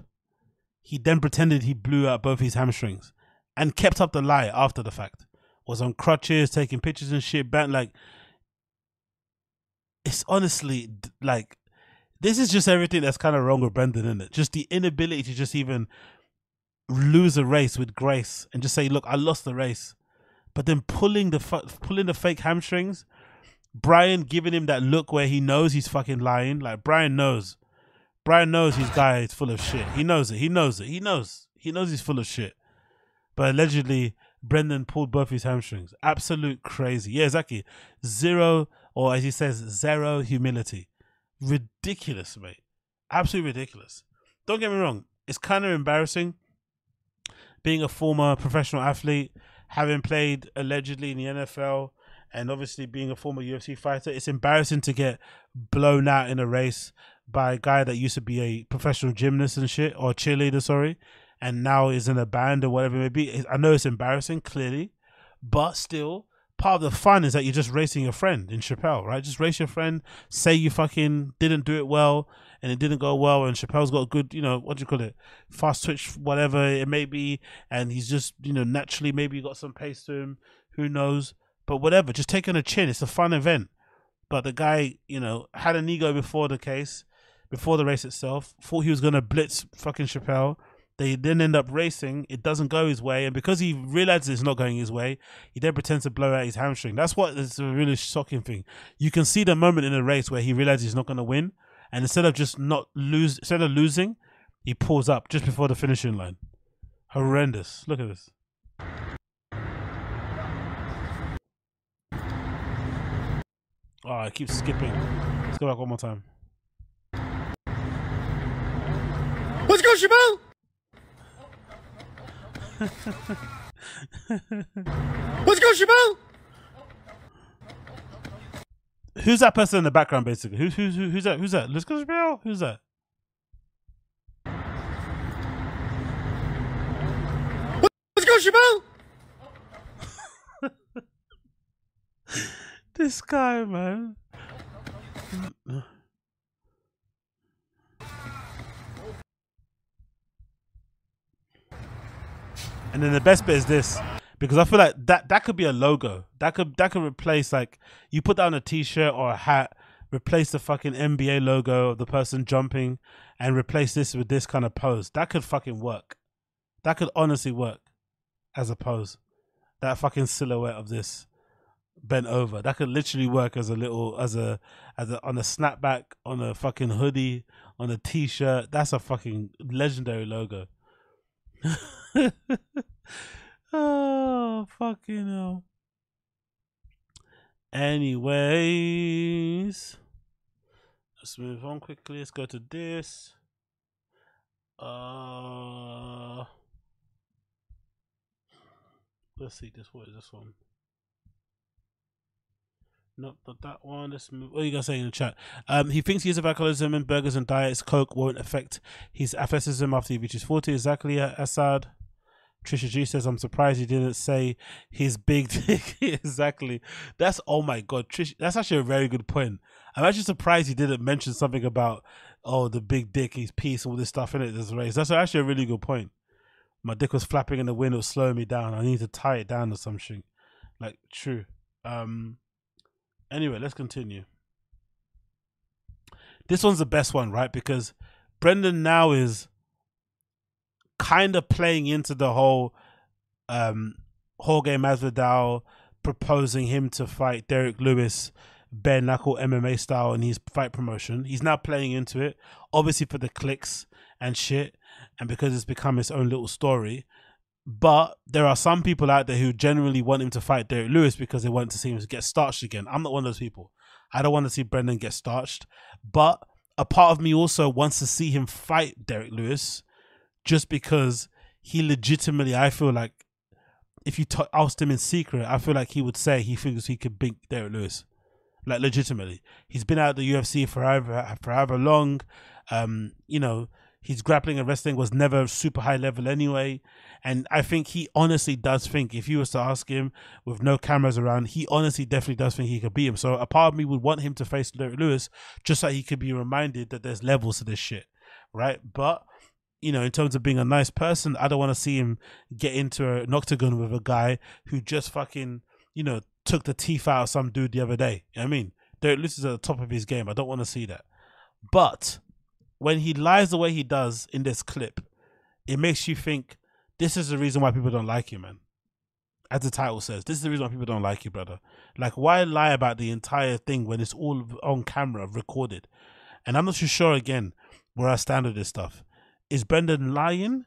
he then pretended he blew out both his hamstrings and kept up the lie after the fact. Was on crutches, taking pictures and shit, bent like it's honestly like this is just everything that's kind of wrong with Brendan, isn't it? Just the inability to just even lose a race with grace and just say, "Look, I lost the race," but then pulling the pulling the fake hamstrings. Brian giving him that look where he knows he's fucking lying. Like Brian knows, Brian knows his guy is full of shit. He knows it. He knows it. He knows. He knows he's full of shit. But allegedly, Brendan pulled both his hamstrings. Absolute crazy. Yeah, exactly. Zero, or as he says, zero humility. Ridiculous, mate. Absolutely ridiculous. Don't get me wrong. It's kind of embarrassing being a former professional athlete, having played allegedly in the NFL, and obviously being a former UFC fighter. It's embarrassing to get blown out in a race by a guy that used to be a professional gymnast and shit, or cheerleader, sorry, and now is in a band or whatever it may be. I know it's embarrassing, clearly, but still, part of the fun is that you're just racing your friend in Chappelle, right? Just race your friend, say you fucking didn't do it well and it didn't go well, and Chappelle's got a good, you know, what do you call it, fast twitch, whatever it may be, and he's just, you know, naturally maybe got some pace to him, who knows, but whatever, just taking a chin. It's a fun event. But the guy, you know, had an ego before the case, before the race itself, thought he was gonna blitz fucking Chappelle. They then end up racing. It doesn't go his way, and because he realizes it's not going his way, he then pretends to blow out his hamstring. That's what is a really shocking thing. You can see the moment in the race where he realizes he's not going to win, and instead of just not lose, instead of losing, he pulls up just before the finishing line. Horrendous. Look at this. Oh, I keep skipping. Let's go back one more time. Let's go, Chappelle! Let's go, Chappelle! Who's that person in the background, basically? Who's who's who's that? Who's that? Let's go, Chappelle. Who's that? Let's go, Chappelle! This guy, man. And then the best bit is this, because I feel like that that could be a logo. That could that could replace like you put down a T-shirt or a hat, replace the fucking NBA logo of the person jumping, and replace this with this kind of pose. That could fucking work. That could honestly work as a pose. That fucking silhouette of this bent over. That could literally work as a little as a as a on a snapback, on a fucking hoodie, on a t-shirt. That's a fucking legendary logo. oh fucking hell. Anyways, let's move on quickly. Let's go to this. Uh, let's see this. What is this one? Not that one. Let's move. What are you guys saying in the chat? Um, he thinks years of alcoholism and burgers and diets, coke won't affect his athleticism after he reaches forty. Exactly, uh, Assad. Trisha G says, "I'm surprised you didn't say his big dick." exactly. That's oh my god, Trish. That's actually a very good point. I'm actually surprised he didn't mention something about oh the big dick, his piece, all this stuff in it. This race. That's actually a really good point. My dick was flapping in the wind. It was slowing me down. I need to tie it down or something. Like true. Um. Anyway, let's continue. This one's the best one, right? Because Brendan now is kind of playing into the whole um Jorge Masvidal proposing him to fight Derek Lewis bare knuckle MMA style in his fight promotion. He's now playing into it, obviously for the clicks and shit, and because it's become his own little story. But there are some people out there who genuinely want him to fight Derek Lewis because they want to see him get starched again. I'm not one of those people. I don't want to see Brendan get starched. But a part of me also wants to see him fight Derek Lewis just because he legitimately, I feel like, if you t- asked him in secret, I feel like he would say he thinks he could beat Derek Lewis. Like legitimately, he's been out the UFC forever, forever long. Um, you know, his grappling and wrestling was never super high level anyway. And I think he honestly does think, if you was to ask him with no cameras around, he honestly definitely does think he could beat him. So a part of me would want him to face Derek Lewis just so he could be reminded that there's levels to this shit, right? But you know, in terms of being a nice person, I don't want to see him get into an octagon with a guy who just fucking, you know, took the teeth out of some dude the other day. You know I mean? Derek Lewis is at the top of his game. I don't want to see that. But when he lies the way he does in this clip, it makes you think this is the reason why people don't like you, man. As the title says, this is the reason why people don't like you, brother. Like, why lie about the entire thing when it's all on camera, recorded? And I'm not too sure again where I stand with this stuff. Is Brendan lying,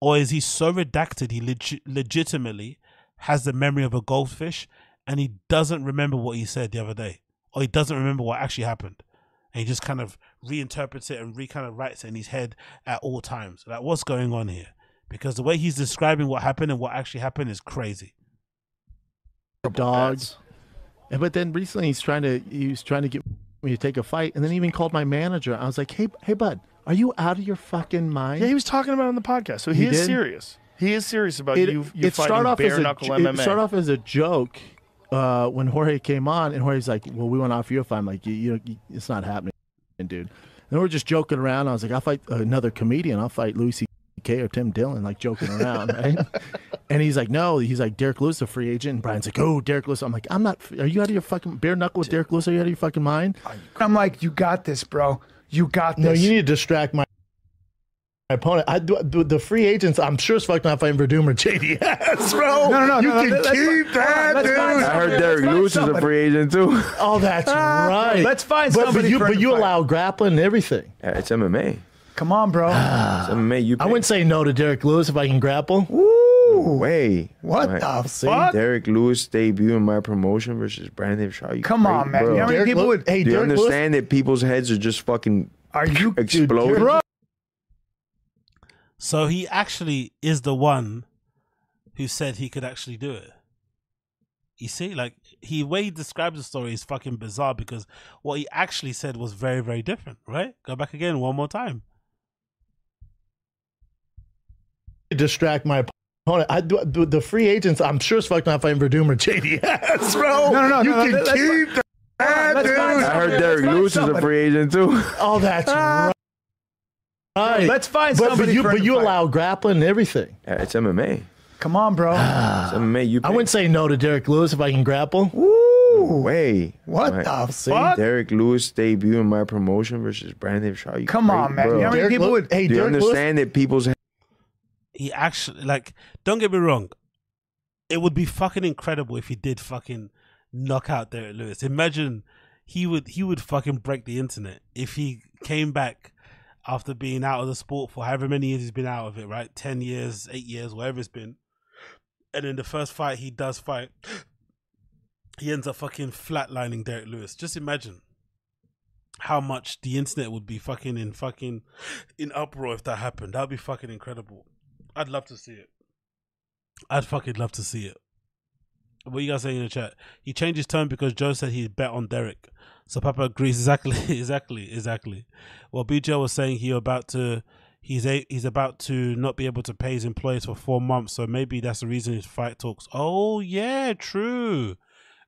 or is he so redacted he leg- legitimately has the memory of a goldfish and he doesn't remember what he said the other day, or he doesn't remember what actually happened, and he just kind of reinterprets it and re kind of writes it in his head at all times. Like, what's going on here? Because the way he's describing what happened and what actually happened is crazy. dogs. And but then recently he's trying to he was trying to get me to take a fight, and then he even called my manager. I was like, hey, hey, bud, are you out of your fucking mind? Yeah, he was talking about it on the podcast, so he, He is did? serious. He is serious about it, you. You fighting off bare a, knuckle it MMA. started off as a joke uh, when Jorge came on, and Jorge's like, "Well, we want to offer you a fight." I'm like, you, you, you, "It's not happening, dude." And we're just joking around. I was like, "I'll fight another comedian. I'll fight Louis C.K. or Tim Dillon," like joking around, right? And he's like, "No." He's like, "Derek Lewis, a free agent." And Brian's like, "Oh, Derek Lewis." I'm like, "I'm not. Are you out of your fucking bare knuckle with Derek Lewis? Are you out of your fucking mind?" I'm like, you got this, bro. You got this. No, you need to distract my. my Opponent, I do the, the free agents. I'm sure as fuck not fighting Werdum or JDS, bro. No, no, no, you no, can let's- keep that, let's dude. I heard Derek Lewis is a free agent too. Oh, that's right. Let's find but, somebody But you, for but you allow grappling and everything. Yeah, it's MMA. Come on, bro. It's MMA. You. I wouldn't say no to Derek Lewis if I can grapple. Way. What My- the See? fuck? Derek Lewis debut in my promotion versus Brendan Schaub. You Come on, man. Bro. You know how many Derek people Lew- would? Hey, Do you Derek Lewis. understand that people's heads are just fucking Are you? exploding? Bro, So he actually is the one who said he could actually do it. You see, like he way he describes the story is fucking bizarre because what he actually said was very, very different, right? Go back again one more time. distract my opponent. I do the, the free agents. I'm sure as fuck not fighting Werdum or JDS, bro. No, no, no, You no, can let's- keep that, let's dude. find I heard Derek Lewis is a free agent too. Oh, that's ah. right. Right. Let's find but, somebody but you, but you fight. allow grappling and everything. Yeah, it's MMA. Come on, bro. Ah. It's MMA. You. I wouldn't say no to Derek Lewis if I can grapple. Ooh, Way. What My- the See? fuck? Derek Lewis debut in my promotion versus Brendan Schaub. You Come on, man. Bro. You know how many Derek people Lew- would? Hey, Do you Derek Lewis. understand that people's He actually like don't get me wrong. It would be fucking incredible if he did fucking knock out Derek Lewis. Imagine he would he would fucking break the internet if he came back after being out of the sport for however many years he's been out of it, right? Ten years, eight years, whatever it's been. And in the first fight he does fight, he ends up fucking flatlining Derek Lewis. Just imagine how much the internet would be fucking in fucking in uproar if that happened. That'd be fucking incredible. I'd love to see it. I'd fucking love to see it. What are you guys saying in the chat? He changed his tone because Joe said he bet on Derek. So Papa agrees exactly, exactly, exactly. Well, BJ was saying he about to he's a he's about to not be able to pay his employees for four months, so maybe that's the reason his fight talks. Oh yeah, true.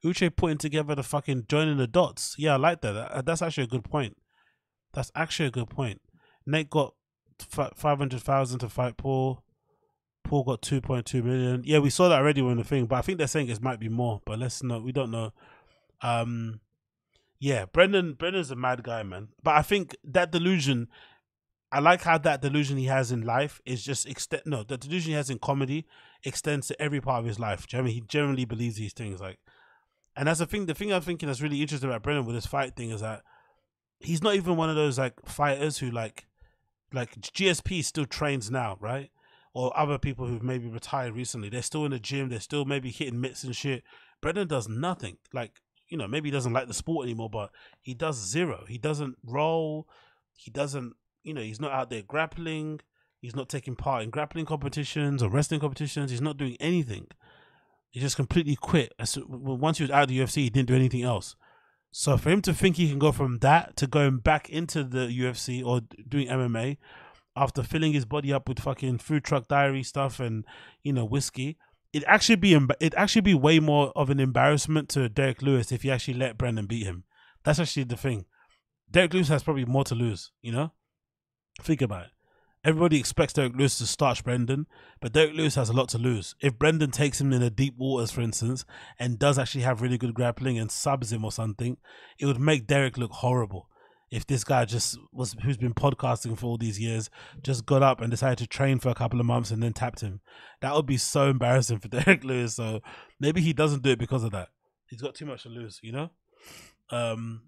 Uche putting together the fucking joining the dots. Yeah, I like that. that. That's actually a good point. That's actually a good point. Nate got five hundred thousand to fight Paul. Paul got two point two million. Yeah, we saw that already when the thing, but I think they're saying it might be more. But let's know. We don't know. Um, yeah, Brendan. Brendan's a mad guy, man. But I think that delusion. I like how that delusion he has in life is just extend. No, the delusion he has in comedy extends to every part of his life. Do you know I mean? He generally believes these things, like, and that's the thing. The thing I'm thinking that's really interesting about Brendan with this fight thing is that he's not even one of those like fighters who like, like GSP still trains now, right? Or other people who've maybe retired recently. They're still in the gym. They're still maybe hitting mitts and shit. Brendan does nothing. Like you know, maybe he doesn't like the sport anymore, but he does zero. He doesn't roll. He doesn't, you know, he's not out there grappling. He's not taking part in grappling competitions or wrestling competitions. He's not doing anything. He just completely quit. Once he was out of the UFC, he didn't do anything else. So for him to think he can go from that to going back into the UFC or doing MMA after filling his body up with fucking food truck diary stuff and you know whiskey, it actually be it actually be way more of an embarrassment to Derek Lewis if he actually let Brendan beat him. That's actually the thing. Derek Lewis has probably more to lose. You know, think about it. Everybody expects Derek Lewis to starch Brendan, but Derek Lewis has a lot to lose. If Brendan takes him in the deep waters, for instance, and does actually have really good grappling and subs him or something, it would make Derek look horrible if this guy just was who's been podcasting for all these years just got up and decided to train for a couple of months and then tapped him. That would be so embarrassing for Derek Lewis. So maybe he doesn't do it because of that. He's got too much to lose, you know? Um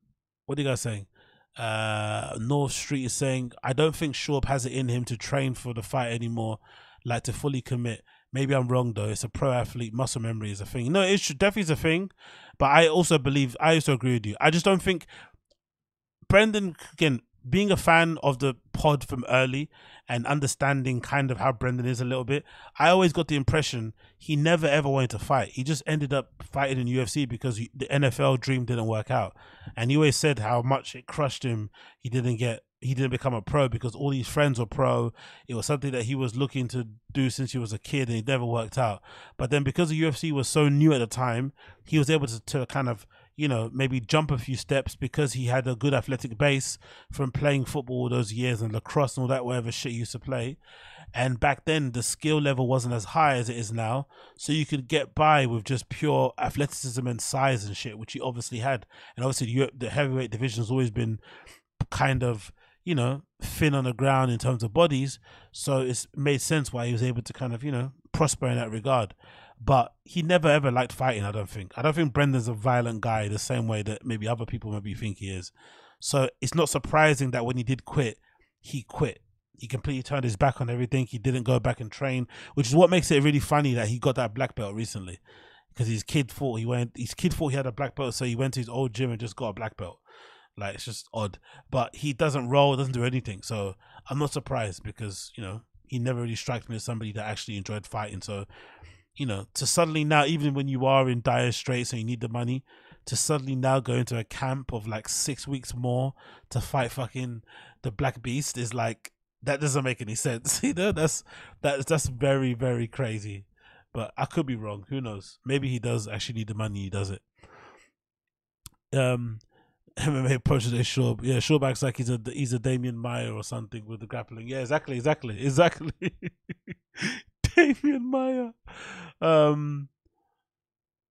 what are you guys saying? Uh North Street is saying, I don't think Sharp has it in him to train for the fight anymore, like to fully commit. Maybe I'm wrong though. It's a pro athlete. Muscle memory is a thing. No, it's definitely is a thing. But I also believe I also agree with you. I just don't think Brendan again being a fan of the pod from early and understanding kind of how Brendan is a little bit, I always got the impression he never ever wanted to fight. He just ended up fighting in UFC because the NFL dream didn't work out, and he always said how much it crushed him. He didn't get he didn't become a pro because all his friends were pro. It was something that he was looking to do since he was a kid and it never worked out. But then because the UFC was so new at the time, he was able to, to kind of you know, maybe jump a few steps because he had a good athletic base from playing football all those years and lacrosse and all that, whatever shit he used to play. And back then, the skill level wasn't as high as it is now. So you could get by with just pure athleticism and size and shit, which he obviously had. And obviously, the, the heavyweight division has always been kind of, you know, thin on the ground in terms of bodies. So it's made sense why he was able to kind of, you know, prosper in that regard but he never ever liked fighting. I don't think. I don't think Brendan's a violent guy the same way that maybe other people maybe think he is. So it's not surprising that when he did quit, he quit. He completely turned his back on everything. He didn't go back and train, which is what makes it really funny that he got that black belt recently. Because his kid thought he went, his kid thought he had a black belt, so he went to his old gym and just got a black belt. Like it's just odd, but he doesn't roll, doesn't do anything. So I'm not surprised because you know he never really strikes me as somebody that actually enjoyed fighting. So you know, to suddenly now, even when you are in dire straits and you need the money, to suddenly now go into a camp of like six weeks more to fight fucking the Black Beast is like that doesn't make any sense. You know, that's that's that's very very crazy. But I could be wrong. Who knows? Maybe he does actually need the money. He does it. Um, MMA approaches a Shaw. Yeah, Shawback's like he's a he's a Demian Maia or something with the grappling. Yeah, exactly, exactly, exactly. Demian Maia. Um,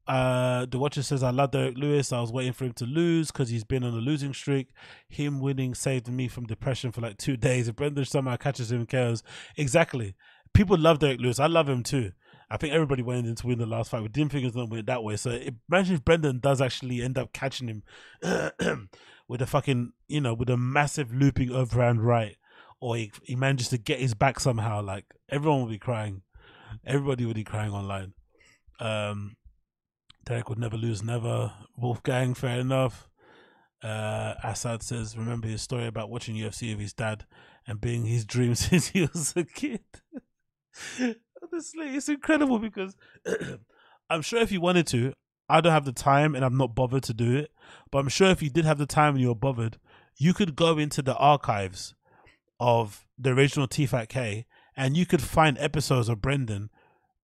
uh, the watcher says, I love Derek Lewis. I was waiting for him to lose because he's been on a losing streak. Him winning saved me from depression for like two days. If Brendan somehow catches him in exactly. People love Derek Lewis. I love him too. I think everybody went in to win the last fight. We didn't think it was going to win it that way. So imagine if Brendan does actually end up catching him with a fucking, you know, with a massive looping overhand right, or he, he manages to get his back somehow. Like everyone will be crying. Everybody would be crying online. Um, Derek would never lose, never. Wolfgang, fair enough. Uh, Assad says, remember his story about watching UFC with his dad and being his dream since he was a kid. Honestly, it's incredible because I'm sure if you wanted to, I don't have the time and I'm not bothered to do it. But I'm sure if you did have the time and you were bothered, you could go into the archives of the original TFATK, and you could find episodes of Brendan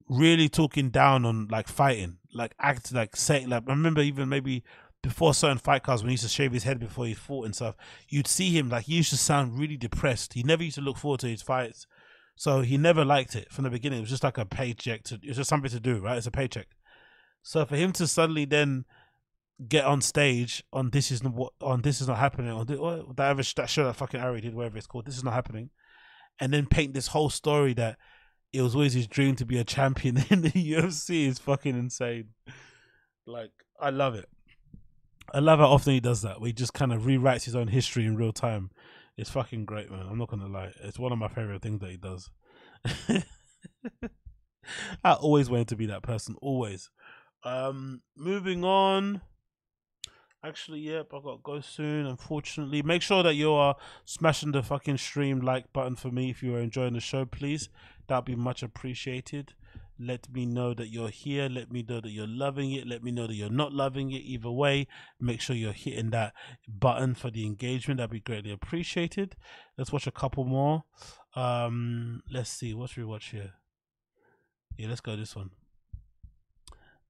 really talking down on like fighting, like act like saying like I remember even maybe before certain fight cards when he used to shave his head before he fought and stuff, you'd see him like he used to sound really depressed. He never used to look forward to his fights. So he never liked it from the beginning. It was just like a paycheck to it was just something to do, right? It's a paycheck. So for him to suddenly then get on stage on this is what on this is not happening on the, that ever that show that fucking Ari did whatever it's called this is not happening, and then paint this whole story that it was always his dream to be a champion in the UFC is fucking insane. Like I love it. I love how often he does that. Where he just kind of rewrites his own history in real time. It's fucking great, man. I'm not gonna lie. It's one of my favorite things that he does. I always wanted to be that person. Always. Um, moving on. Actually, yep, I got to go soon. Unfortunately, make sure that you are smashing the fucking stream like button for me if you are enjoying the show, please. That'd be much appreciated. Let me know that you're here. Let me know that you're loving it. Let me know that you're not loving it. Either way, make sure you're hitting that button for the engagement. That'd be greatly appreciated. Let's watch a couple more. Um, let's see. What should we watch here? Yeah, let's go this one.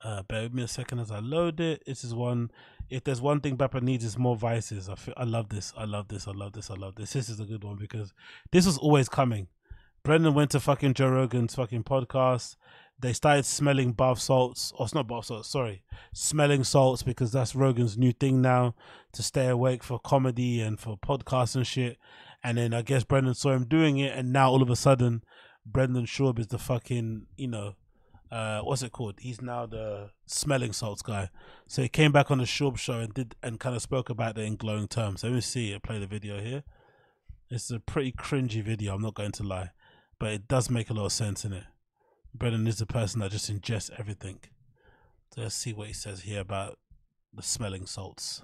Uh, bear with me a second as I load it. This is one. If there's one thing Bappa needs, is more vices. I feel, I love this. I love this. I love this. I love this. This is a good one because this was always coming. Brendan went to fucking Joe Rogan's fucking podcast. They started smelling bath salts, or it's not bath salts, sorry, smelling salts because that's Rogan's new thing now to stay awake for comedy and for podcasts and shit. And then I guess Brendan saw him doing it, and now all of a sudden, Brendan Schaub is the fucking, you know, uh, what's it called? He's now the smelling salts guy. So he came back on the Schaub show and did and kind of spoke about it in glowing terms. Let me see. I play the video here. It's a pretty cringy video. I'm not going to lie, but it does make a lot of sense in it. Brendan is the person that just ingests everything. So let's see what he says here about the smelling salts.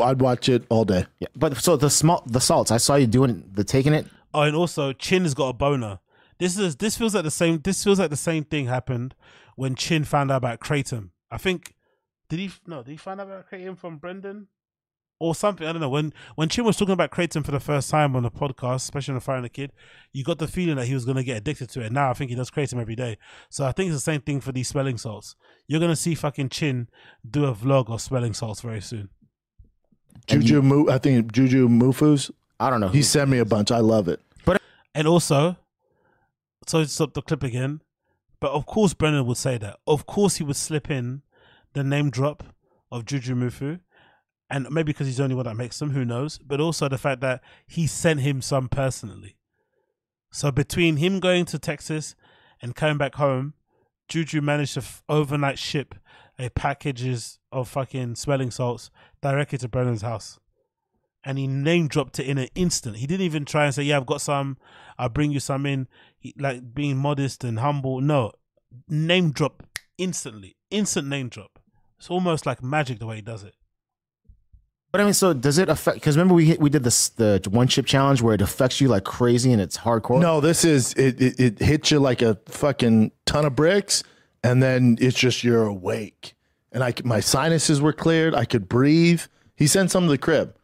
I'd watch it all day. Yeah, but so the small the salts. I saw you doing the taking it. Oh, and also Chin has got a boner. This is this feels like the same. This feels like the same thing happened when Chin found out about Kratom. I think did he no? Did he find out about Kratom from Brendan or something? I don't know. When when Chin was talking about Kratom for the first time on the podcast, especially on the Fighter the Kid, you got the feeling that he was going to get addicted to it. Now I think he does Kratom every day. So I think it's the same thing for these spelling salts. You're going to see fucking Chin do a vlog of spelling salts very soon. Juju, Mu, I think Juju Mufus. I don't know. He sent me a bunch. I love it. But and also, so to stop the clip again. But of course, Brennan would say that. Of course, he would slip in the name drop of Juju Mufu, and maybe because he's the only one that makes them, who knows? But also the fact that he sent him some personally. So between him going to Texas and coming back home, Juju managed to f- overnight ship a packages of fucking smelling salts directly to Brennan's house. And he name dropped it in an instant. He didn't even try and say, "Yeah, I've got some. I'll bring you some in." He, like being modest and humble. No, name drop instantly. Instant name drop. It's almost like magic the way he does it. But I mean, so does it affect? Because remember we hit, we did this the one chip challenge where it affects you like crazy and it's hardcore. No, this is it, it. It hits you like a fucking ton of bricks, and then it's just you're awake. And I, my sinuses were cleared. I could breathe. He sent some to the crib.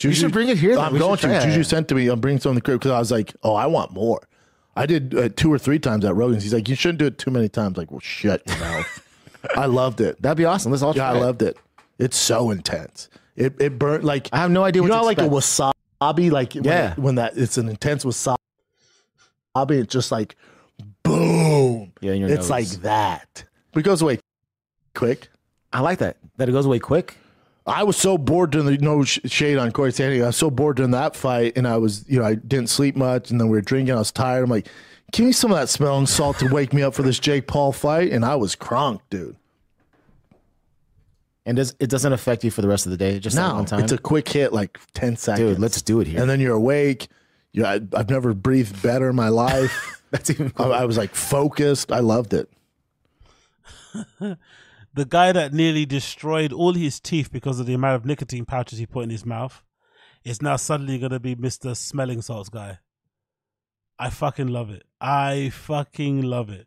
You should bring it here. I'm We going try to. Juju sent to me. I'm bringing some to the crib because I was like, oh, I want more. I did uh, two or three times at Rogan's. He's like, you shouldn't do it too many times. Like, well, shut your mouth. I loved it. That'd be awesome. Let's all Yeah, I it. loved it. It's so intense. It it burnt like I have no idea what You know, like a wasabi, like when Yeah. it- when, that it's an intense wasabi. It's just like boom. Yeah, it's nose. like that. But it goes away quick. I like that. That it goes away quick. I was so bored during the no sh- shade on Corey Sandy. I was so bored during that fight, and I was, you know, I didn't sleep much, and then we were drinking. I was tired. I'm like, give me some of that smelling salt to wake me up for this Jake Paul fight, and I was crunk, dude. And does it doesn't affect you for the rest of the day? Just that No, one time. it's a quick hit, like ten seconds. Dude, let's do it here. and then you're awake. Yeah, I, I've never breathed better in my life. That's even. I, I was like focused. I loved it. the guy that nearly destroyed all his teeth because of the amount of nicotine pouches he put in his mouth is now suddenly going to be Mr. Smelling Salts guy. I fucking love it. I fucking love it.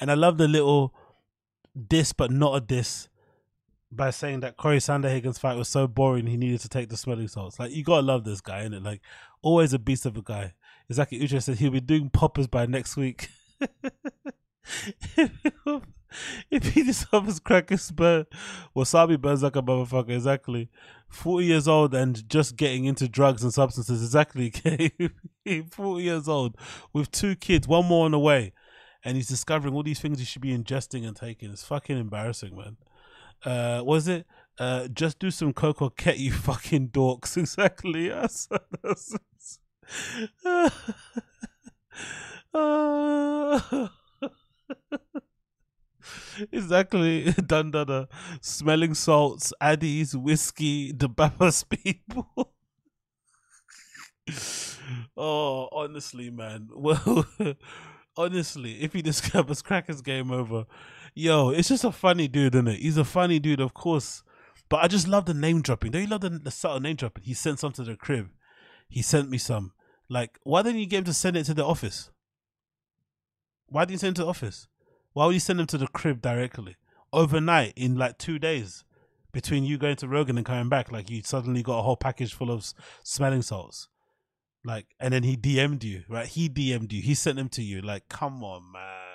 And I love the little diss, but not a diss by saying that Cory Sandhagen's fight was so boring he needed to take the smelling salts. Like you gotta love this guy, innit? Like always a beast of a guy. Exactly. Uche said he'll be doing poppers by next week. if he discovers crackers burn, wasabi burns like a motherfucker. Exactly. Forty years old and just getting into drugs and substances. Exactly. Forty years old with two kids, one more on the way, and he's discovering all these things he should be ingesting and taking. It's fucking embarrassing, man. Uh, was it? Uh, just do some coco ket, you fucking dorks. Exactly. Yes. exactly. Dun dun dun. Smelling salts, Addies, whiskey, the Bapas people. oh, honestly, man. Well, honestly, if he discovers Crackers game over, yo, it's just a funny dude, isn't it? He's a funny dude, of course. But I just love the name dropping. Don't you love the, the subtle name dropping? He sent some to the crib. He sent me some. Like, why didn't you get him to send it to the office? Why didn't you send it to the office? Why would you send them to the crib directly? Overnight, in like two days, between you going to Rogan and coming back, like you suddenly got a whole package full of smelling salts. Like, and then he DM'd you, right? He DM'd you. He sent them to you. Like, come on, man.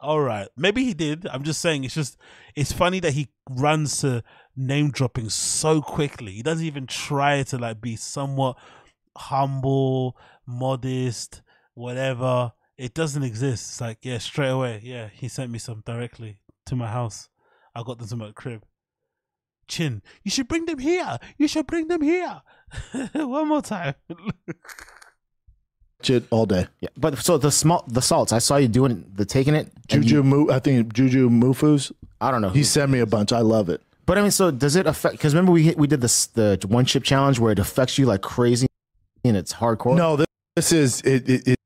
All right. Maybe he did. I'm just saying it's just it's funny that he runs to name dropping so quickly. He doesn't even try to like be somewhat humble, modest, whatever. It doesn't exist. It's like, yeah, straight away. Yeah, he sent me some directly to my house. I got them to my crib. Chin, you should bring them here. You should bring them here. One more time. Shit all day. Yeah, but so the small the salts. I saw you doing the taking it. and Juju, you- Mu, I think Juju Mufu's. I don't know. He sent me a bunch. I love it. But I mean, so does it affect? Because remember we hit- we did this the one chip challenge where it affects you like crazy, and it's hardcore. No, this, this is it, it. It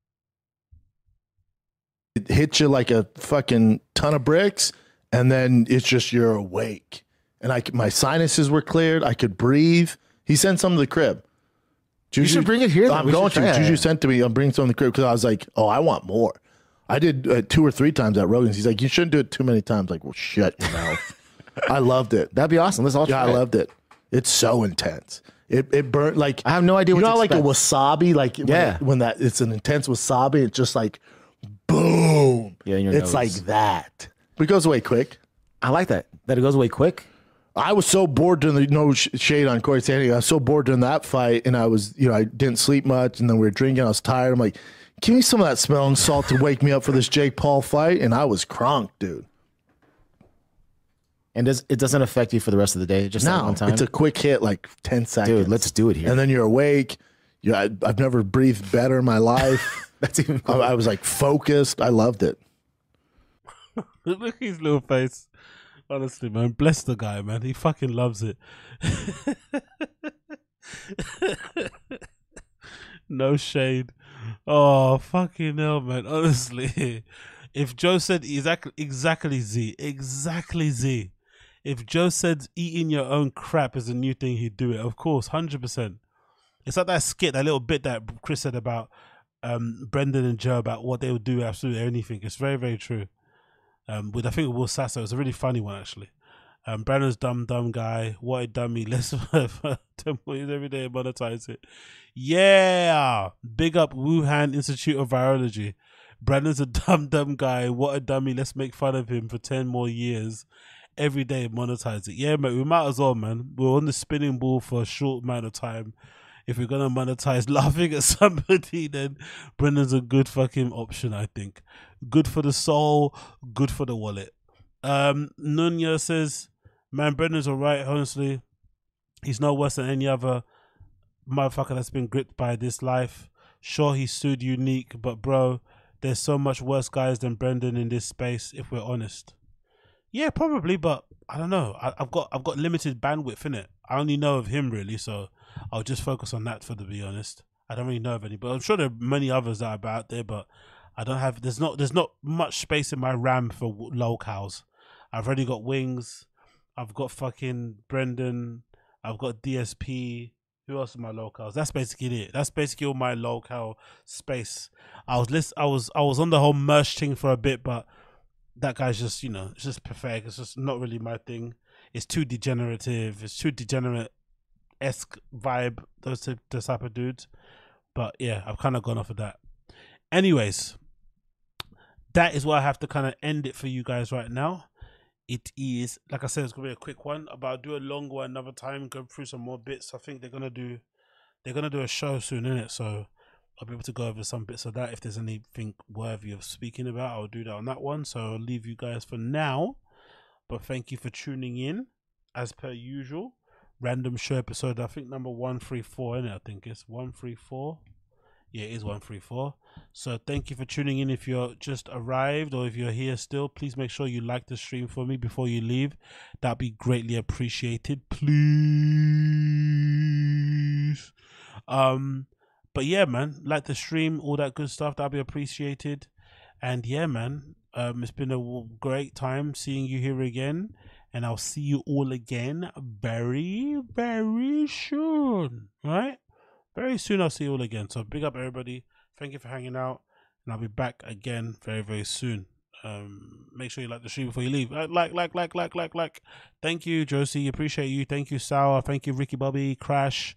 it hits you like a fucking ton of bricks, and then it's just you're awake. And I, my sinuses were cleared. I could breathe. He sent some to the crib. You should bring it here. I'm We going to. Juju sent to me. I'm bringing some to the crib because I was like, oh, I want more. I did uh, two or three times at Rogan's. He's like, you shouldn't do it too many times. Like, well, shut your mouth. I loved it. That'd be awesome. Let's all Yeah, try I loved it. It's so intense. It it burnt like I have no idea You what know, like a wasabi, like when, Yeah. it- when that it's an intense wasabi. It's just like boom. Yeah, in it's nose. like that. But it goes away quick. I like that. That it goes away quick. I was so bored during the no sh- shade on Cory Sandhagen. I was so bored during that fight, and I was, you know, I didn't sleep much, and then we were drinking. I was tired. I'm like, give me some of that smelling salt to wake me up for this Jake Paul fight, and I was crunk, dude. And does it doesn't affect you for the rest of the day? Just that No, one time. it's a quick hit, like ten seconds. Dude, let's do it here. and then you're awake. You, I, I've never breathed better in my life. That's even. I, I was like focused. I loved it. Look at his little face. Honestly, man, bless the guy, man. He fucking loves it. no shade. Oh, fucking hell, man. Honestly, if Joe said exactly, exactly Z, exactly Z. If Joe said eating your own crap is a new thing, he'd do it. Of course, hundred percent. It's like that skit, that little bit that Chris said about um, Brendan and Joe about what they would do absolutely anything. It's very, very true um, with I think Will Sasso. It's a really funny one actually. Um, Brandon's dumb dumb guy. What a dummy. Let's temple it every day monetize it. Yeah, big up Wuhan Institute of Virology. Brandon's a dumb dumb guy. What a dummy. Let's make fun of him for ten more years. Every day monetize it. Yeah, mate. We might as well, man. We're on the spinning ball for a short amount of time. If we're gonna monetize laughing at somebody, then Brendan's a good fucking option, I think good for the soul, good for the wallet. Um, Nunya says, "Man, Brendan's alright. Honestly, he's no worse than any other motherfucker that's been gripped by this life. Sure, he's sued unique, but bro, there's so much worse guys than Brendan in this space. If we're honest, yeah, probably, but I don't know. I, I've got I've got limited bandwidth in it. I only know of him really, so I'll just focus on that for to be honest. I don't really know of any, but I'm sure there are many others that are out there, but I don't have. There's not. There's not much space in my RAM for w- locals. I've already got wings. I've got fucking Brendan. I've got DSP. Who else are my locals? That's basically it. That's basically all my local space. I was list. I was. I was on the whole merch thing for a bit, but that guy's just. You know, it's just pathetic. It's just not really my thing. it's too degenerative. It's too degenerate esque vibe. Those type, those type of dudes. But yeah, I've kind of gone off of that. Anyways, that is where I have to kind of end it for you guys right now. It is like I said, it's gonna be a quick one, but I'll do a long one another time. Go through some more bits. I think they're gonna do, they're gonna do a show soon, in it. So I'll be able to go over some bits of that. If there's anything worthy of speaking about, I'll do that on that one. So I'll leave you guys for now. But thank you for tuning in, as per usual. Random show episode, I think number one three four, in it. I think it's one three four. Yeah, it is 134. So thank you for tuning in. If you're just arrived or if you're here still, please make sure you like the stream for me before you leave. That'd be greatly appreciated. Please. Um, but yeah, man, like the stream, all that good stuff, that'd be appreciated. And yeah, man, um, it's been a great time seeing you here again. And I'll see you all again very, very soon. Right? Very soon I'll see you all again. So big up everybody. Thank you for hanging out. And I'll be back again very, very soon. Um, make sure you like the stream before you leave. Uh, like, like, like, like, like, like. Thank you, Josie. Appreciate you. Thank you, Sour. Thank you, Ricky Bobby, Crash.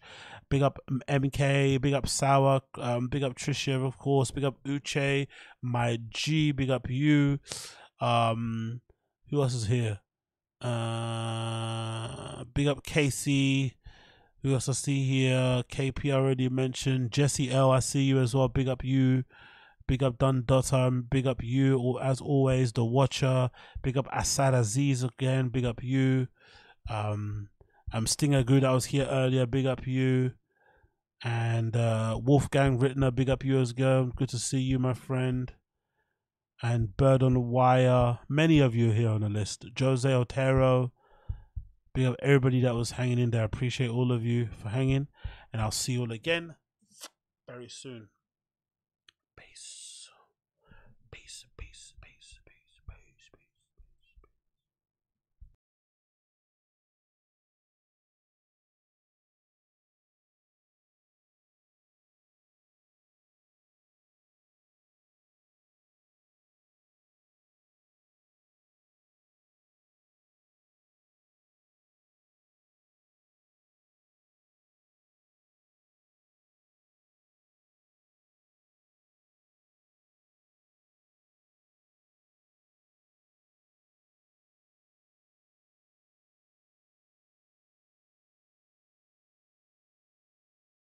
Big up MK. Big up Sour. Um, big up Tricia, of course. Big up Uche. My G. Big up you. Um, who else is here? Uh, big up Casey. We also see here KP already mentioned Jesse L. I see you as well. Big up you. Big up Don Dotum. Big up you. Or as always, the Watcher. Big up Asad Aziz again. Big up you. Um, um Stinger Good. I was here earlier. Big up you. And uh, Wolfgang Rittner. Big up you as well. Good to see you, my friend. And Bird on the Wire. Many of you here on the list. Jose Otero. Big up everybody that was hanging in there. I appreciate all of you for hanging. And I'll see you all again very soon.